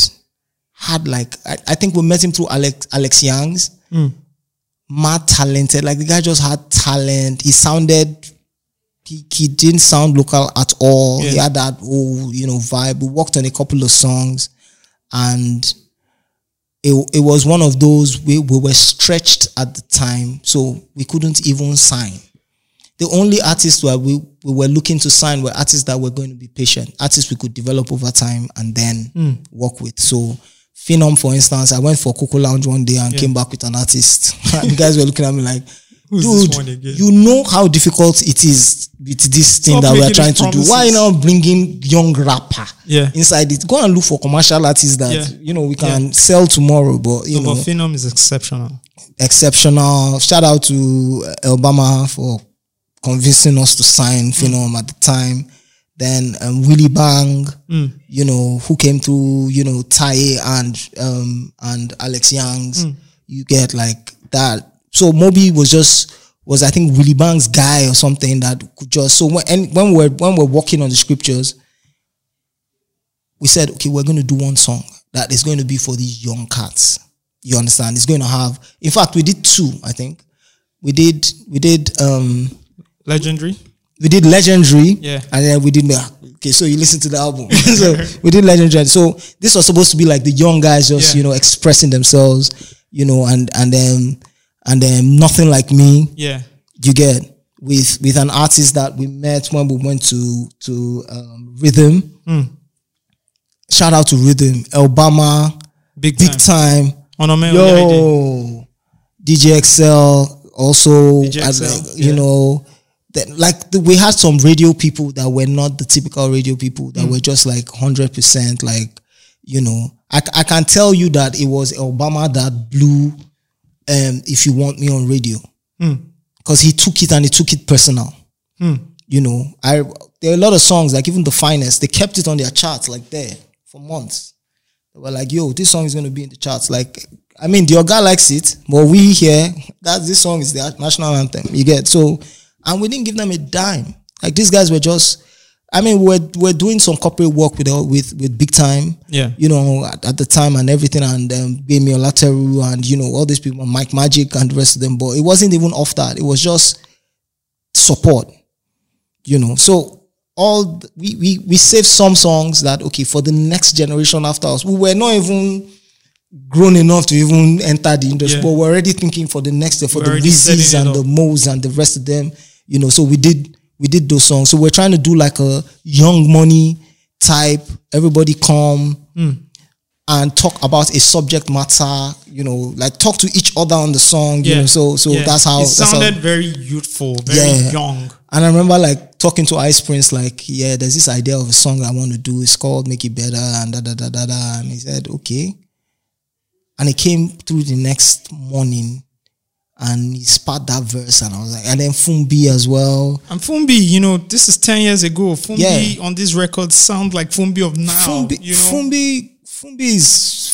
Had like I, I think we met him through Alex Alex Young's. Hmm. Mad talented. Like the guy just had talent. He sounded he, he didn't sound local at all. He had that whole, you know, vibe. We worked on a couple of songs and it, it was one of those we, we were stretched at the time, so we couldn't even sign. The only artists that we, we were looking to sign were artists that were going to be patient, artists we could develop over time and then hmm. work with. So Phenom, for instance, I went for Coco Lounge one day and came back with an artist. and the guys were looking at me like, dude, you know how difficult it is with this thing Stop that we're trying to do. Why now bringing young rapper Yeah. inside it? Go and look for commercial artists that Yeah. you know we can sell tomorrow, but you No, know but Phenom is exceptional. exceptional. Shout out to Obama for convincing us to sign Phenom at the time. Then um, Willie Bang, you know, who came through, you know, Taye and um, and Alex Youngs. You get like that. So Moby was just was I think Willie Bang's guy or something that could just so when and when we're when we're working on the scriptures, we said, okay, we're going to do one song that is going to be for these young cats. You understand? It's going to have. In fact, we did two. I think we did. We did. um Legendary. We did legendary. Yeah. And then we did. Okay, so you listen to the album. so we did legendary. So this was supposed to be like the young guys just Yeah. you know expressing themselves, you know, and and then and then nothing like me Yeah. you get with with an artist that we met when we went to to um, Rhythm. Hmm. Shout out to Rhythm, Obama, Big, big time. time. On a man. Yo. DJ XL also, DJ XL, like, you yeah. know, that like the, we had some radio people that were not the typical radio people that mm. were just like hundred percent like, you know, I, I can tell you that it was Obama that blew, um, if you want me on radio, mm. because he took it and he took it personal. Mm. You know, I there are a lot of songs like even the finest they kept it on their charts like there for months. They were like, "Yo, this song is going to be in the charts." Like, I mean, the guy likes it, but we here that this song is the national anthem. You get so, and we didn't give them a dime. Like these guys were just. I mean, we're we're doing some corporate work with with with big time. Yeah. You know, at, at the time and everything, and um, Gbemi Olateru and you know all these people, Mike Magic and the rest of them. But it wasn't even off that. It was just support. You know, so all th- we we we saved some songs that okay for the next generation after us. We were not even grown enough to even enter the industry, Yeah. but we're already thinking for the next for We're the already setting Weezys it and the Moes and the rest of them. You know, so we did we did those songs. So we're trying to do like a young money type, everybody come Hmm. and talk about a subject matter, you know, like talk to each other on the song, you know. So so yeah. that's how it that's how- sounded very youthful, very Yeah. young. and I remember like talking to Ice Prince, like, yeah, there's this idea of a song I want to do. It's called Make It Better and da da da da da. And he said, okay. And he came through the next morning and he spat that verse and I was like, and then Fumbi as well. And Fumbi, you know, this is 10 years ago. Fumbi Yeah. on this record sound like Fumbi of now. Fumbi, you know? Fumbi, Fumbi is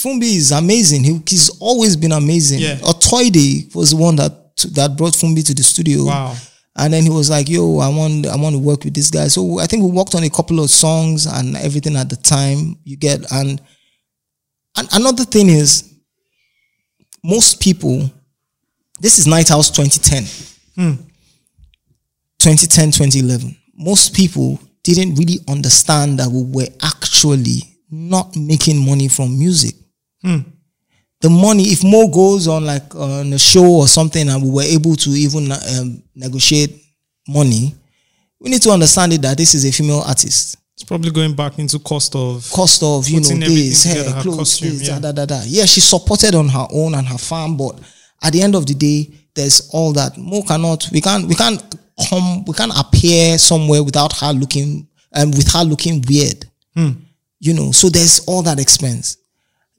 Fumbi is amazing. He, he's always been amazing. Yeah. Otoide was the one that that brought Fumbi to the studio. Wow. And then he was like, "Yo, I want, I want to work with this guy." So I think we worked on a couple of songs and everything at the time. You get, and and another thing is, most people, this is Knighthouse 2010, Hmm. 2010, 2011. Most people didn't really understand that we were actually not making money from music. Hmm. The money, if Mo goes on like on a show or something, and we were able to even um, negotiate money, we need to understand it that this is a female artist. It's probably going back into cost of Cost of you know this, hair, her clothes, costume, this, yeah. da, da, da, da. Yeah, she supported on her own and her farm, but at the end of the day, there's all that. Mo cannot, we can't, we can't come, we can't appear somewhere without her looking, and with her looking weird. Hmm. You know, so there's all that expense.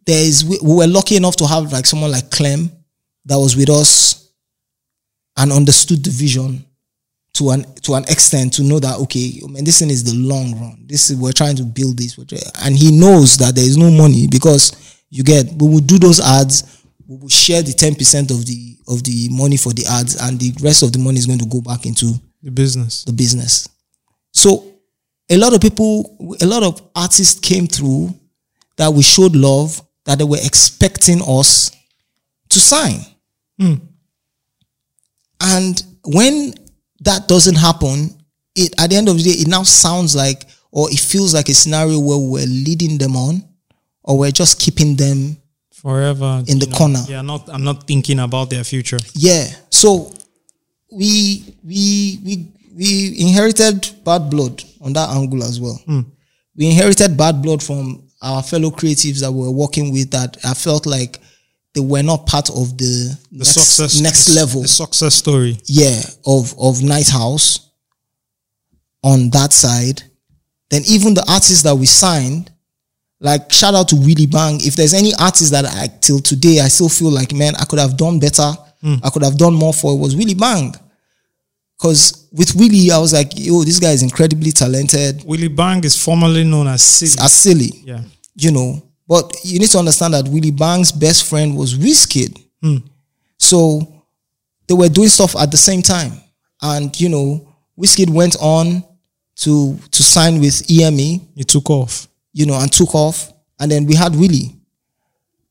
There's, we, we were lucky enough to have like someone like Clem that was with us and understood the vision to an to an extent to know that okay, man, this thing is the long run. This is we're trying to build this, and he knows that there is no money because you get we will do those ads, we will share the ten percent of the of the money for the ads, and the rest of the money is going to go back into the business. the business. So a lot of people, a lot of artists came through that we showed love that they were expecting us to sign. Hmm. And when that doesn't happen, it at the end of the day, it now sounds like or it feels like a scenario where we're leading them on or we're just keeping them Forever In the know. corner. Yeah, not I'm not thinking about their future. Yeah. So we we we we inherited bad blood on that angle as well. Hmm. We inherited bad blood from our fellow creatives that we were working with that I felt like they were not part of the, The next, success next level The success story. yeah of of Knighthouse on that side then even the artists that we signed like shout out to Willie Bang if there's any artist that I till today I still feel like man I could have done better hmm. I could have done more for it was Willie Bang because with Willie I was like yo this guy is incredibly talented Willie Bang is formerly known as Silly. as silly yeah. you know. But you need to understand that Willie Bang's best friend was Wizkid. Hmm. So they were doing stuff at the same time. And, you know, Wizkid went on to to sign with EME, He took off. You know, and took off. And then we had Willie.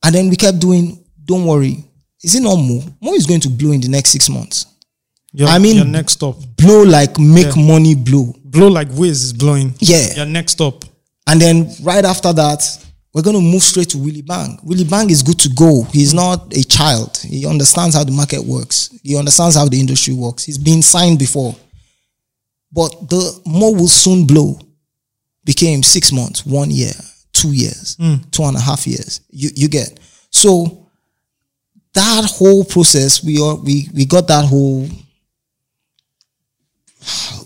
And then we kept doing, don't worry. Is it not Mo? Mo is going to blow in the next six months. Your, I mean- your next stop. Blow like make money blow. Blow like Wiz is blowing. Yeah. Your next stop. And then right after that, we're going to move straight to Willie Bang. Willie Bang is good to go. He's not a child. He understands how the market works. He understands how the industry works. He's been signed before. But the more will soon blow became six months, one year, two years, hmm. two and a half years. You you get so that whole process. We are we we got that whole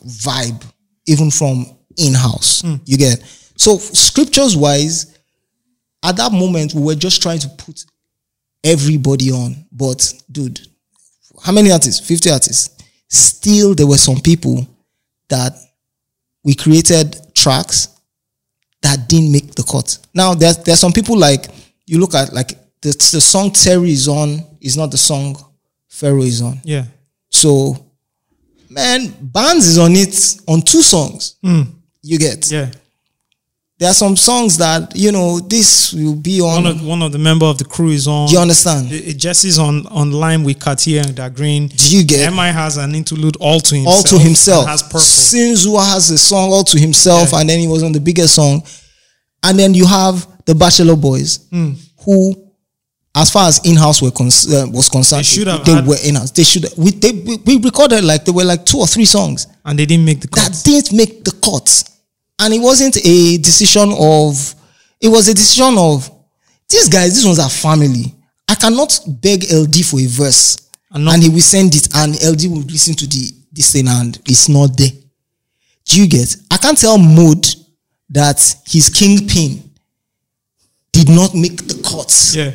vibe even from in house. Hmm. You get so scriptures wise. At that moment, we were just trying to put everybody on. But dude, how many artists? 50 artists. Still, there were some people that we created tracks that didn't make the cut. Now, there's there's some people like you look at like the, the song Terry is on is not the song Pharaoh is on. Yeah. So, man, Bands is on it on two songs. Hmm. You get Yeah. There are some songs that you know this will be on. One of one of the member of the crew is on. do you understand? Jesse's on on line with Cartier and Da Grin. Do you get MI has an interlude all to himself. all to himself? Has purple. Sinzua has a song all to himself, Yeah. and then he was on the biggest song. And then you have the Bachelor Boys, Hmm. who as far as in-house were uh, was concerned, They they were in-house. They should. We they we, recorded like there were like two or three songs And they didn't make the cut. that didn't make the cut, and it wasn't a decision of. It was a decision of these guys. These ones are family. I cannot beg eLDee for a verse, And and, he will send it, and eLDee will listen to the this thing, and it's not there. Do you get? I can't tell Mode that his kingpin did not make the cuts. Yeah.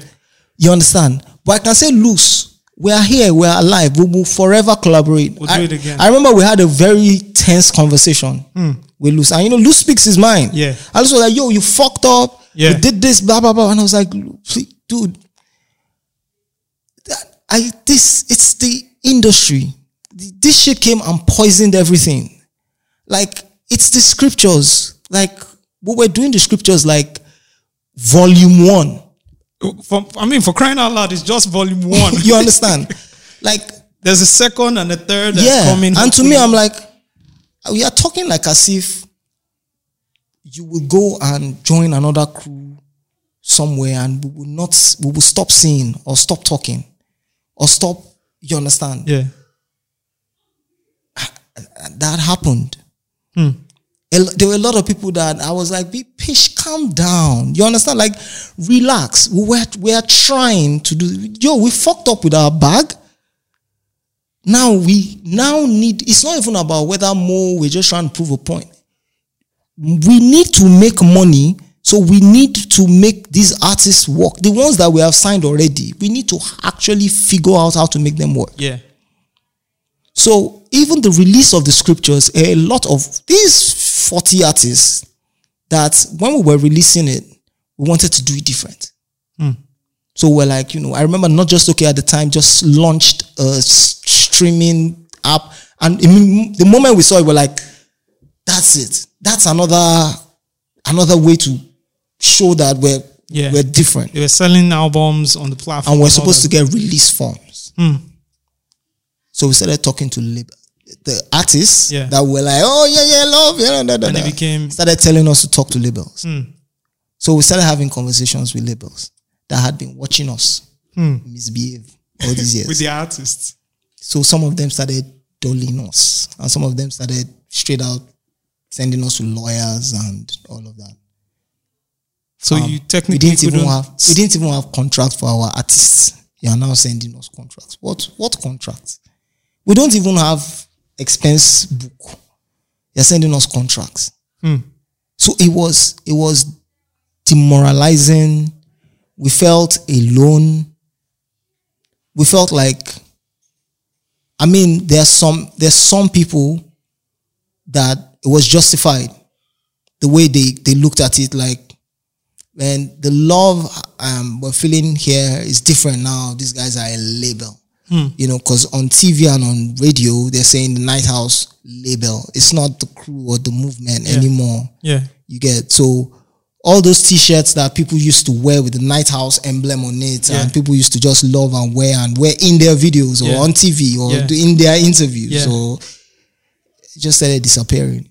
You understand? But I can say loose. We are here. We are alive. We will forever collaborate. We'll do I, it again. I remember we had a very tense conversation hmm. with Loose. And you know, Loose speaks his mind. Yeah. I was like, yo, you fucked up. Yeah. You did this, blah, blah, blah. And I was like, dude, that- I this it's the industry. This shit came and poisoned everything. Like, it's the scriptures. Like, we were doing the scriptures like volume one. For, I mean, for crying out loud, it's just volume one. you understand? Like, There's a second and a third that's yeah. coming. and to me. I'm like, we are talking like as if you will go and join another crew somewhere and we will not, we will stop seeing or stop talking or stop, you understand? yeah. That happened. Hmm. There were a lot of people that I was like, be patient, calm down. You understand? Like, relax. We were, we are trying to do, yo, we fucked up with our bag. Now we now need, it's not even about whether more, we're just trying to prove a point. We need to make money. So we need to make these artists work. The ones that we have signed already, we need to actually figure out how to make them work. Yeah. So even the release of the scriptures, a lot of these 40 artists that when we were releasing it, we wanted to do it different. Hmm. So we're like, you know, I remember not just okay at the time, just launched a streaming app. And the moment we saw it, we're like, that's it. That's another another way to show that we're Yeah. we're different. They were selling albums on the platform. And we're supposed to get release forms. Hmm. So we started talking to lab- the artists Yeah. that were like, oh yeah, yeah, love, yeah, da, da, And da. it became- started telling us to talk to labels. So we started having conversations with labels that had been watching us misbehave all these years. with the artists. so some of them started dulling us, and some of them started straight out sending us to lawyers and all of that. So you Um, we technically didn't even have we didn't even have contracts for our artists. You are now sending us contracts. What what contracts? We don't even have expense book. They're sending us contracts. So it was it was demoralizing. We felt alone. We felt like I mean there's some there's some people that it was justified the way they they looked at it like man, the love um, we're feeling here is different now. These guys are a label. Hmm. You know, because on TV and on radio, they're saying the Knighthouse label. It's not the crew or the movement anymore. Yeah. You get so all those T-shirts that people used to wear with the Knighthouse emblem on it, Yeah. and people used to just love and wear and wear in their videos or Yeah. on TV or Yeah. in their interviews. Yeah. So it just started disappearing.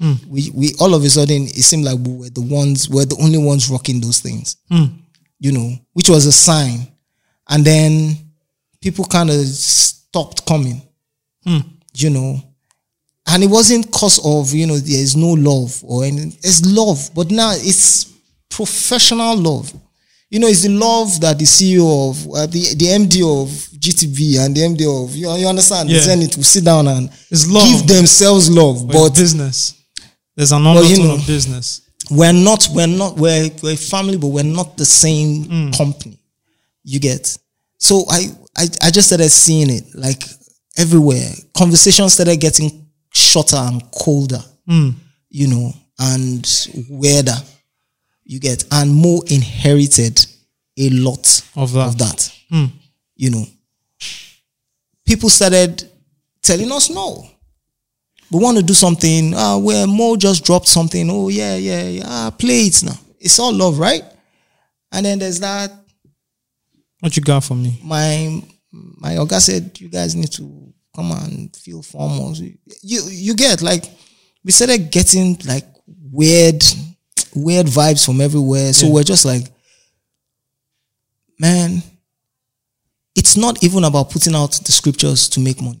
Hmm. We we all of a sudden it seemed like we were the ones we're the only ones rocking those things. Hmm. You know, which was a sign. And then people kind of stopped coming. You know. And it wasn't cause of, you know, there is no love or any it's love, but now it's professional love. You know, it's the love that the CEO of uh, the the MD of GTB and the MD of you, you understand? Yeah. The Zenith will sit down and give themselves love, But but business. There's an undertone you know- of business. we're not we're not we're, we're a family but we're not the same company you get so I, I i just started seeing it like everywhere conversations started getting shorter and colder you know and weirder you get and more inherited a lot Of that. of that you know people started telling us no we want to do something. Uh, where Mo just dropped something. Oh yeah, yeah, yeah. Ah, play it now. It's all love, right? And then there's that. What you got for me? My my Oga said you guys need to come and feel formal. You you get like we started getting like weird weird vibes from everywhere. So Yeah. we're just like, man, it's not even about putting out the scriptures to make money.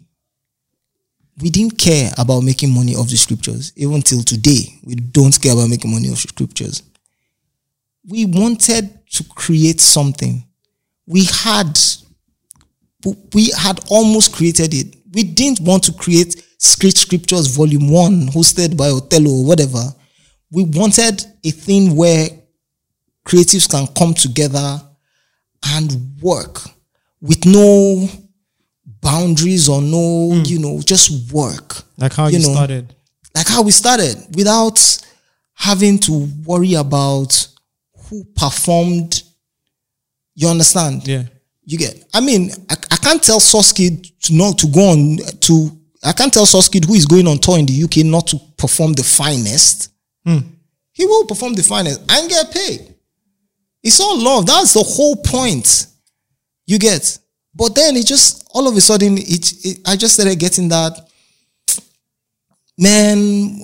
We didn't care about making money off the scriptures. Even till today, we don't care about making money off the scriptures. We wanted to create something. We had we had almost created it. We didn't want to create Script Scriptures Volume 1 hosted by Othello or whatever. We wanted a thing where creatives can come together and work with no boundaries or no, hmm. you know, just work. Like how you, know, started. Like how we started without having to worry about who performed. You understand? Yeah. You get. I mean, I, I can't tell Kid to not to go on to. I can't tell Kid who is going on tour in the UK not to perform the finest. Hmm. He will perform the finest and get paid. It's all love. That's the whole point. You get. But then it just all of a sudden it, it I just started getting that man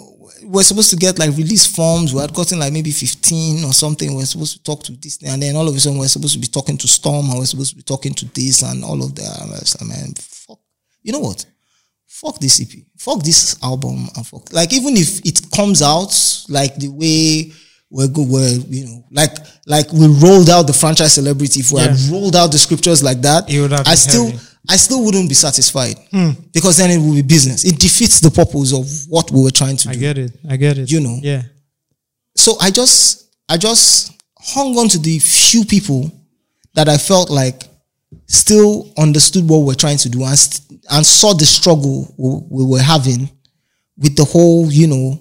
we're supposed to get like release forms. We had gotten like maybe 15 or something. We're supposed to talk to this and then all of a sudden we're supposed to be talking to Storm and we're supposed to be talking to this and all of that. I mean, fuck. You know what? Fuck this EP. Fuck this album and fuck. Like even if it comes out like the way we're good, we're, you know, like like we rolled out the franchise celebrity. If we had rolled out the scriptures like that, It would have I still heavy. I still wouldn't be satisfied. Hmm. Because then it will be business. It defeats the purpose of what we were trying to I do I get it. I get it. You know. Yeah. so I just I just hung on to the few people that I felt like still understood what we're trying to do and, st- and saw the struggle we, we were having with the whole you know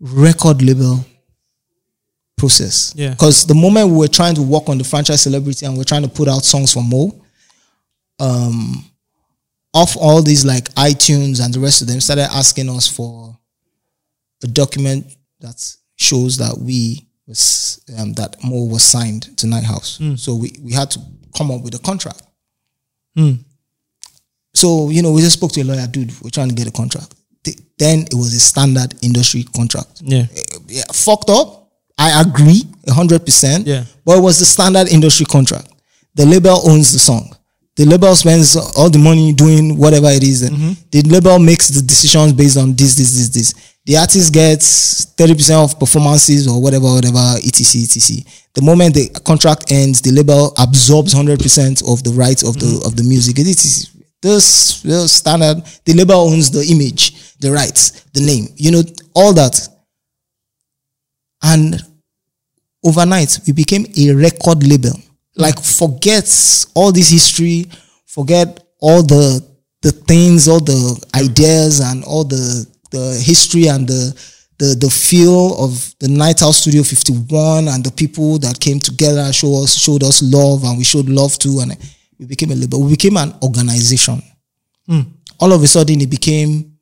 record label process. Yeah. Because the moment we were trying to work on the franchise celebrity and we're trying to put out songs for Mo, um, off all these like iTunes and the rest of them started asking us for a document that shows that we was um, that Mo was signed to Knighthouse. So we, we had to come up with a contract. So you know, we just spoke to a lawyer, dude. We're trying to get a contract. Th- Then it was a standard industry contract. Yeah. Yeah, fucked up. I agree, hundred percent. Yeah. but it was the standard industry contract. The label owns the song. The label spends all the money doing whatever it is. Mm-hmm. The label makes the decisions based on this, this, this, this. The artist gets 30% of performances or whatever, whatever, etc, etc. The moment the contract ends, the label absorbs 100% of the rights of the mm-hmm. of the music. It is this the standard. The label owns the image, the rights, the name, you know, all that. And overnight we became a record label. Like forgets all this history, forget all the the things, all the ideas and all the the history and the the the feel of the Knighthouse Studio 51 and the people that came together and show us showed us love and we showed love too and we became a label. We became an organization. All of a sudden it became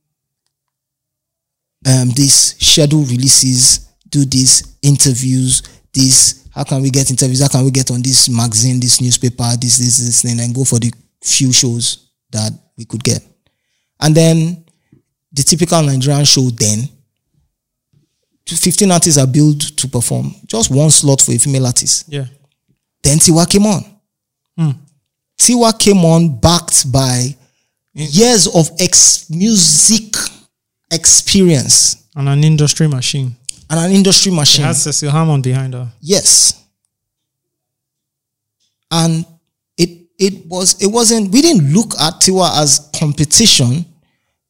um, these schedule releases, do these interviews, this how can we get interviews, how can we get on this magazine, this newspaper, this, this, this thing, and go for the few shows that we could get. And then the typical Nigerian show then, 15 artists are billed to perform, just one slot for a female artist. Yeah. Then Tiwa came on. Hmm. Tiwa came on backed by years of ex music experience And an industry machine. And an industry machine. has Cecil Hammond behind her. Yes. And it it was it wasn't we didn't look at Tiwa as competition,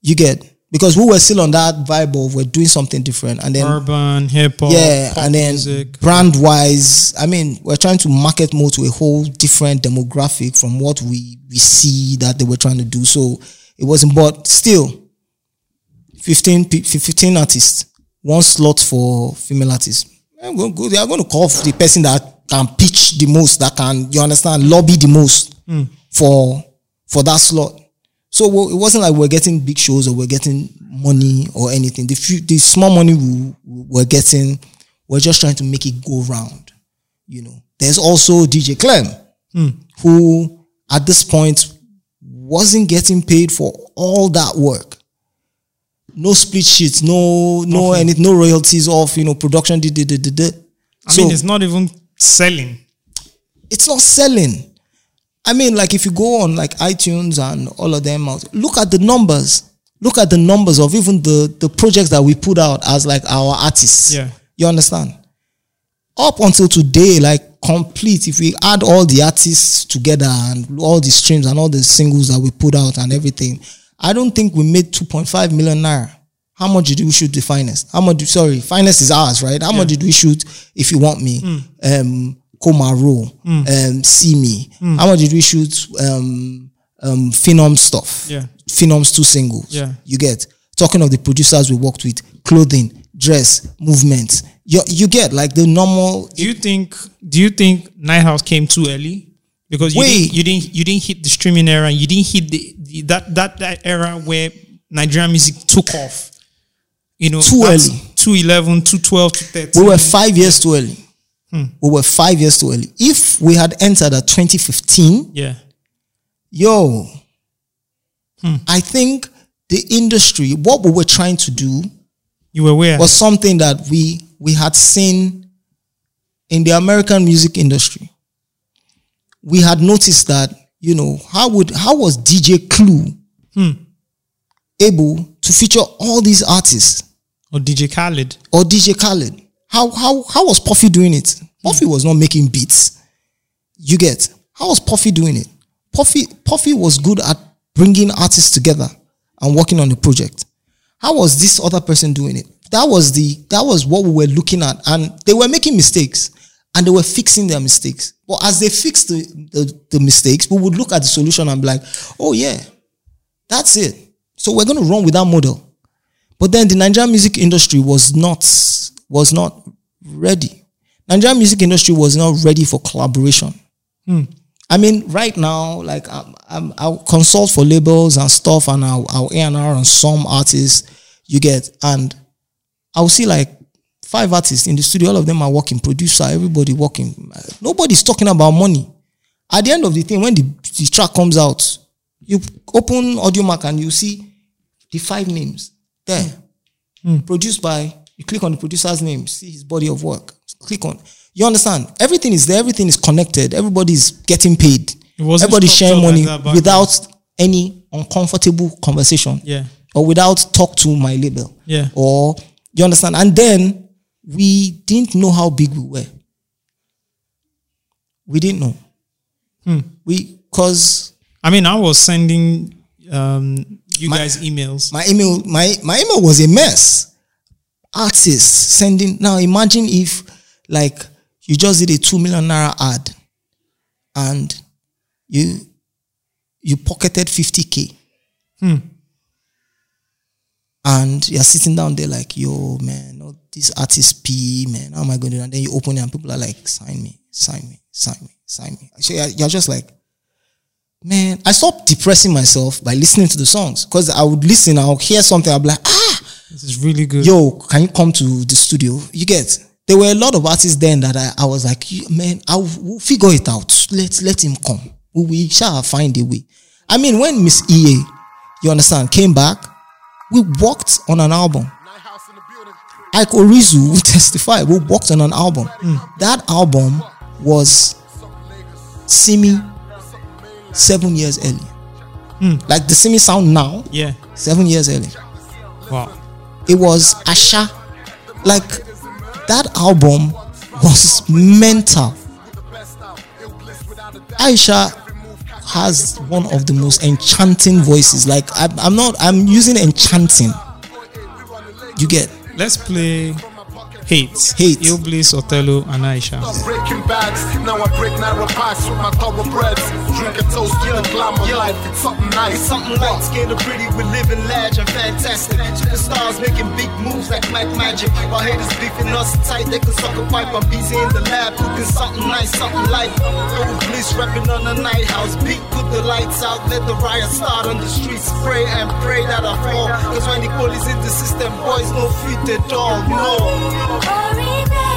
you get because we were still on that vibe of we're doing something different. And then Urban, hip hop, yeah, and then music. brand wise, I mean, we're trying to market more to a whole different demographic from what we we see that they were trying to do. So it wasn't, but still, 15, 15 artists, one slot for female artists. They are going to call for the person that can pitch the most, that can, you understand, lobby the most hmm. for for that slot. So it wasn't like we're getting big shows or we're getting money or anything. The few, the small money we we were getting, we're just trying to make it go round. You know, there's also DJ Clem, hmm. who at this point wasn't getting paid for all that work. No split sheets, no no any no royalties off, you know, production. Did, did, did, did, did. I mean, it's not even selling. It's not selling. I mean, like if you go on like iTunes and all of them out, look at the numbers. Look at the numbers of even the the projects that we put out as like our artists. Yeah. You understand? Up until today, like complete, if we add all the artists together and all the streams and all the singles that we put out and everything, I don't think we made 2.5 million naira. How much did we shoot the finest? How much? Did, sorry, finest is ours, right? How much did we shoot? If you want me, um, Komaro, um, see me. How much did we shoot? Um, um, Phenom stuff. Yeah. Phenom's two singles. Yeah. You get talking of the producers we worked with, clothing, dress, movement. You you get like the normal. Do you think? Do you think Knighthouse came too early? Because you Wait. didn't, you didn't you didn't hit the streaming era. and You didn't hit the that, that that era where Nigerian music took off. You know, Too early. 211, 212, 213. We were five years too early. Hmm. We were five years too early. If we had entered at 2015, yeah. yo, hmm. I think the industry, what we were trying to do You were aware was something that we we had seen in the American music industry. We had noticed that, you know, how would how was DJ Clue hmm. able to feature all these artists or DJ Khaled. or DJ Khaled? How how how was Puffy doing it? Puffy hmm. was not making beats. You get how was Puffy doing it? Puffy Puffy was good at bringing artists together and working on the project. How was this other person doing it? That was the that was what we were looking at, and they were making mistakes and they were fixing their mistakes. But as they fixed the, the, the mistakes, we would look at the solution and be like, oh yeah, that's it. So we're going to run with that model. But then the Nigerian music industry was not was not ready. Nigerian music industry was not ready for collaboration. Hmm. I mean, right now, like I'm, I'm, I'll consult for labels and stuff, and I'll, I'll A&R on some artists you get, and I'll see like five artists in the studio. All of them are working, producer, everybody working. Nobody's talking about money. At the end of the thing, when the, the track comes out, you open Audiomack and you see the five names there, produced by. You click on the producer's name, see his body of work. Click on. You understand? Everything is there. Everything is connected. Everybody's getting paid. Everybody's sharing money like without any uncomfortable conversation Yeah. or without talk to my label. Yeah. Or you understand? And then we didn't know how big we were. We didn't know. Hmm. We cause I mean, I was sending um, you My- guys emails. my email my my email was a mess. Artists sending now imagine if like you just did a two million naira ad and you you pocketed 50k and you're sitting down there like yo man this artist p man how am i going to do that? and then you open it and people are like sign me sign me sign me sign me so you're, just like man i stopped depressing myself by listening to the songs because i would listen i'll hear something i'll be like ah this is really good. yo, can you come to the studio? You get. There were a lot of artists then that I, I was like, man, I'll we'll figure it out. Let let him come. We, we shall find a way. I mean, when Miss EA, you understand, came back, we worked on an album. Ike Orizu will testify. We worked on an album. Hmm. That album was Simi seven years earlier. Hmm. Like the Simi sound now, yeah. seven years earlier Wow. it was Asha. Like that album was mental. Aisha has one of the most enchanting voices. Like I'm, I'm not. I'm using enchanting. You get Let's play Hate. Hate. iLLbliss, Othello, and Aisha. Breaking bags, now I break narrow packs with my thoroughbreds. Drink a toast to the glamour life, it's something nice. Something light, skin and pretty, we're living large and fantastic. Superstars making big moves like Black Magic. While haters beefing us tight, they can suck a pipe. I'm busy in the lab, cooking something nice, something light. Old bliss rapping on the Knighthouse. Beat, put the lights out, let the riot start on the streets. Pray and pray that I fall. Cause when the police in the system, boys no fit at all, no. Orí bẹ́mi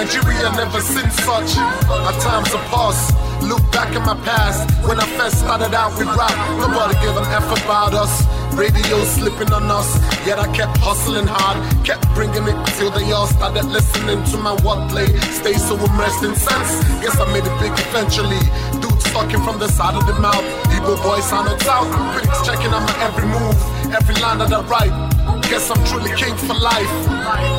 Nigeria never seen such. Our times are past. Look back at my past when I first started out with rap. Nobody gave an F about us. Radio slipping on us. Yet I kept hustling hard, kept bringing it till they all started listening to my wordplay. Stay so immersed in sense. Guess I made it big eventually. Dudes talking from the side of the mouth. Evil boys sounded out. Critics checking out my every move, every line that I write. Guess I'm truly king for life.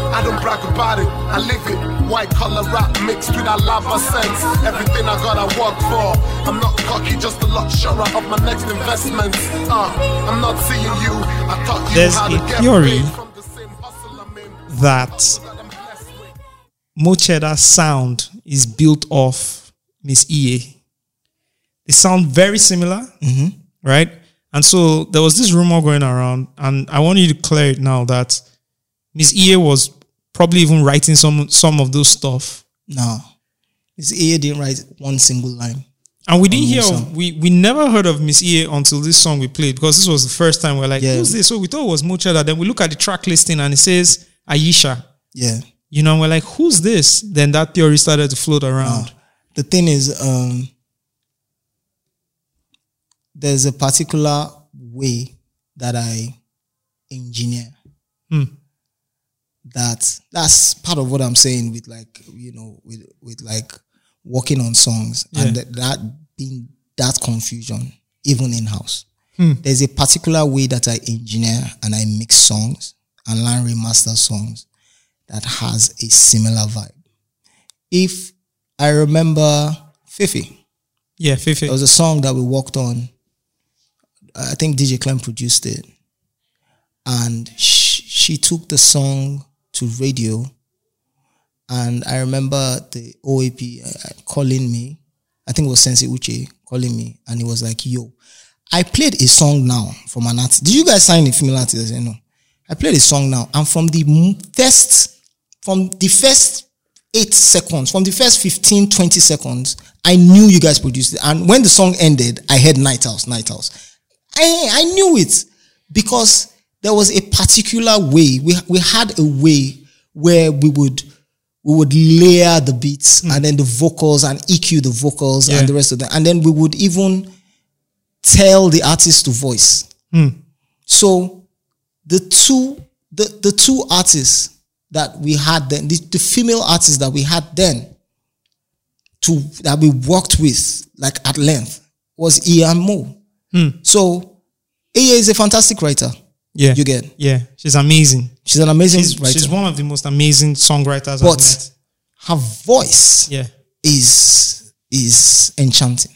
I don't brag about it, I live it. White collar rap mixed with a lava sense. Everything I got, I work for. I'm not cocky, just a lot surer of my next investments. Uh, I'm not seeing you. I taught you There's how to a get theory from the same hustle I'm in. that Mo'Cheddah sound is built off Miss EA. They sound very similar, right? And so there was this rumor going around, and I want you to clear it now that Miss EA was probably even writing some some of those stuff. No. His ear didn't write one single line. And we didn't hear of, we we never heard of Miss EA until this song we played because this was the first time we're like, Yeah. who's this? So we thought it was Mo'Cheddah. Then we look at the track listing and it says Aisha. Yeah. You know, and we're like, who's this? Then that theory started to float around. The thing is, um, there's a particular way that I engineer. Hmm. That that's part of what I'm saying with like you know with with like working on songs and that, that being that confusion even in house. Hmm. There's a particular way that I engineer and I mix songs and learn remaster songs that has a similar vibe. If I remember Fifi, Yeah, Fifi. there was a song that we worked on. I think DJ Clem produced it, and she, she took the song to radio. And I remember the OAP uh, calling me. I think it was Sensei Uche calling me, and he was like, "Yo, I played a song now from an artist. Did you guys sign a female artist?" I said, "No." I played a song now, and from the first, from the first eight seconds, from the first 15, 20 seconds, I knew you guys produced it. And when the song ended, I heard Knighthouse, Night House. I, I knew it because there was a particular way. We, we had a way where we would we would layer the beats and then the vocals and EQ the vocals Yeah. and the rest of them. And then we would even tell the artist to voice. Hmm. So the two the, the two artists that we had then, the, the female artists that we had then to that we worked with like at length was Ian Mo. Hmm. So Iya is a fantastic writer. Yeah. You get Yeah, she's amazing. she's an amazing She's, writer. she's one of the most amazing songwriters but met. her voice Yeah. is is enchanting.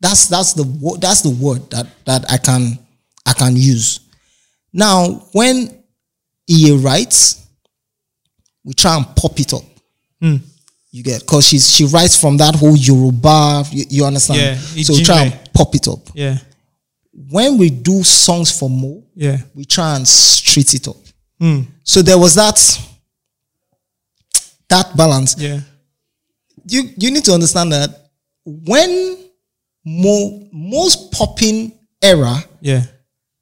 That's that's the that's the word that that I can I can use. Now, when Iye writes, we try and pop it up. Hmm. You get because she's she writes from that whole Yoruba. You, you understand? Yeah, so we try and pop it up. Yeah. When we do songs for Mo, Yeah. we try and street it up. Hmm. So there was that that balance Yeah. you you need to understand that when Mo most popping era, Yeah.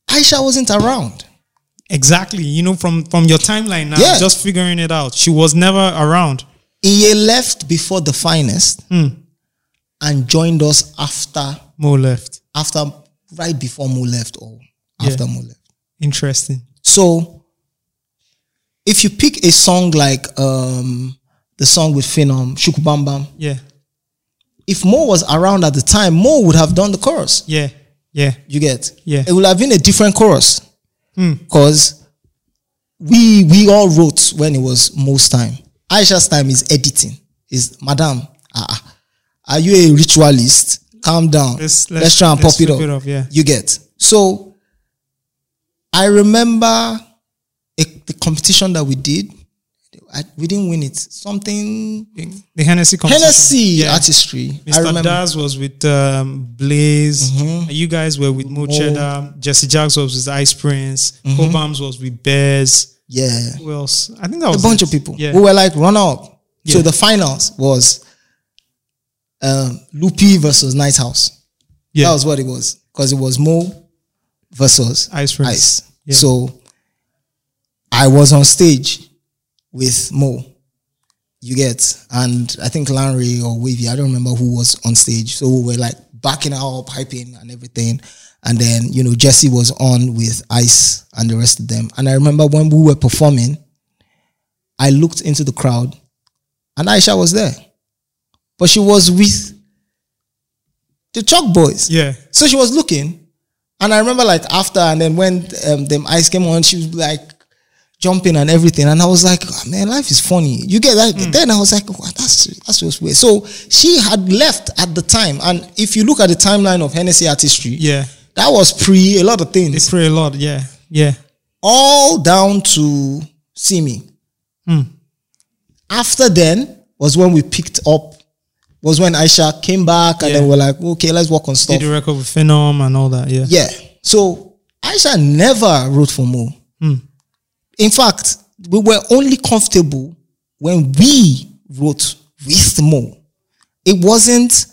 Aisha wasn't around. Exactly. You know, from from your timeline now, Yeah. just figuring it out. She was never around. Iye left before the finest Hmm. and joined us after Mo left. after right before Mo left or after Mo left. Interesting. So if you pick a song like um the song with Phenom, Shukubambam, Yeah. if Mo was around at the time, Mo would have done the chorus. Yeah. Yeah. You get? Yeah. It would have been a different chorus. Hmm. Because we we all wrote when it was most time. Aisha's time is editing. Is Madam, ah, are you a ritualist? Calm down. Let's- Let's, let's- try and let's pop it up. it up, yeah. You get. So I remember a, the competition that we did. I, we didn't win it. Something The Hennessy competition. Hennessy Yeah. artistry. I Mr. remember. Daz was with um, Blaze. You guys were with Mo'Cheddah. Jesse Jagz was with Ice Prince. Obams was with Bears. Yeah. Who else? I think that was a bunch it. of people Yeah. who were like runner up. So the finals was um, Lupi versus Knighthouse. Yeah. That was what it was because it was Mo versus Ice Ice. Yeah. So I was on stage with Mo. You get, and I think Larry or Wavy, I don't remember who was on stage. So we were like backing out, hyping and everything. And then, you know, Jesse was on with Ice and the rest of them. And I remember when we were performing, I looked into the crowd and Aisha was there. But she was with the Choc Boys. Yeah. So she was looking. And I remember like after and then when um, them Ice came on, she was like jumping and everything. And I was like, "Oh, man, life is funny. You get that? Hmm. Then I was like, wow, that's that's just weird. So she had left at the time. And if you look at the timeline of Hennessy artistry, Yeah. that was pre a lot of things. Pray a lot. Yeah. Yeah. all down to see me. Hmm. After then was when we picked up, was when Aisha came back and Yeah. then we're like, okay, let's work on stuff. Did the record with Phenom and all that. Yeah. Yeah. So Aisha never wrote for Mo. Hmm. In fact, we were only comfortable when we wrote with Mo. It wasn't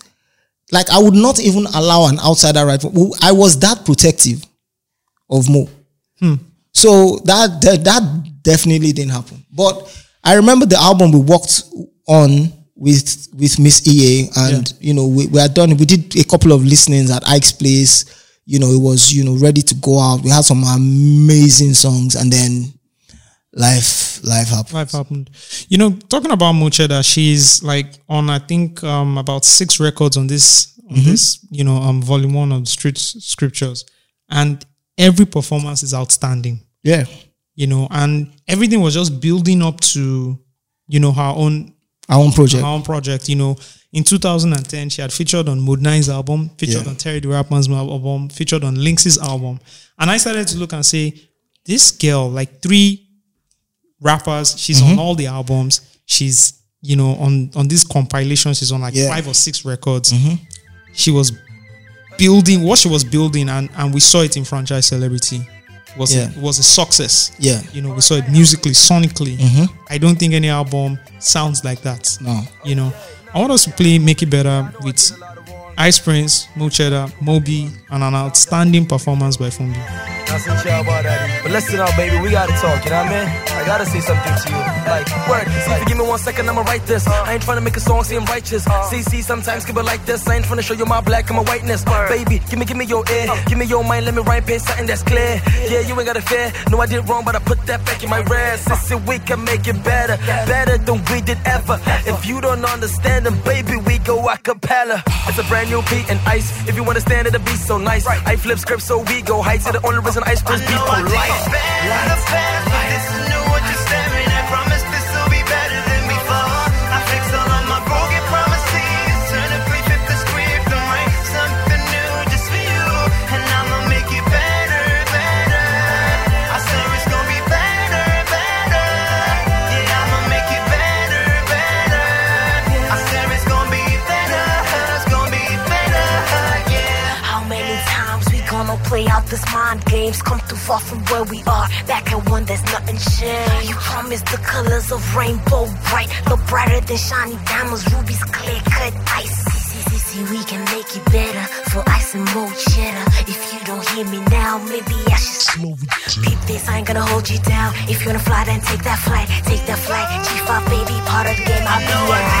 like I would not even allow an outsider write. For, I was that protective of Mo. Hmm. So that, that that definitely didn't happen. But I remember the album we worked on with with Miss EA, and you know we, we had done we did a couple of listenings at Ike's place. You know it was you know ready to go out. We had some amazing songs, and then life life happened. Life happened. You know, talking about Mo'Cheddah, she's like on I think um about six records on this on Mm-hmm. this, you know, um volume one of street scriptures. And every performance is outstanding. Yeah. You know, and everything was just building up to, you know, her own Our own project. her own project. You know, in 2010, she had featured on Modenine's album, featured Yeah. on Terry the Rapman's album, featured on Lynxxx's album. And I started to look and say, this girl, like three rappers, she's Mm-hmm. on all the albums. She's, you know, on on this compilation, she's on like Yeah. five or six records. She was building what she was building, and and we saw it in franchise celebrity. Was Yeah. a, was a success. Yeah. you know, we saw it musically, sonically. Mhm. I don't think any album sounds like that. No. You know, I want us to play Make It Better with Ice Prince, Mo'Cheddah, Moby, and an outstanding performance by Fumbi. I said, chill about that. But listen up, baby, we gotta talk, you know what I mean? I gotta say something to you. Like, word, see if you give me one second, I'ma write this. I ain't trying to make a song seem righteous. See, see, sometimes keep it like this. I ain't trying to show you my black and my whiteness. Baby, give me, give me your ear. Uh. Give me your mind, let me write paint something that's clear. Yeah, you ain't gotta fear. No, I did wrong, but I put that back in my rear. Uh. Sister, we can make it better. Better than we did ever. If you don't understand them, baby, we go a cappella. It's a brand new beat and ice. If you understand it, the beat's so nice. I flip script, so we go heights. To the only reason ice Prince be polite. Gonna play out this mind games? Come too far from where we are. Back at one, there's nothing changed. You promised the colors of rainbow bright, no brighter than shiny diamonds, rubies, clear cut ice. See, see, see, see, we can make it better for ice and more cheddar. If you don't hear me now, maybe I should slow it down. Peep this, I ain't gonna hold you down. If you wanna fly, then take that flight, take that flight. G5 baby, part of the game. I'll be alright.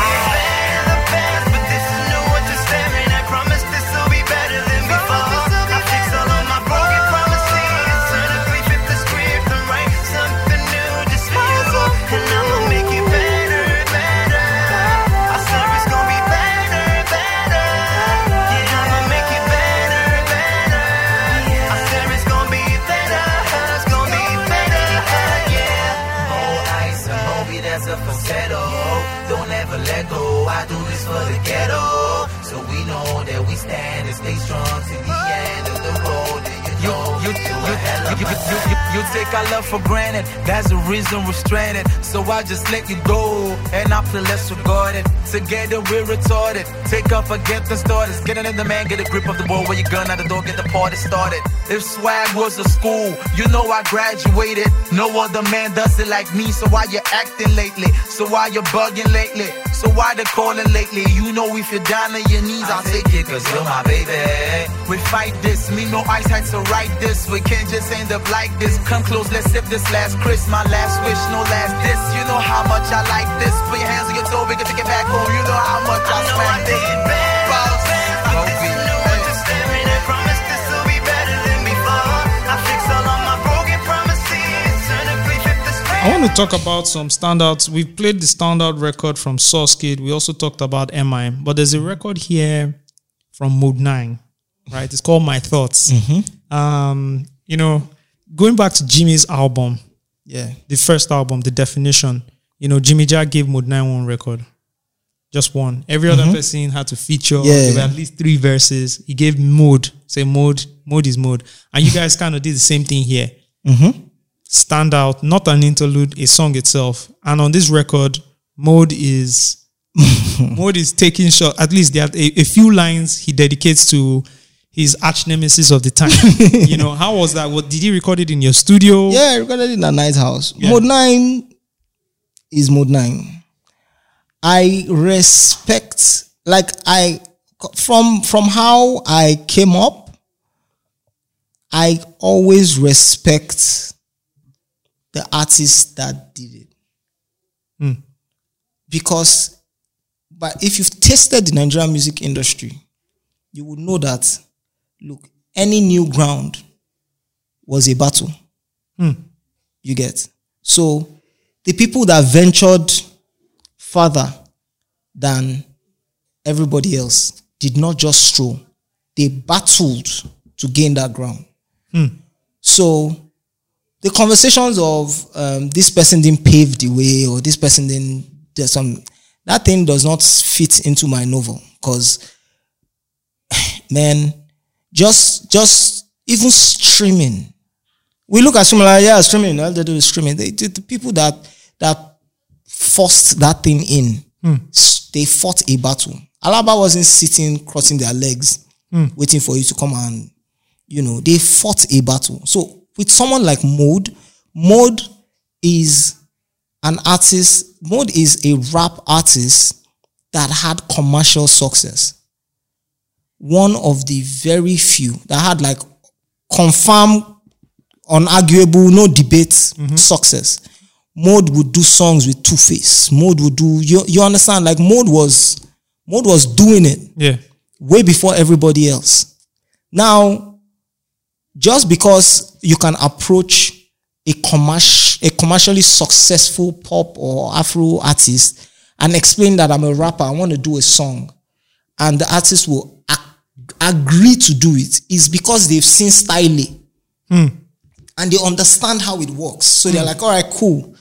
Stay strong you You, you, you, take our love for granted. That's the reason we're stranded. So I just let you go, and I feel less regarded. Together we're retarded. Take off up, forget the starters. Get in the man, get a grip of the ball where you gun out the door, get the party started. If swag was a school, you know I graduated. No other man does it like me. So why you acting lately? So why you bugging lately? So why the calling lately? You know if you're down on your knees, I'll take it, cause you're my baby. We fight this, me no ice heights around. Write this. We can't just end up like this. Come close, let's sip this last Chris. My last wish, no last diss. You know how much I like this. Put your hands on your toe, we can take it back home. You know how much I, smack this. I want to talk about some standouts. We've played the standout record from Sauce Kid. We also talked about MI, but there's a record here from Modenine, right? It's called My Thoughts. Um, you know, going back to Jimmy's album, Yeah. the first album, The Definition, you know, Jimmy Jatt gave Modenine one record. Just one. Every other Mhm. person had to feature. Yeah. There were at least three verses. He gave mode. Say mode. Mode is mode. And you guys kind of did the same thing here. Mm-hmm. Stand out, not an interlude, a song itself. And on this record, mode is mode is taking shot. At least there are a, a few lines he dedicates to his arch nemesis of the time. you know, how was that? What did he record it in your studio? Yeah, I recorded it in a nice house. Yeah. Modenine is Modenine. I respect, like, I, from, from how I came up, I always respect the artists that did it. Hmm. Because, but if you've tasted the Nigerian music industry, you would know that, look, any new ground was a battle. Hmm. You get. So the people that ventured further than everybody else did not just stroll. They battled to gain that ground. Hmm. So the conversations of um, this person didn't pave the way or this person didn't there's some that thing does not fit into my novel because man just just even streaming. We look at streaming like yeah streaming all they do is streaming. They, the, the people that that forced that thing in s- they fought a battle. Alaba wasn't sitting crossing their legs Hmm. waiting for you to come and you know they fought a battle. So with someone like mode mode is an artist mode is a rap artist that had commercial success one of the very few that had like confirmed unarguable no debate mm-hmm. success mode would do songs with two face mode would do you, you understand like mode was mode was doing it Yeah. way before everybody else. Now, just because you can approach a commercial, a commercially successful pop or Afro artist and explain that I'm a rapper, I want to do a song, and the artist will ag- agree to do it, is because they've seen styling Hmm. and they understand how it works. So they're like, all right, cool.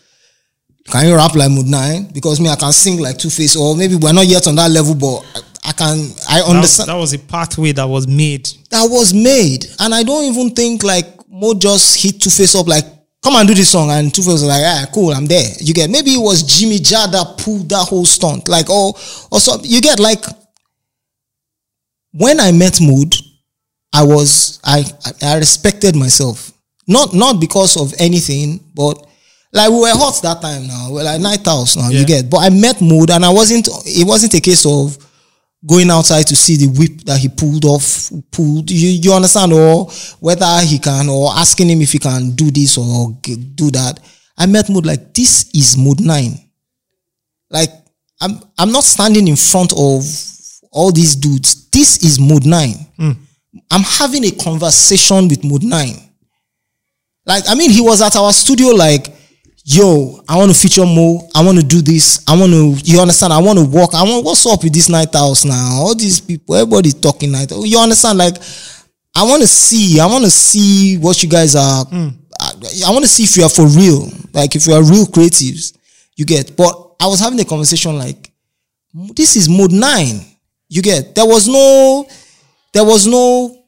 Can you rap like Modenine? Because me, I can sing like Two Face, or maybe we're not yet on that level, but I, I can. I That- understand That, was a pathway that was made. that was made. And I don't even think like Mo just hit Two Face up like, come and do this song. And Two Face was like, ah, cool, I'm there. You get maybe it was Jimmy Jada pulled that whole stunt. Like, oh, or so you get like when I met Mode, I was I I respected myself. Not not because of anything, but like we were hot that time now. We're like Knighthouse now, Yeah. you get. But I met Mode and I wasn't it wasn't a case of going outside to see the whip that he pulled off, pulled. You, you understand, or whether he can, or asking him if he can do this or do that. I met Mode like this is Modenine. Like I'm, I'm not standing in front of all these dudes. This is Modenine. Hmm. I'm having a conversation with Modenine. Like I mean, he was at our studio like yo, I want to feature Mo. I want to do this. I want to, you understand? I want to walk. I want, what's up with this Knighthouse now? All these people, everybody's talking night. You understand? Like, I want to see, I want to see what you guys are. Hmm. I, I want to see if you are for real. Like, if you are real creatives, you get. But I was having a conversation like, this is Modenine. You get. There was no, there was no,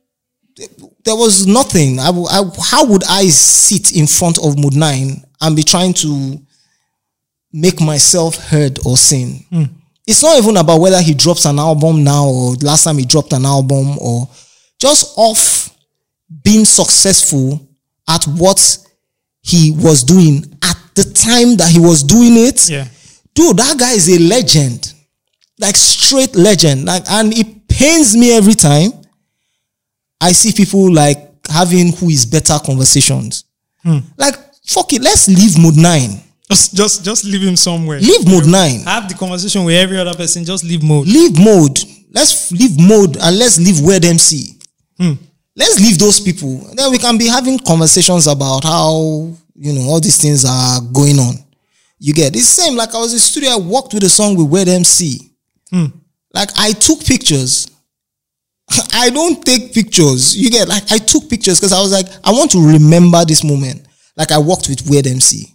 there was nothing. I, I, how would I sit in front of Modenine and be trying to make myself heard or seen? Hmm. It's not even about whether he drops an album now or last time he dropped an album or just off being successful at what he was doing at the time that he was doing it. Yeah. Dude, that guy is a legend. Like straight legend. Like, and it pains me every time I see people like having who is better conversations. Hmm. Like fuck it, let's leave Modenine. Just, just, just leave him somewhere. Leave Modenine. Have the conversation with every other person. Just leave mode. Leave mode. Let's leave mode and let's leave Weird MC. Hmm. Let's leave those people. Then we can be having conversations about how you know all these things are going on. You get it's the same. Like I was in studio, I worked with a song with Weird MC. Hmm. Like I took pictures. I don't take pictures. You get like I took pictures because I was like, I want to remember this moment. Like I worked with Weird MC.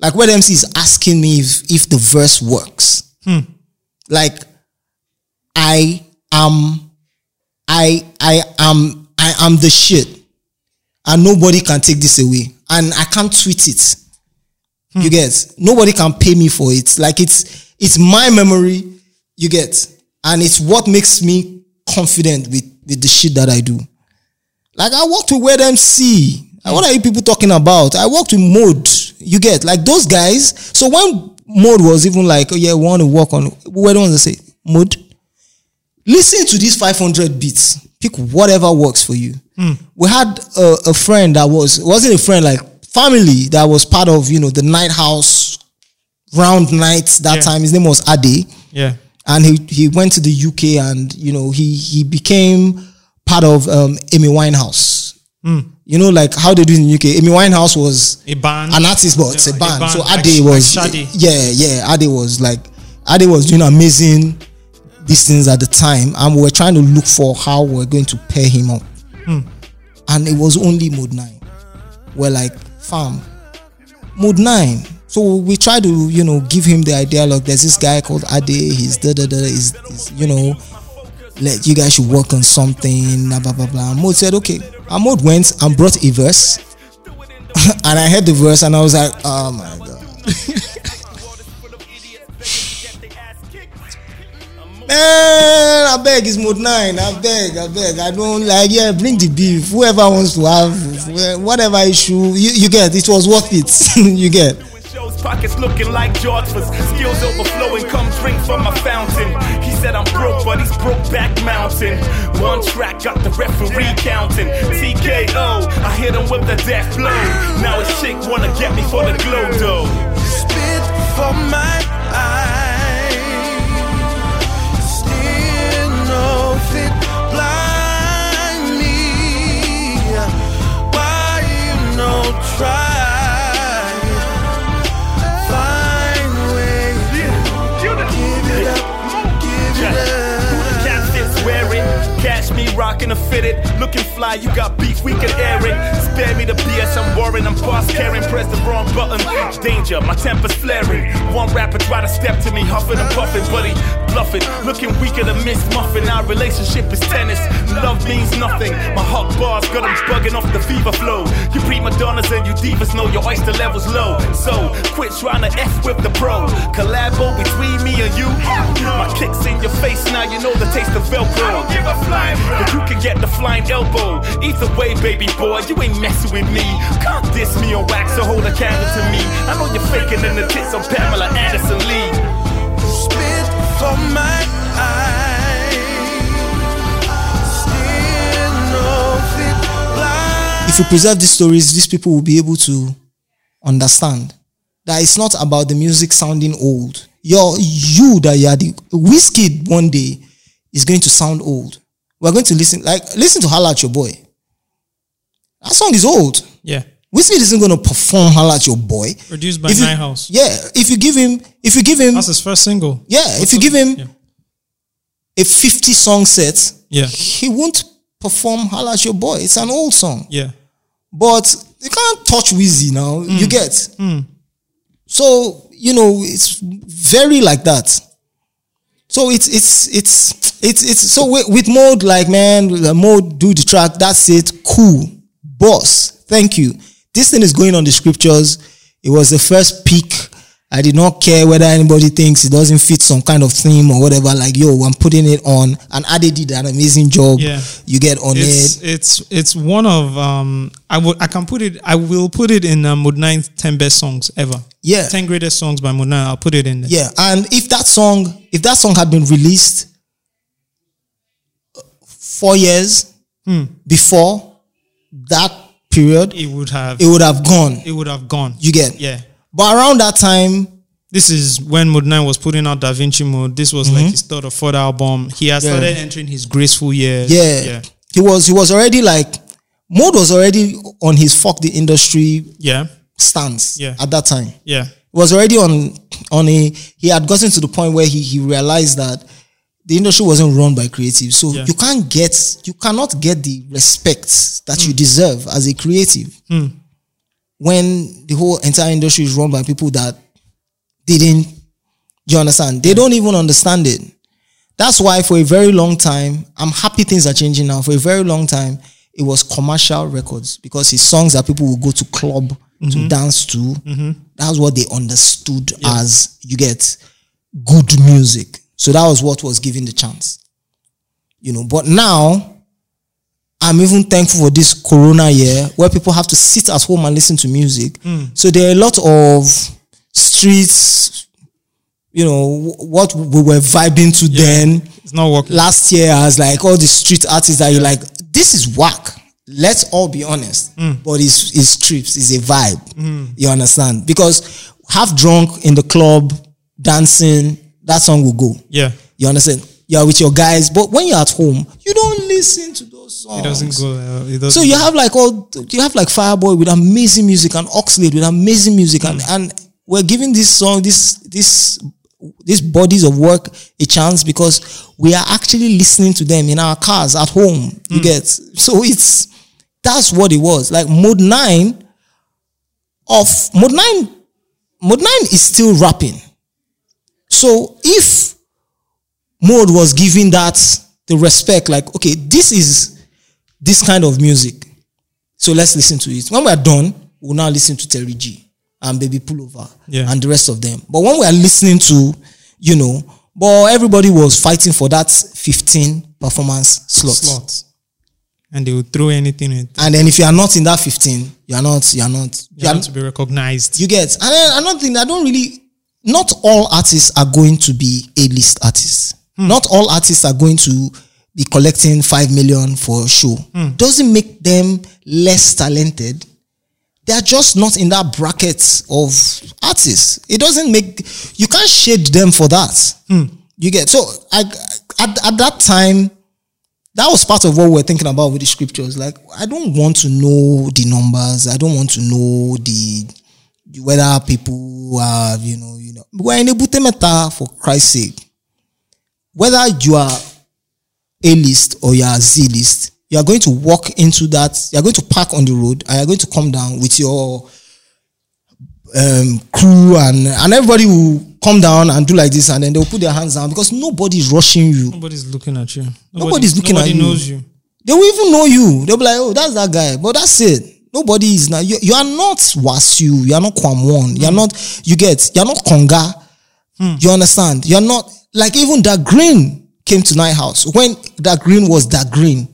Like Weird MC is asking me if if the verse works. Hmm. Like I am I I am I am the shit. And nobody can take this away. And I can't tweet it. You get nobody can pay me for it. Like it's it's my memory, you get, and it's what makes me confident with, with the shit that I do. Like I worked with Weird MC. What are you people talking about? I worked with Mode. You get like those guys. So when Mode was even like, oh yeah, we want to work on where do you want to say Mode? Listen to these 500 beats. Pick whatever works for you. Hmm. We had a, a friend that was wasn't a friend like family that was part of you know the Knighthouse round nights that Yeah. time. His name was Ade Yeah. And he he went to the UK and you know he he became part of um, Amy Winehouse. Hmm. You know, like how they do in the UK. Amy Winehouse was A band. an artist, but it's Yeah, a a band. band, So like- Ade like was Shadi. yeah, yeah. Ade was like Ade was doing amazing these things at the time, and we were trying to look for how we're going to pair him up. Hmm. And it was only Modenine. We're like, fam, Modenine. So we try to, you know, give him the idea like there's this guy called Ade, he's da da da, he's, he's you know, let you guys should work on something, blah blah blah blah. Mode said, okay. Mode went and brought a verse. and I heard the verse and I was like, oh my god. Man, I beg it's Modenine. I beg, I beg. I don't like yeah, bring the beef. Whoever wants to have whatever issue, you, you get it was worth it. you get. Shows pockets looking like George's skills overflowing. Come drink from my fountain. He said I'm broke, but he's broke back mountain. One track got the referee counting. TKO, I hit him with the death blow. Now his chick wanna get me for the glow though. Spit for my eyes. Still no fit blind me. Why you no try? Me rocking a fitted. Looking fly, you got beef, we can air it. Spare me the BS, I'm worrying, I'm past caring. Press the wrong button. Danger, my temper's flaring. One rapper try to step to me, huffing and puffing, he bluffing. Looking weaker than Miss Muffin. Our relationship is tennis. Love means nothing. My hot bars got him bugging off the fever flow. You prima donnas and you divas know your oyster level's low. So quit trying to F with the pro. Collabo between me and you. My kicks in your face now, you know the taste of Velcro. I don't give a flying But you can get the flying elbow. Either way, baby boy, you ain't messing with me. Can't diss me on wax or hold a candle to me. I know you're faking in the tits on Pamela Anderson Lee. Spit for my eyes. If you preserve these stories, these people will be able to understand that it's not about the music sounding old. You're you that you are the whiskey one day is going to sound old. We're going to listen like listen to Holla at Your Boy. That song is old. Yeah. Whiskey isn't going to perform Holla at Your Boy. Produced by If you- House. Yeah, if you give him, if you give him, That's his first single. yeah, if you give him a 50 song set, Yeah. he won't perform Holla at Your Boy. It's an old song. Yeah. But you can't touch Wheezy now. You get. Mm. So, you know, it's very like that. So it's it's it's it's it's so with, with mode like man, the mode do the track, that's it, cool. Boss, thank you. This thing is going on the scriptures. It was the first peak. I did not care whether anybody thinks it doesn't fit some kind of theme or whatever. Like, yo, I'm putting it on. And Ade did an amazing job. Yeah. You get on it's, it. It's it's one of um I would I can put it I will put it in uh, Modenine 10 best songs ever. Yeah. 10 greatest songs by Modenine. I'll put it in there. Yeah, and if that song, if that song had been released uh, four years Hmm. before, that period, it would have it would have gone. it would have gone. You get yeah. But around that time, This is when Modenine was putting out Da Vinci Mode. This was like Mhm. his third or fourth album. He had Yeah. started entering his graceful years. yeah, Yeah. he was he was already like Mode was already on his fuck the industry Yeah. stance Yeah. at that time. Yeah. was already on on a he had gotten to the point where he he realized that the industry wasn't run by creatives. So Yeah. you can't get you cannot get the respect that you deserve as a creative Hmm. When the whole entire industry is run by people that didn't you understand? They don't even understand it. That's why for a very long time, I'm happy things are changing now. For a very long time, it was commercial records because his songs that people would go to club to Mhm. dance to. Mhm. That's what they understood as you get good music. So that was what was given the chance. You know, but now I'm even thankful for this corona year where people have to sit at home and listen to music. Mm. So there are a lot of streets, you know, what we were vibing to then. It's not working. Last year, I was like all the street artists that you're like, this is whack. Let's all be honest. Mm. But it's, it's trips, it's a vibe. Mm. You understand? Because half drunk in the club, dancing, that song will go. Yeah. You understand? You're with your guys, but when you're at home, you don't listen to songs. It doesn't go. Uh, it doesn't So you have like all you have like Fireboy with amazing music and Oxlade with amazing music and and we're giving this song this this these bodies of work a chance because we are actually listening to them in our cars at home. You get so it's that's what it was like Modenine of Modenine mode nine is still rapping. So if mode was giving that the respect like okay this is this kind of music. So let's listen to it. When we are done, we'll now listen to Terry G and Baby Pullover Yeah. and the rest of them. But when we are listening to, you know, but everybody was fighting for that 15 performance slot. Slot. And they would throw anything in. And then if you are not in that 15, you are not, you are not, You have to be recognized. you get. And then another thing, I don't really, not all artists are going to be A-list artists. Hmm. Not all artists are going to be collecting 5 million for a show. Hmm. Doesn't make them less talented. They are just not in that bracket of artists. It doesn't make, you can't shade them for that. Hmm. You get. So I, at, at that time, that was part of what we were thinking about with the scriptures. Like, I don't want to know the numbers. I don't want to know the whether people are, you know, you know. We're in Ebute Metta for Christ's sake. Whether you are A list or your Z list, you are going to walk into that. You are going to park on the road and you are going to come down with your um, crew and and everybody will come down and do like this and then they'll put their hands down because nobody is rushing you. Nobody's looking at you. Nobody, Nobody's looking nobody at you. knows you. They will even know you. They'll be like, oh, that's that guy. But that's it. Nobody is now. You, you are not Wasu. You are not Kwamwon. You are not, you get, you are not Konga. You understand? You are not, like even Da Grin came to Night House. When Da Grin was Da Grin,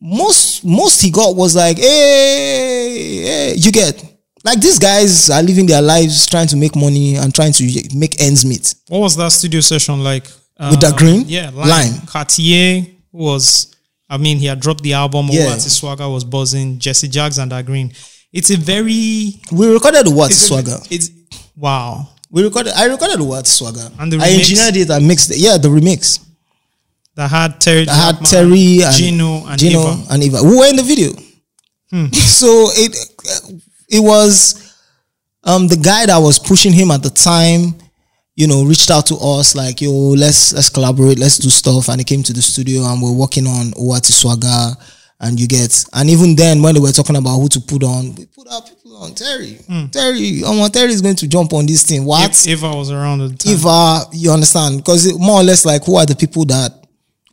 most, most he got was like, hey, hey, you get, like these guys are living their lives trying to make money and trying to make ends meet. What was that studio session like? With that Um, green? Yeah, Lime. Lime. Cartier was, I mean, he had dropped the album. Yeah. Yeah. Swagger was buzzing. Jesse Jagz and Da Grin. It's a very. We recorded the a- Swagger. It's wow. We recorded. I recorded the What Swagger. And the I remix? engineered it. I mixed it. Yeah, the remix. That had Terry. I had Terry and Gino and Gino Eva. and Eva. We were in the video. Hmm. So it it was um the guy that was pushing him at the time. You know, reached out to us like, yo, let's let's collaborate, let's do stuff. And he came to the studio and we're working on Owati Swagger. And you get, and even then when they were talking about who to put on, we put our people on Terry. Hmm. Terry, oh, Terry is going to jump on this thing. What? Eva was around the time. uh, you understand because more or less like who are the people that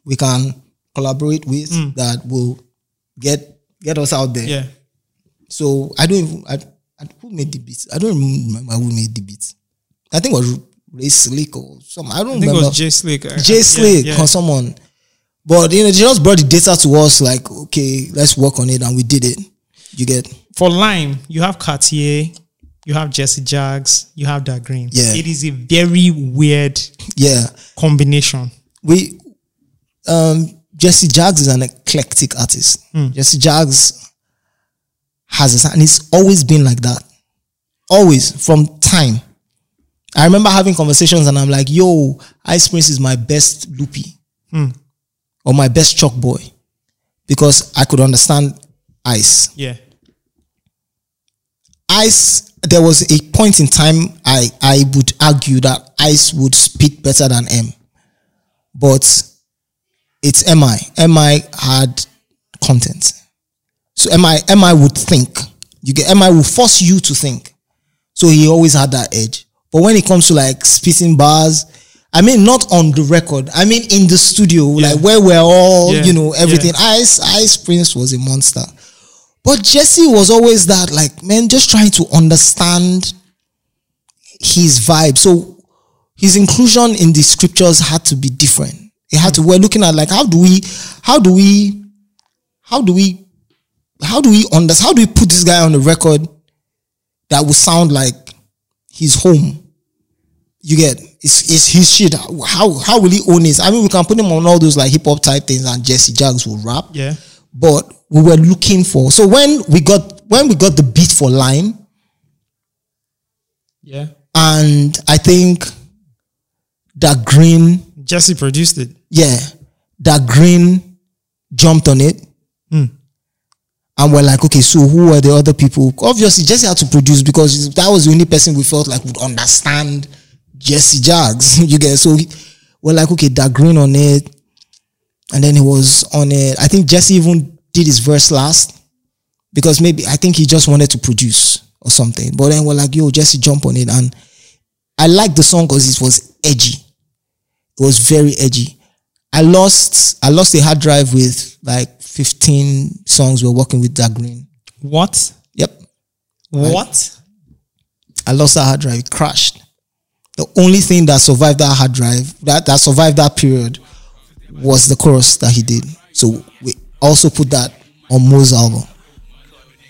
we can collaborate with Mm. that will get get us out there Yeah. so i don't even I, I, who made the beats i don't remember who made the beats i think it was ray slick or some i don't I think it remember was Jay Slick. Uh, jay yeah, slick yeah. or someone but you know they just brought the data to us like okay let's work on it and we did it you get For Lime, you have Cartier, you have Jesse Jagz, you have Da Grin. Yeah. It is a very weird yeah combination. we um Jesse Jagz is an eclectic artist. Hmm. Jesse Jagz has a sound, and it's always been like that. Always from time. I remember having conversations, and I'm like, "Yo, Ice Prince is my best loopy Hmm. or my best Choc boy," because I could understand Ice. Yeah. Ice, there was a point in time I, I would argue that Ice would spit better than M. But it's MI. MI had content. So MI, MI would think. You get MI will force you to think. So he always had that edge. But when it comes to like spitting bars, I mean not on the record. I mean in the studio, like where we're all, Yeah. you know, everything. Ice, Ice Prince was a monster. But Jesse was always that, like, man, just trying to understand his vibe. So his inclusion in the scriptures had to be different. It had to, we're looking at like, how do we, how do we, how do we, how do we understand, how do we put this guy on the record that will sound like his home? You get, it's, it's his shit. How, how will he own it? I mean, we can put him on all those like hip hop type things and Jesse Jagz will rap Yeah. but we were looking for. So when we got when we got the beat for Lime, Yeah. and I think Da Grin, Jesse produced it. Yeah, Da Grin jumped on it, Hmm. and we're like, okay, so who are the other people? Obviously, Jesse had to produce because that was the only person we felt like would understand Jesse Jagz. you get so we- we're like, okay, Da Grin on it, and then he was on it. I think Jesse even did his verse last because maybe I think he just wanted to produce or something. But then we're like, yo, Jesse, jump on it. And I liked the song because it was edgy. It was very edgy. I lost I lost a hard drive with like 15 songs we are working with Da Grin. What? Yep. What? I lost that hard drive. It crashed. The only thing that survived that hard drive, that, that survived that period, was the chorus that he did. So we also put that on Mo's album.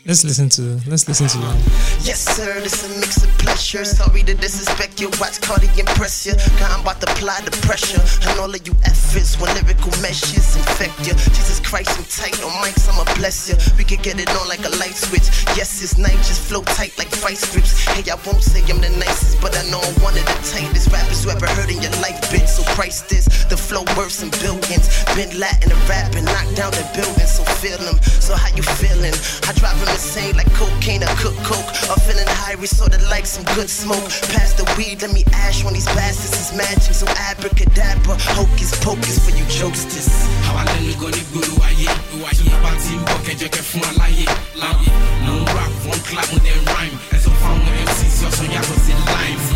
Let's listen to let's listen to that. Yes, sir, this a mix of pleasure. Sorry to disrespect your watch, Cardi impress you. Cause I'm about to apply the pressure. And all of you efforts when lyrical meshes infect you. Jesus Christ, I'm tight on mics, I'ma bless you. We can get it on like a light switch. Yes, it's night, just flow tight like vice grips. Hey, I won't say I'm the nicest, but I know I'm one of the tightest rappers you ever heard in your life, bitch. So price this, the flow worse in billions. Been Latin and rapping, knocked down the building, so feel them. So how you feeling? I drive insane like cocaine or cook coke. Or feeling high, we sorta like some good smoke. Pass the weed, let me ash when these bastards. is matching. so abracadabra. Hocus pocus for you jokesters. àwa lẹnu gan ní gbòòrò ayé ìjọba tí ń bọ̀ kẹjọ kẹ fún wa láyé mo ń rap one clap mo dẹ̀ rhyme ẹ sọ fáwọn mcs ọ̀sán yàtọ̀ sí live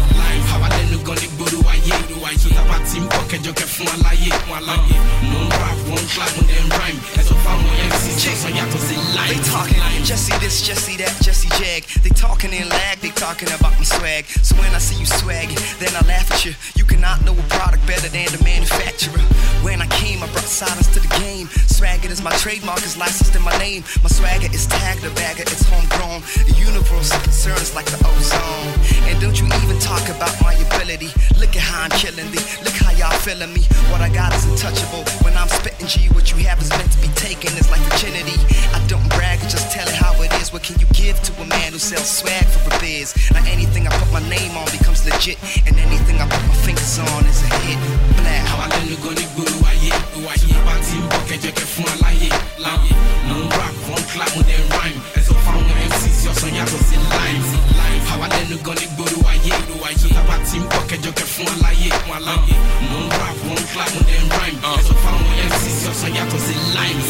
àwa lẹnu gan ní gbòòrò ayé ìjọba tí ń bọ̀ kẹjọ kẹ fún wa láyé láyé mo ń rap one clap mo rhyme ẹ sọ fáwọn mcs ọ̀sán yàtọ̀ sí They talking Jesse this, Jesse that, Jesse Jag. They talking in lag, they talking about my swag. So when I see you swagging, then I laugh at you. You cannot know a product better than the manufacturer. When I came, I brought silence to the game. Swagger is my trademark, is licensed in my name. My swagger is tagged, a bagger, it's homegrown. The universal concerns like the ozone. And don't you even talk about my ability. Look at how I'm killing thee. Look how y'all feeling me. What I got is untouchable. When I'm spitting G, what you have is meant to be taken. It's like virginity. I don't brag, just tell it how it is. What can you give to a man who sells swag for a biz? Now anything I put my name on becomes legit, and anything I put my fingers on is a hit. Black. àwa lẹnu gan ní gbòòrò ayé tí ń bọ̀ kẹjọ kẹ fún wa láyé mo ń live àwa lẹnu gan ní gbòòrò ayé ìjọba tí ń bọ̀ kẹjọ kẹ fún wa láyé láyé mo ń rap one clap mo dẹ̀ rhyme. Ẹ sọ fáwọn mcs ọ̀sán yàtọ̀ sí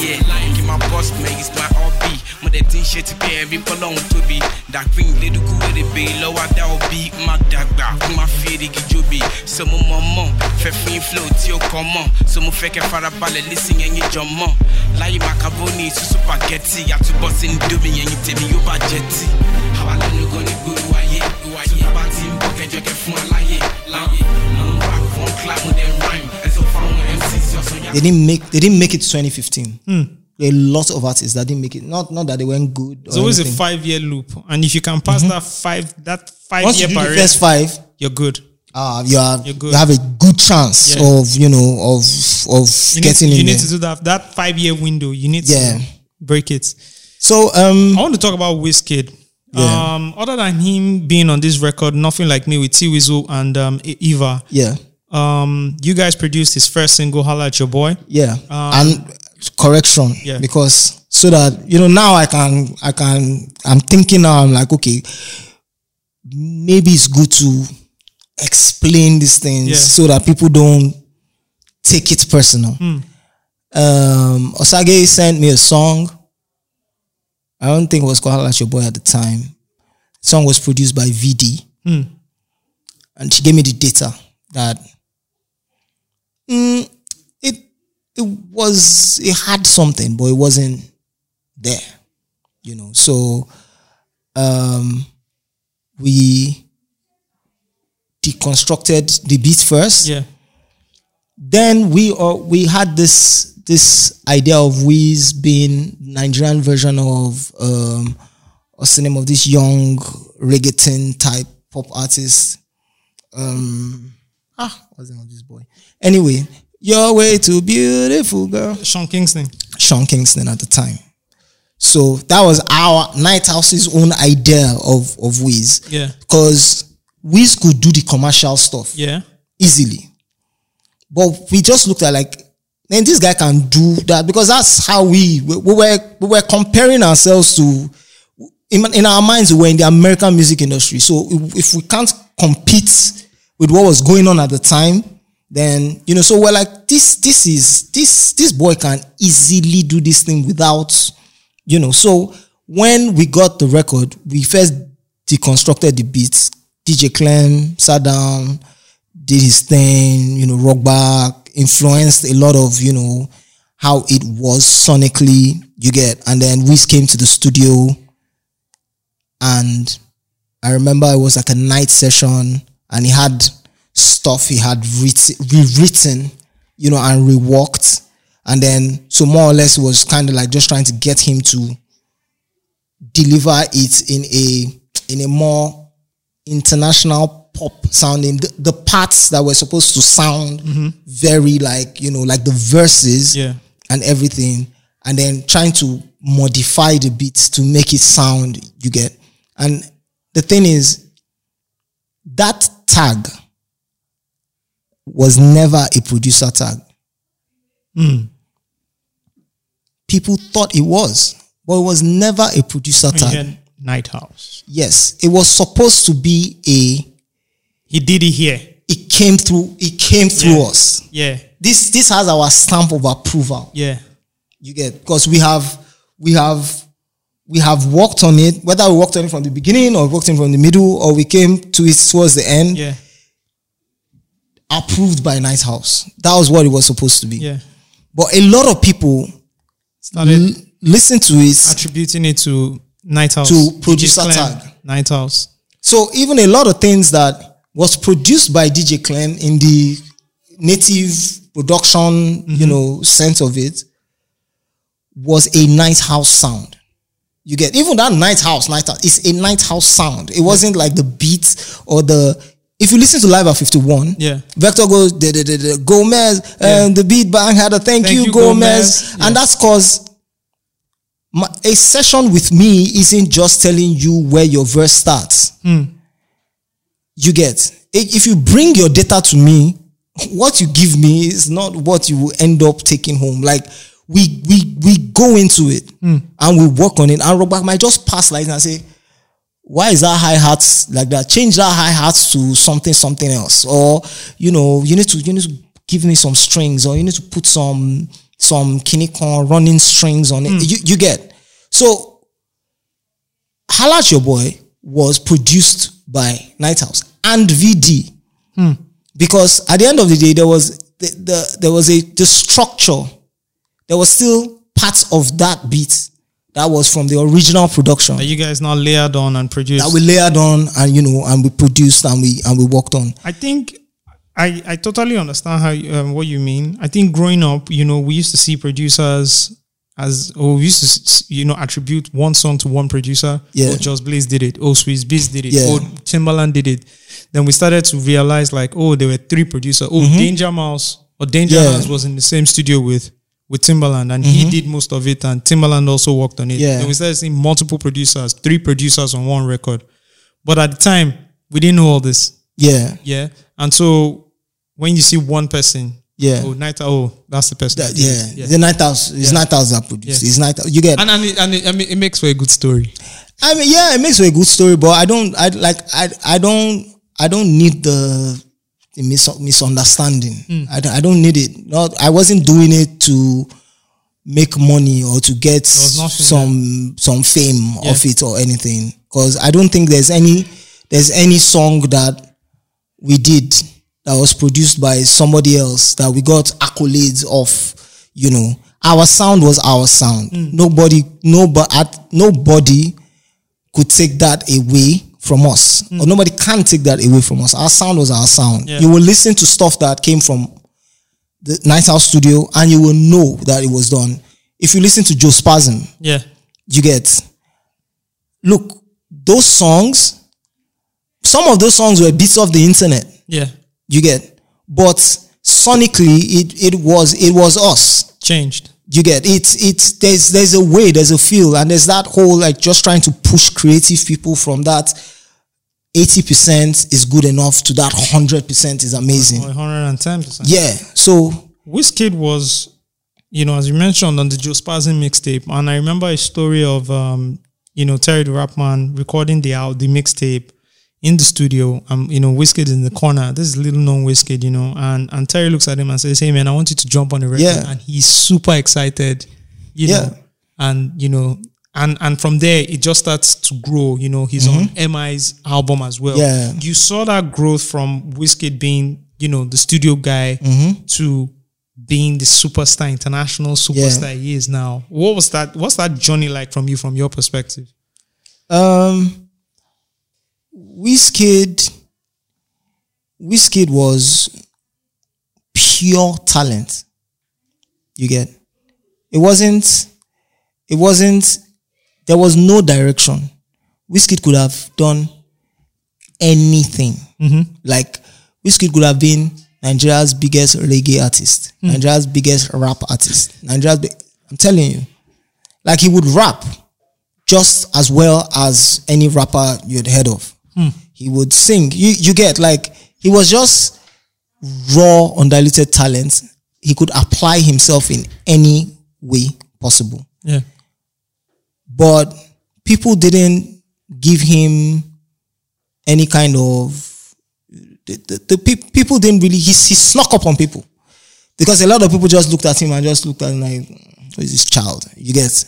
yeah. Kí máa boss man it's my hobby. Mo dẹ̀ ti ń ṣe ti pé ẹ̀rí pọ́lọ́hún tóbi dàgbìn lédùkú wèrè bè lọ́wọ́ dá òbí má dàgbà kó má fi èrìgì jóbi so mo mọ̀ mọ̀ fẹ́ fún yín flow tí ó kọ́ mọ̀ so mo fẹ́ kẹ́ farabalẹ̀ lísìn ẹ̀yìn jọ mọ̀ láyé macaroni sísú pàgẹ́tì àtúbọ̀ sí ní domi ẹ̀yìn tèmi yóò bá jẹ́ tì. àwa lẹ́nu gan ní gbòòrò ayé ìjọba bá ti ń bọ̀ kẹjọ kẹ fún wa láyé láyé mo ń rap one clap mo dẹ̀ rhyme ẹ sọ fáwọn mcs ọ̀sán yàtọ̀. They didn't make they didn't make it 2015. Hmm. A lot of artists that didn't make it. Not not that they weren't good. It's or always a five year loop. And if you can pass that five that five Once year you do the first five, you're good. uh, you have You're good. you have a good chance Yeah. of you know of of You need, getting you in need to do that that five year window. You need Yeah. to break it. So um, I want to talk about Wizkid. Yeah. Um, other than him being on this record, nothing like me with T Weasel and um, Eva. Yeah. Um, you guys produced his first single, "Holla at Your Boy." Yeah. Um, and correction. Yeah. Because so that you know now I can I can I'm thinking now I'm like okay maybe it's good to explain these things Yeah. so that people don't take it personal. Hmm. Um Osagie sent me a song. I don't think it was called Holla Your Boy at the time. The song was produced by VD. Hmm. And she gave me the data that mm, it it was it had something, but it wasn't there. You know, so um we deconstructed the beat first. Yeah. Then we uh, we had this this idea of Wiz being Nigerian version of um what's the name of this young reggaeton type pop artist. Um ah what's the name of this boy? Anyway, your way to beautiful girl. Sean Kingston. Sean Kingston at the time. So that was our Knighthouse's own idea of of Wiz. Yeah. Because Wiz could do the commercial stuff Yeah. easily. But we just looked at like, man, this guy can do that because that's how we we, we were we were comparing ourselves to in, in our minds we were in the American music industry. So if, if we can't compete with what was going on at the time, then you know, so we're like, this this is this this boy can easily do this thing without, you know. So when we got the record, we first deconstructed the beats. DJ Clem sat down, did his thing, you know, rock back, influenced a lot of, you know, how it was sonically, you get. And then Wiz came to the studio and I remember it was like a night session and he had stuff he had writ- rewritten, you know, and reworked. And then, so more or less, was kind of like just trying to get him to deliver it in a in a more international pop sounding the, the parts that were supposed to sound very like you know like the verses Yeah. and everything and then trying to modify the beats to make it sound you get and the thing is that tag was never a producer tag Mm. people thought it was but it was never a producer tag Knighthouse. Yes, it was supposed to be a. He did it here. It came through. It came through Yeah. us. Yeah. This this has our stamp of approval. Yeah. You get because we have we have we have worked on it. Whether we worked on it from the beginning or worked on it from the middle or we came to it towards the end. Yeah. Approved by Knighthouse. That was what it was supposed to be. Yeah. But a lot of people Started l- listen to it attributing it to Knighthouse. To producer tag. Knighthouse. So even a lot of things that was produced by DJ Clem in the native production, you know, sense of it, was a Knighthouse sound. You get even that Knighthouse, night house, it's a Knighthouse sound. It wasn't like the beat or the. If you listen to Live at 51, Yeah. Vector goes, Gomez, and the beat bang had a thank, Thank you, you, Gomez. Gomez. And that's cause my, a session with me isn't just telling you where your verse starts. Hmm. You get if you bring your data to me, what you give me is not what you will end up taking home. Like we we we go into it Hmm. and we work on it. And Rogba might just pass like and say, why is that high hats like that? Change that high hats to something something else, or you know, you need to you need to give me some strings, or you need to put some some kinikon running strings on it. You you get so. At Your Boy was produced by Knighthouse and VD Hmm. because at the end of the day there was the, the there was a the structure there was still parts of that beat that was from the original production That you guys now layered on and produced. that we layered on and you know and we produced and we and we worked on I think I, I totally understand how you- um, what you mean. I think growing up, you know, we used to see producers as or we used to you know attribute one song to one producer. Yeah. Oh, Just Blaze did it. Oh, Swizz Beatz did it. Yeah. Oh, Timbaland did it. Then we started to realize like, oh, there were three producers. Oh, Mhm. Danger Mouse or Danger Yeah. Mouse was in the same studio with with Timbaland, and he Mhm. did most of it, and Timbaland also worked on it. Yeah. And we started seeing multiple producers, three producers on one record. But at the time, we didn't know all this. Yeah. Yeah. And so when you see one person, Yeah. oh, night, oh, that's the person. that did yeah, the night house. It's Yeah. Knighthouse that produced. Yeah. It's night. You get. And and it, and it, I mean, it makes for a good story. I mean, yeah, it makes for a good story, but I don't. I like. I. I don't. I don't need the, the mis- misunderstanding. Mm. I, don't, I don't need it. Not. I wasn't doing it to make money or to get some some fame Yeah. of it or anything. Because I don't think there's any there's any song that we did that was produced by somebody else that we got accolades of. You know, our sound was our sound. Mm. Nobody, nobody, nobody could take that away from us, or nobody can take that away from us. Our sound was our sound. Yeah. You will listen to stuff that came from the Knighthouse Studio, and you will know that it was done. If you listen to Joe Spasm, Yeah. you get look those songs. Some of those songs were beats off the internet. Yeah. You get, but sonically, it it was it was us. Changed. You get it's it's there's there's a way, there's a feel, and there's that whole like just trying to push creative people from that eighty percent is good enough to that hundred percent is amazing. 110%. Yeah. So Wizkid was, you know, as you mentioned on the Joe Spazin mixtape, and I remember a story of, um, you know, Terry tha Rapman recording the out the mixtape in the studio. I'm, you know, Wizkid in the corner. This is little known Wizkid, you know, and and Terry looks at him and says, "Hey man, I want you to jump on the record," Yeah. and he's super excited, you Yeah. know, and you know. And, and from there it just starts to grow. You know, he's on MI's album as well. Yeah. You saw that growth from Wizkid being, you know, the studio guy Mhm. to being the superstar, international superstar he is now. What was that? What's that journey like from you, from your perspective? Um, Wizkid, Wizkid was pure talent. You get, it wasn't, it wasn't, there was no direction. Wizkid could have done anything. Mm-hmm. Like, Wizkid could have been Nigeria's biggest reggae artist, Mm. Nigeria's biggest rap artist, Nigeria's, big, I'm telling you, like he would rap just as well as any rapper you'd heard of. He would sing. You you get like he was just raw, undiluted talent. He could apply himself in any way possible. Yeah. But people didn't give him any kind of the, the, the peop- people didn't really he, he snuck up on people because a lot of people just looked at him and just looked at him like who is this child you get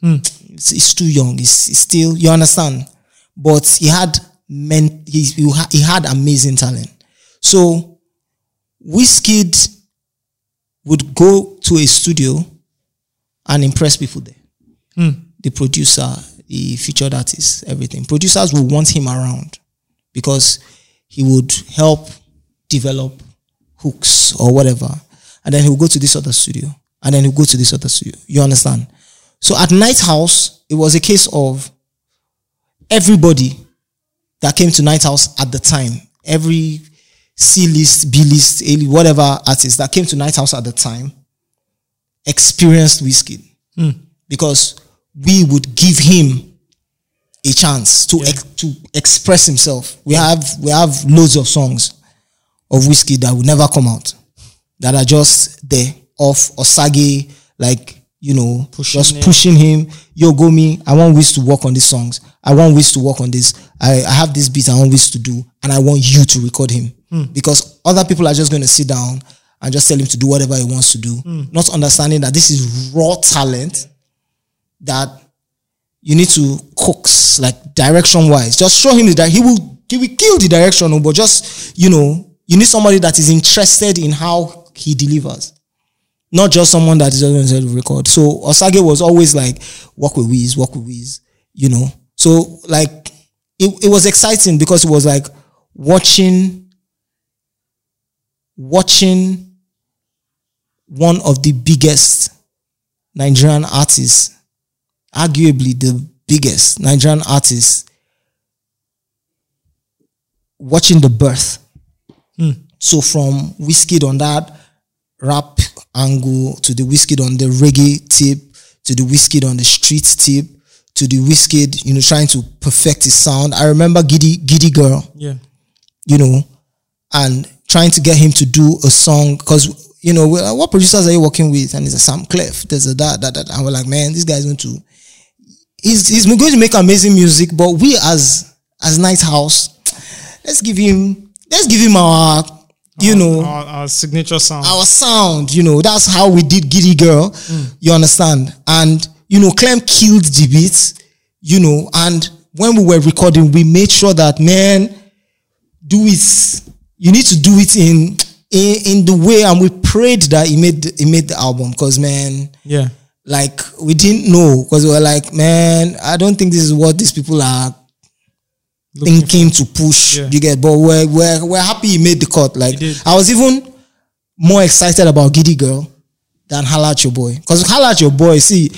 Hmm. it's, it's too young it's, it's still you understand but he had men he, he ha- he had amazing talent so Wizkid would go to a studio and impress people there Hmm. the producer, the featured artist, everything. Producers would want him around because he would help develop hooks or whatever. And then he'll go to this other studio. And then he'll go to this other studio. You understand? So at Knighthouse, it was a case of everybody that came to Knighthouse at the time, every C list, B list, A list, whatever artist that came to Knighthouse at the time experienced Whiskey Hmm. because we would give him a chance to ex- to express himself. We have we have loads of songs of whiskey that will never come out that are just there off Osagie, like you know, just him. pushing him. Yo, go me. I want Wiz to work on these songs. I want Wiz to work on this. I, I have this beat I want Wiz to do, and I want you to record him Hmm. because other people are just going to sit down and just tell him to do whatever he wants to do, Hmm. not understanding that this is raw talent that you need to coax like direction wise. Just show him that he will he will kill the direction, oh, but just you know you need somebody that is interested in how he delivers, not just someone that is just going to record. So Osagie was always like work with Wiz, work with Wiz, you know. So like it, it was exciting because it was like watching watching one of the biggest Nigerian artists, arguably the biggest Nigerian artist, watching the birth. Hmm. So from Wizkid on that rap angle to the whiskey on the reggae tip to the whiskey on the street tip to the whiskey you know trying to perfect his sound i remember giddy Gidi Girl Yeah. you know, and trying to get him to do a song because you know what producers are you working with? And it's a Samklef. There's a that that that. And we're like, man, this guy's going to he's he's going to make amazing music, but we as as Knighthouse, let's give him let's give him our you know Our, our signature sound. our sound. You know, that's how we did Gidi Girl. Mm. You understand? And you know, Clem killed the beats. You know, and when we were recording, we made sure that man, do it. You need to do it in in, in the way, and we prayed that he made he made the album because man, Yeah. like we didn't know because we were like, man, I don't think this is what these people are thinking to push. Yeah. You get, but we're we're we're happy he made the cut. Like. I was even more excited about Gidi Girl than Holla Your Boy because Holla Your Boy. See,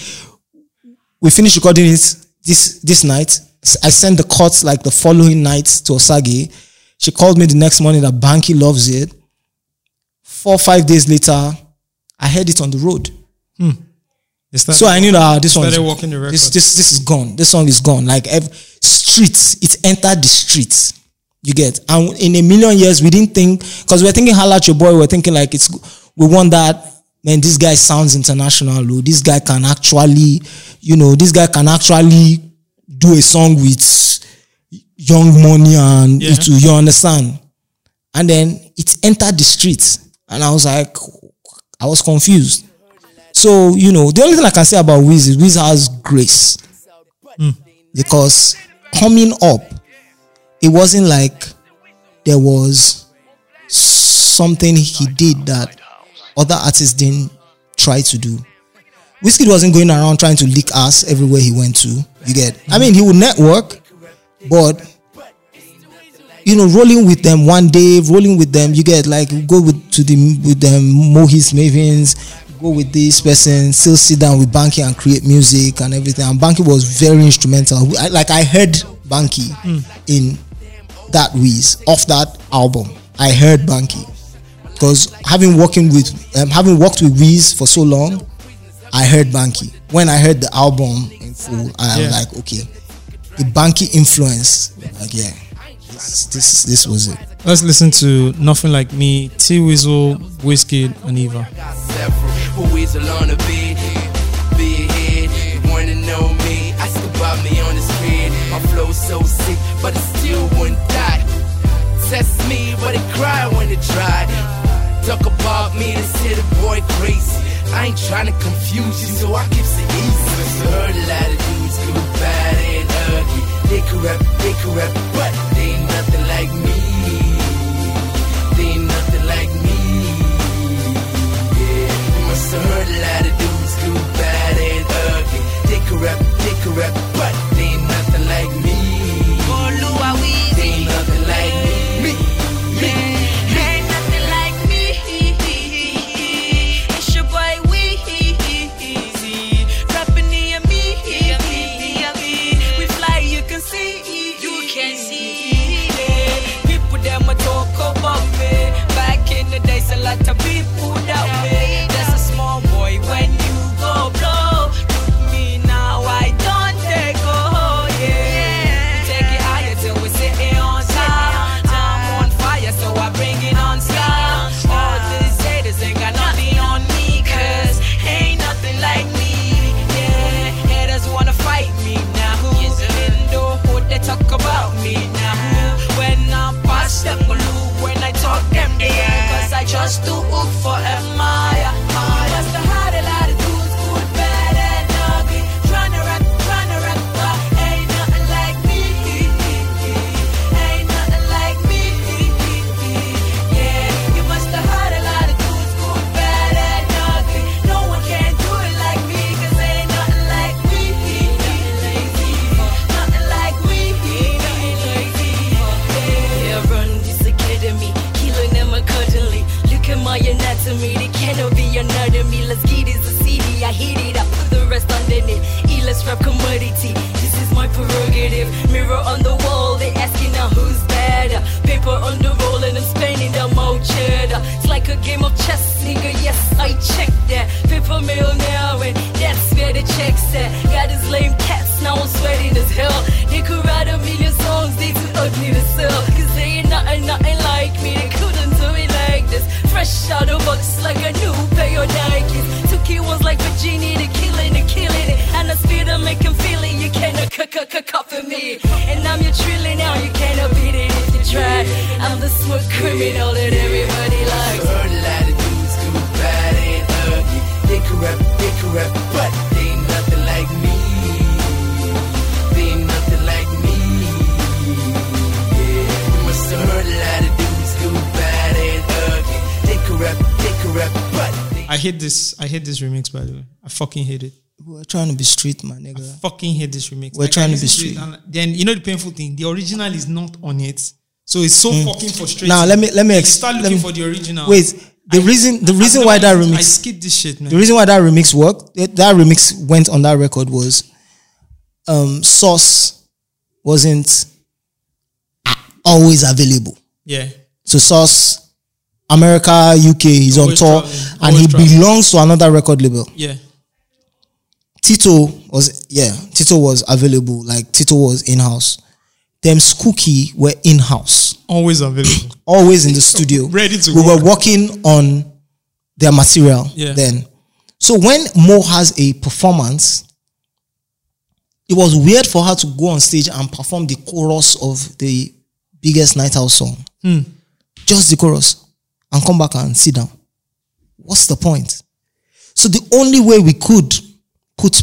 we finished recording it this this night. I sent the cuts like the following night to Osagie. She called me the next morning that Banky loves it. Four or five days later, I heard it on the road. Hmm. Started- So I knew that this one started walking the record. this, this this is gone. This song is gone. Like ev- streets, it entered the streets. You get, and in a million years, we didn't think because we are thinking "Holla at your boy." We are thinking like it's we want that. Man, this guy sounds international. oh. This guy can actually, you know, this guy can actually do a song with Young Money and Yeah. it you understand. And then it entered the streets, and I was like, I was confused. So, you know, the only thing I can say about Wiz is Wiz has grace. Hmm. Because coming up, it wasn't like there was something he did that other artists didn't try to do. Whiskey wasn't going around trying to lick ass everywhere he went to. You get, I mean, he would network, but you know, rolling with them one day, rolling with them, you get like go with to the with them Mo'Hits Mavens, go with this person, still sit down with Banky and create music and everything. And Banky was very instrumental. I, like I heard Banky hmm. in that Wiz off that album. I heard Banky because having working with um, having worked with Wiz for so long, I heard Banky. When I heard the album in full, I Yeah. was like, okay, the Banky influence, like yeah, this this, this was it. Let's listen to Nothing Like Me, T Weasel, Whiskey, and Eva. Who is alone to be? Be ahead. You wanna know me? Ask about me on the street. My flow so sick, but it still wouldn't die. Test me, but it cry when it tried. Talk about me, they say the boy crazy. I ain't trying to confuse you, so I keep it easy. I heard a lot of dudes go bad and ugly. They could rap, they could rap, but they ain't nothing like me. They ain't nothing like me. Yeah, you must have heard a lot of dudes go bad and ugly. They could rap, they could rap, but they ain't nothing like me. Street, my nigga. Fucking hate this remix. We're I trying to be street. then you know the painful thing. The original is not on it, so it's so Mm. fucking frustrating. Now let me let me ex- start looking me- for the original. Wait, the reason the reason why that remix I remix skip this shit, man. The reason why that remix worked, that that remix went on that record was um Sauce wasn't always available. Yeah. So Sauce, America, UK, he's on tour traveling, and always he traveling. belongs to another record label. Yeah. Tito was yeah, Tito was available, like Tito was in house. Them Skuki were in house. Always available. Always in the studio. Ready to We work. were working on their material Yeah. then. So when Mo has a performance, it was weird for her to go on stage and perform the chorus of the biggest night out song. Hmm. Just the chorus. And come back and sit down. What's the point? So the only way we could put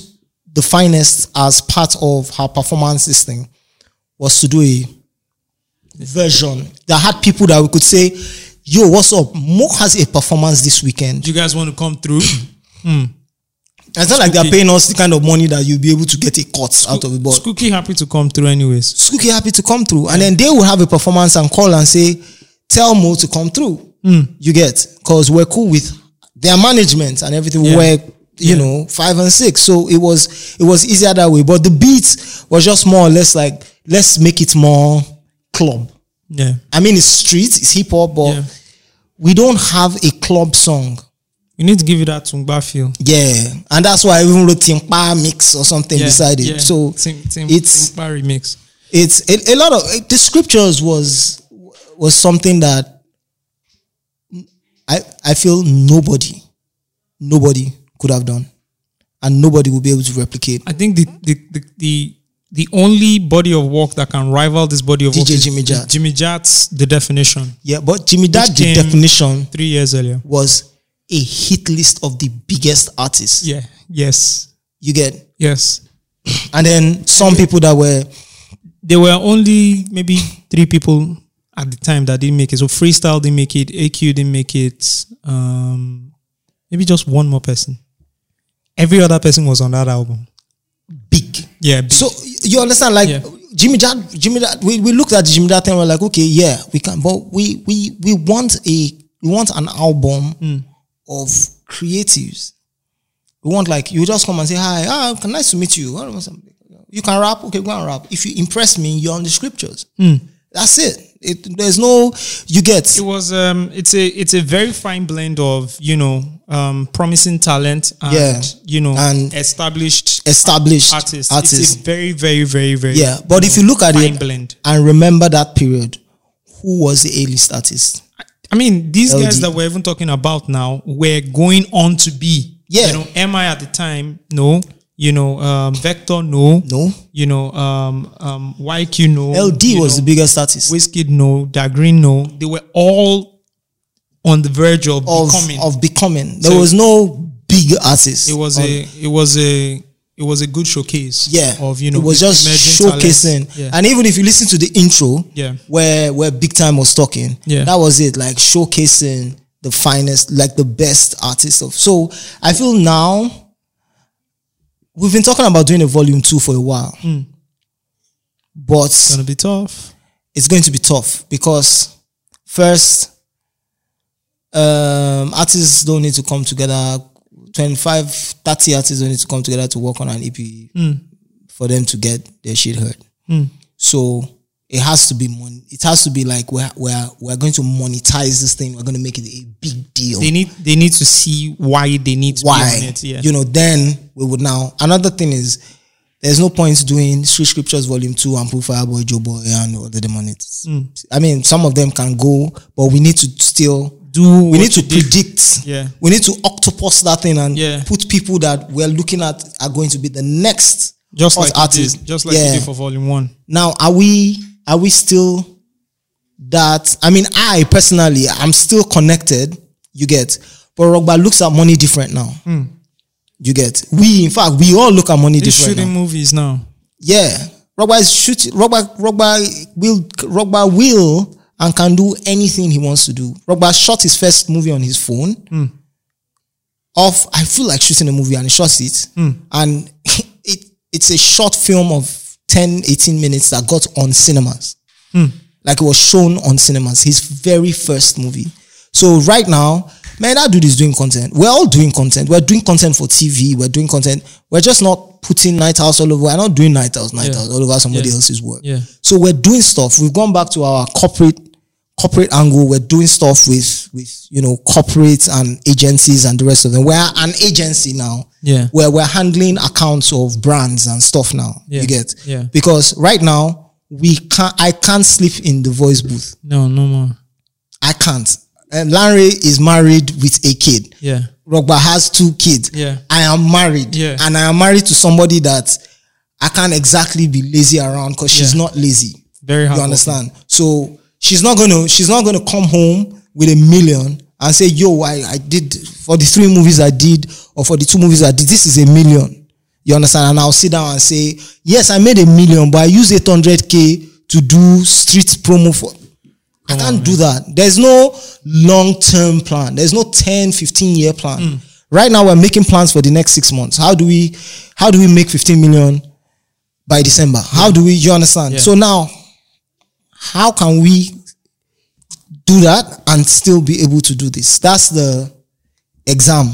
the finest as part of her performance this thing was to do a version that had people that we could say, yo, what's up? Mo has a performance this weekend. Do you guys want to come through? Hmm. It's not like they're paying us the kind of money that you'll be able to get a cut out of it. But Skuki happy to come through anyways. Skuki happy to come through. And then they will have a performance and call and say, tell Mo to come through. Mm. You get? Because we're cool with their management and everything. Yeah. We're, you know, five and six. So it was it was easier that way. But the beat was just more or less like, let's make it more club. Yeah. I mean it's street, it's hip hop, but we don't have a club song. You need to give it that Tungba feel. Yeah. And that's why I even wrote Timpa mix or something Yeah, beside it. yeah. So Tim, Tim, it's Timpa remix. it's a, a lot of the scriptures was was something that I I feel nobody nobody could have done and nobody will be able to replicate. I think the the the the, the only body of work that can rival this body of work DJ is Jimmy Jatt. Jimmy Jatt's The Definition. Yeah, but Jimmy Jatt the definition three years earlier. was a hit list of the biggest artists. Yeah. Yes. You get Yes. and then some people that were There were only maybe three people at the time that didn't make it. So Freestyle didn't make it. AQ didn't make it. Um, maybe just one more person. Every other person was on that album. Big. Yeah. Big. So you understand, like Jimmy Jatt, Jimmy Jatt. We, we looked at Jimmy Jatt and we're like, okay, yeah, we can, but we we we want a we want an album Hmm. of creatives. We want like you just come and say hi, ah, nice to meet you. What was something? You can rap, okay, go and rap. If you impress me, you're on the scriptures. Hmm. That's it. It. There's no you get. It was um it's a it's a very fine blend of, you know, um promising talent and Yeah. you know And established established artists. artists. It's a very, very, very, very Yeah, but if you look at fine it blend. and remember that period, who was the A-list artist? I mean, these guys that we're even talking about now were going on to be. Yeah. You know, MI at the time, no. You know, um, Vector, no. No. You know, um, um, YQ, no. eLDee You was know, the biggest artist. Whiskey, no. Da Grin, no. They were all on the verge of, of becoming. of becoming. There So- was no big artist. it was on- a, it was a, it was a good showcase. yeah Of you know, it was just showcasing. Yeah. And even if you listen to the intro, Yeah. where where Big Time was talking, Yeah. that was it. Like showcasing the finest, like the best artists of. So I feel now we've been talking about doing a volume two for a while, Mm. but It's gonna be tough. it's going to be tough because first um artists don't need to come together 25 30 artists don't need to come together to work on an ep Mm. for them to get their shit heard Mm. so it has to be mon- it has to be like we're we're we're going to monetize this thing. We're going to make it a big deal. They need they need to see why they need to why it. Yeah. you know then we would now another thing is there's no point doing street scriptures volume two and put fireboy joe boy and all the them Mm. i mean some of them can go but we need to still do we need to you did. predict Yeah. we need to octopus that thing and Yeah. put people that we're looking at are going to be the next Just like artist just like you did for volume one. now are we are we still that i mean i personally i'm still connected you get but Rogba looks at money different now Hmm. you get we in fact we all look at money He's different shooting now. movies now. yeah Rogba is shooting Rogba Rogba will Rogba will and can do anything he wants to do Rogba shot his first movie on his phone Hmm. off I feel like shooting a movie and he shot it Hmm. and it it's a short film of 10 18 minutes that got on cinemas. Hmm. like it was shown on cinemas his very first movie. So right now man that dude is doing content. We're all doing content. We're doing content for tv we're doing content. We're just not putting Knighthouse all over. We're not doing Knighthouse night Yeah. house. All over somebody else's work. Yeah. so we're doing stuff. We've gone back to our corporate corporate angle we're doing stuff with with you know corporates and agencies and the rest of them we're an agency now Yeah. where we're handling accounts of brands and stuff now Yeah. you get Yeah. because right now we can't i can't sleep in the voice booth No, no more. i can't and larry is married with a kid Yeah. Rogba has two kids Yeah. i am married Yeah. and i am married to somebody that i can't exactly be lazy around because she's not lazy Very hard. you understand so she's not gonna she's not gonna come home with a million and say yo i i did for the three movies i did or for the two movies i did this is a million. You understand? And i'll sit down and say yes i made a million but i used 800k to do street promo for i can't do that. There's no long-term plan. There's no 10 15 year plan. Hmm. right now we're making plans for the next six months. How do we how do we make 15 million by december? How do we you understand? Yeah. so now how can we do that and still be able to do this? That's the exam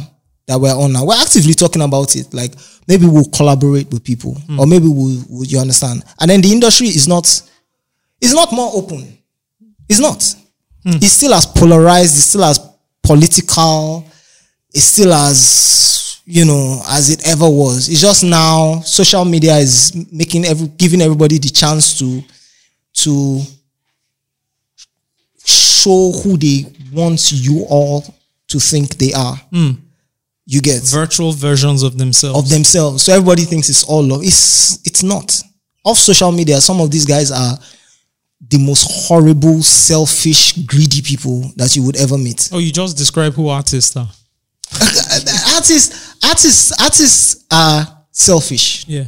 that we're on now. We're actively talking about it. Like maybe we'll collaborate with people hmm. or maybe we'll, we'll you understand. And then the industry is not it's not more open. It's not. Hmm. It's still as polarized it's still as political it's still as you know as it ever was. It's just now social media is making every giving everybody the chance to to show who they want you all to think they are Mm. you get Virtual versions of themselves. of themselves so everybody thinks it's all love it's it's not off social media some of these guys are the most horrible selfish greedy people that you would ever meet Oh, you just describe who artists are. artists artists artists are selfish Yeah.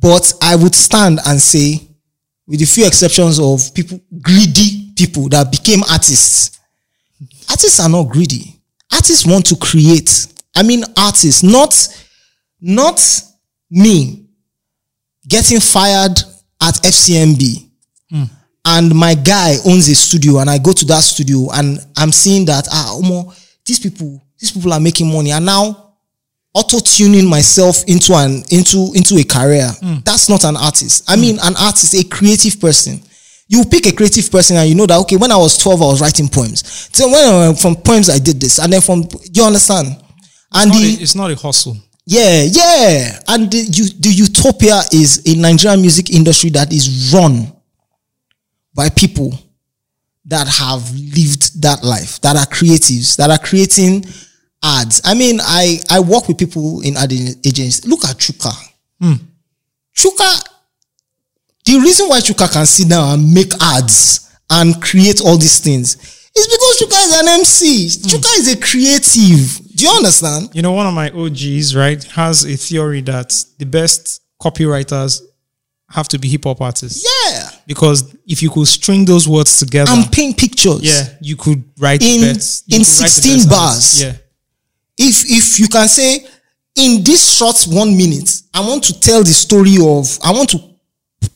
but I would stand and say, with a few exceptions of people, greedy people that became artists, artists are not greedy. Artists want to create. I mean, artists, not, not me getting fired at FCMB hmm. and my guy owns a studio and I go to that studio and I'm seeing that, ah, Omo, these people, these people are making money and now auto tuning myself into an into into a career. Hmm. That's not an artist. I hmm. mean, an artist, a creative person. You pick a creative person and you know that okay, when I was twelve, I was writing poems. So when I, from poems I did this, and then from you understand, and It's not, the a, it's not a hustle. yeah, yeah, and the, you, the utopia is a Nigerian music industry that is run by people that have lived that life, that are creatives, that are creating ads. I mean, I I work with people in ad agencies. Look at Chuka. Hmm. Chuka, the reason why Chuka can sit down and make ads and create all these things is because Chuka is an MC. Hmm. Chuka is a creative. Do you understand? You know, one of my OGs, right, has a theory that the best copywriters have to be hip hop artists. Yeah. Because if you could string those words together And paint pictures. yeah, you could write In- in could write the 16 best bars. Yeah. if if you can say in this short one minute i want to tell the story of i want to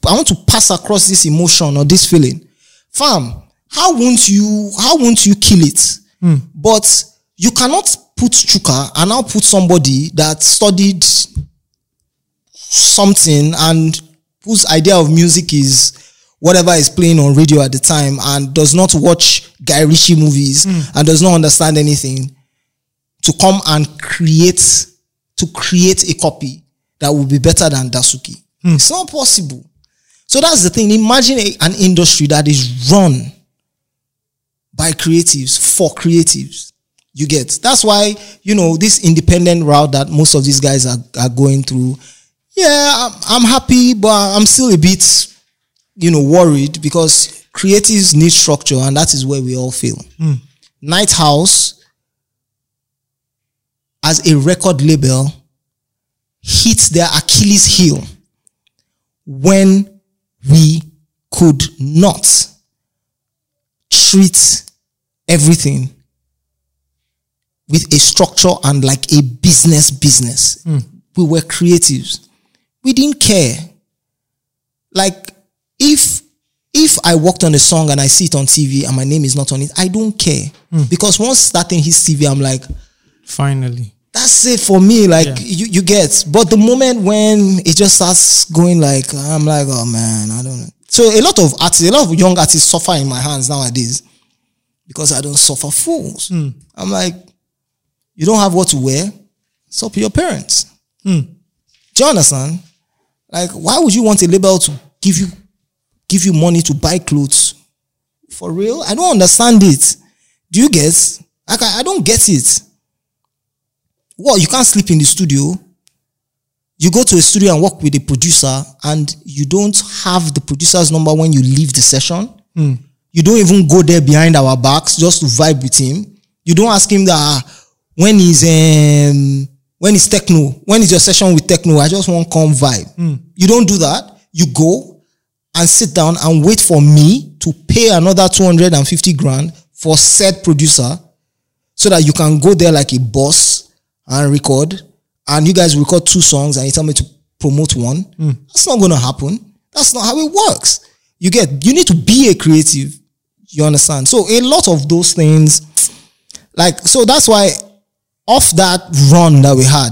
i want to pass across this emotion or this feeling. Fam how won't you how won't you kill it? Hmm. But you cannot put chuka and now put somebody that studied something and whose idea of music is whatever is playing on radio at the time and does not watch Guy Ritchie movies hmm. and does not understand anything to come and create to create a copy that will be better than Dasuki. Hmm. It's not possible. So that's the thing. Imagine a- an industry that is run by creatives for creatives. You get that's why you know this independent route that most of these guys are, are going through. Yeah, I'm, I'm happy, but I'm still a bit, you know, worried because creatives need structure, and that is where we all fail. Hmm. Knighthouse, as a record label, hits their Achilles heel when we could not treat everything with a structure and like a business business. Hmm. We were creatives. We didn't care. Like if if I worked on a song and I see it on TV and my name is not on it, I don't care. Hmm. Because once that thing hits TV, I'm like, Finally. That's it for me. Like Yeah. you, you get. But the moment when it just starts going like, I'm like, oh man, I don't know. So a lot of artists, a lot of young artists suffer in my hands nowadays because I don't suffer fools. Hmm. I'm like, you don't have what to wear, it's up to your parents. Hmm. Do you understand? Like, why would you want a label to give you give you money to buy clothes? For real? I don't understand it. Do you get? Like, I, I don't get it. What you can't sleep in the studio. You go to a studio and work with a producer, and you don't have the producer's number when you leave the session. You don't even go there behind our backs just to vibe with him. You don't ask him that "Ah, when is um when is techno, when is your session with techno? I just want come vibe. You don't do that. You go and sit down and wait for me to pay another 250 grand for said producer so that you can go there like a boss and record and you guys record two songs and you tell me to promote one. Hmm. That's not going to happen. That's not how it works. You get, you need to be a creative. You understand? So a lot of those things, like, so that's why off that run that we had,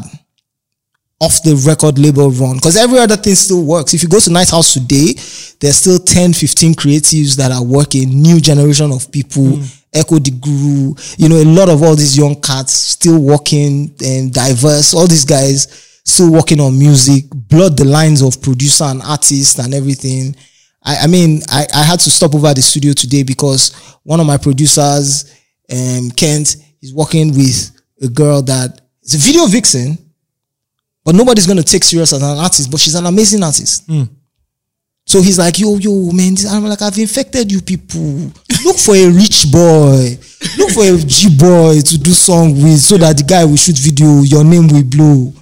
off the record label run, because every other thing still works. If you go to Knighthouse today, there's still 10, 15 creatives that are working, new generation of people, hmm. Echo the Guru, you know, a lot of all these young cats still working and diverse, all these guys still working on music, blurred the lines of producer and artist and everything. I, I mean, I, I had to stop over at the studio today because one of my producers, um, Kent, is working with a girl that is a video vixen, but nobody's gonna take serious as an artist, but she's an amazing artist. So he's like, yo, yo, man. this- I'm like, I've infected you people. Look for a rich boy. Look for a G boy to do song with so that the guy will shoot video, your name will blow.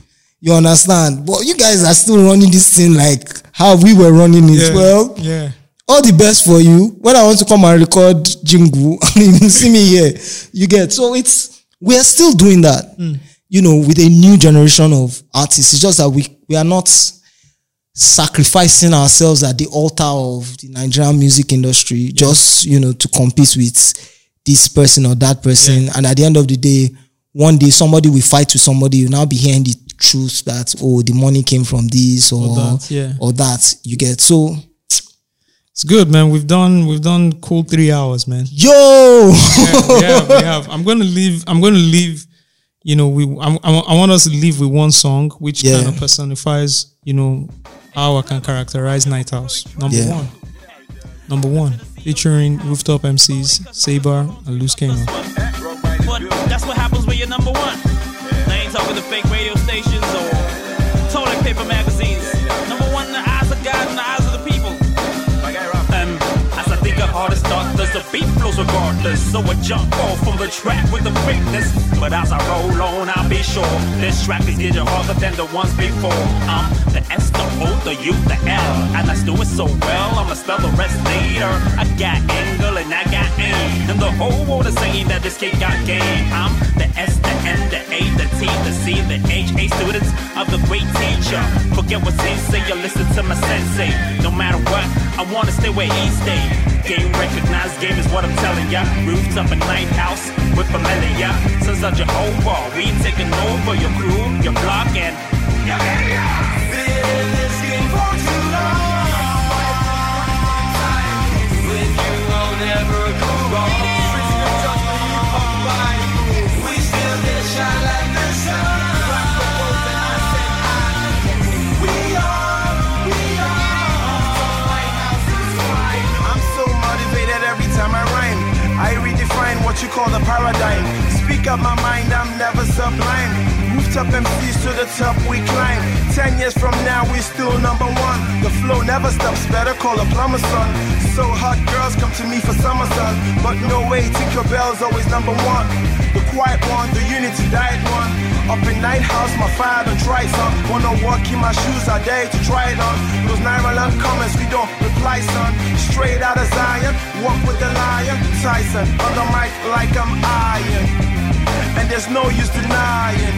You understand? But you guys are still running this thing like how we were running it. Yeah. Well, Yeah. all the best for you. When I want to come and record jingle, you see me here. You get so it's we are still doing that. Hmm. You know, with a new generation of artists. It's just that we we are not sacrificing ourselves at the altar of the Nigerian music industry just you know to compete with this person or that person. And at the end of the day, one day somebody will fight with somebody. You now be hearing the truth that oh the money came from this or Or that, yeah. or that. You get so It's good, man. We've done we've done cool three hours, man. Yo, yeah, we have, we have. I'm gonna leave. I'm gonna leave. You know, we. I'm, I, I want us to leave with one song, which Yeah. kind of personifies. You know, how I can characterize Knighthouse. Number Yeah. one. Number one, featuring rooftop MCs Sabar and Loose Kaynon. But that's what happens when you're number one. I ain't talking to fake radio the beat flows regardless. So I jump off from the track with the quickness. But as I roll on, I'll be sure this track is getting harder than the ones before. I'm the S, the O, the U, the L. And I do it so well, I'ma spell the rest later. I got angle and I got aim. And the whole world is saying that this kid got game. I'm the S, the N, the A, the T, the C, the H, A students of the great teacher. Forget what say, you listen to my sensei. No matter what, I wanna stay where he stay. Game recognized, game is what I'm telling ya. Rooftop a night house with familiar. Since a Jehovah, we taking over your crew, your block, and your area. Been in this game for too long. What you call the paradigm. Speak up my mind, I'm never sublime. Rooftop MCs to the top we climb. Ten years from now, we still number one. The flow never stops, better call a plumber son. So hot girls come to me for summer sun. But no way, Tinkerbell's always number one. Quiet one, the unity diet one. Up in Knighthouse, my fire don't try son. Wanna walk in my shoes, I dare to try it on. Those nine comments, we don't reply, son. Straight out of Zion, walk with the lion. Tyson, on the mic like I'm iron. And there's no use denying.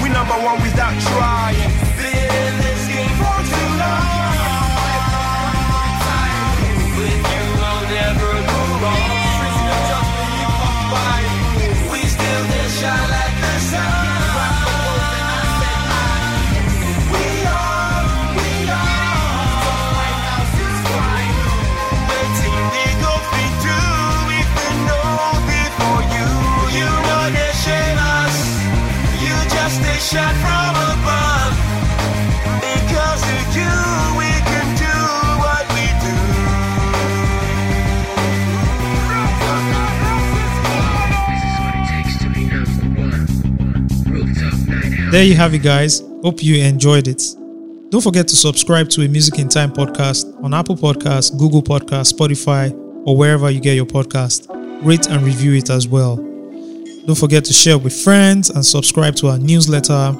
We number one without trying. Been in this game for too long. There you have it, guys. Hope you enjoyed it. Don't forget to subscribe to a Music in Time podcast on Apple Podcasts, Google Podcasts, Spotify, or wherever you get your podcast. Rate and review it as well. Don't forget to share with friends and subscribe to our newsletter.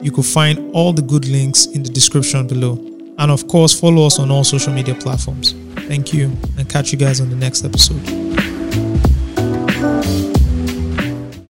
You could find all the good links in the description below. And of course, follow us on all social media platforms. Thank you and catch you guys on the next episode.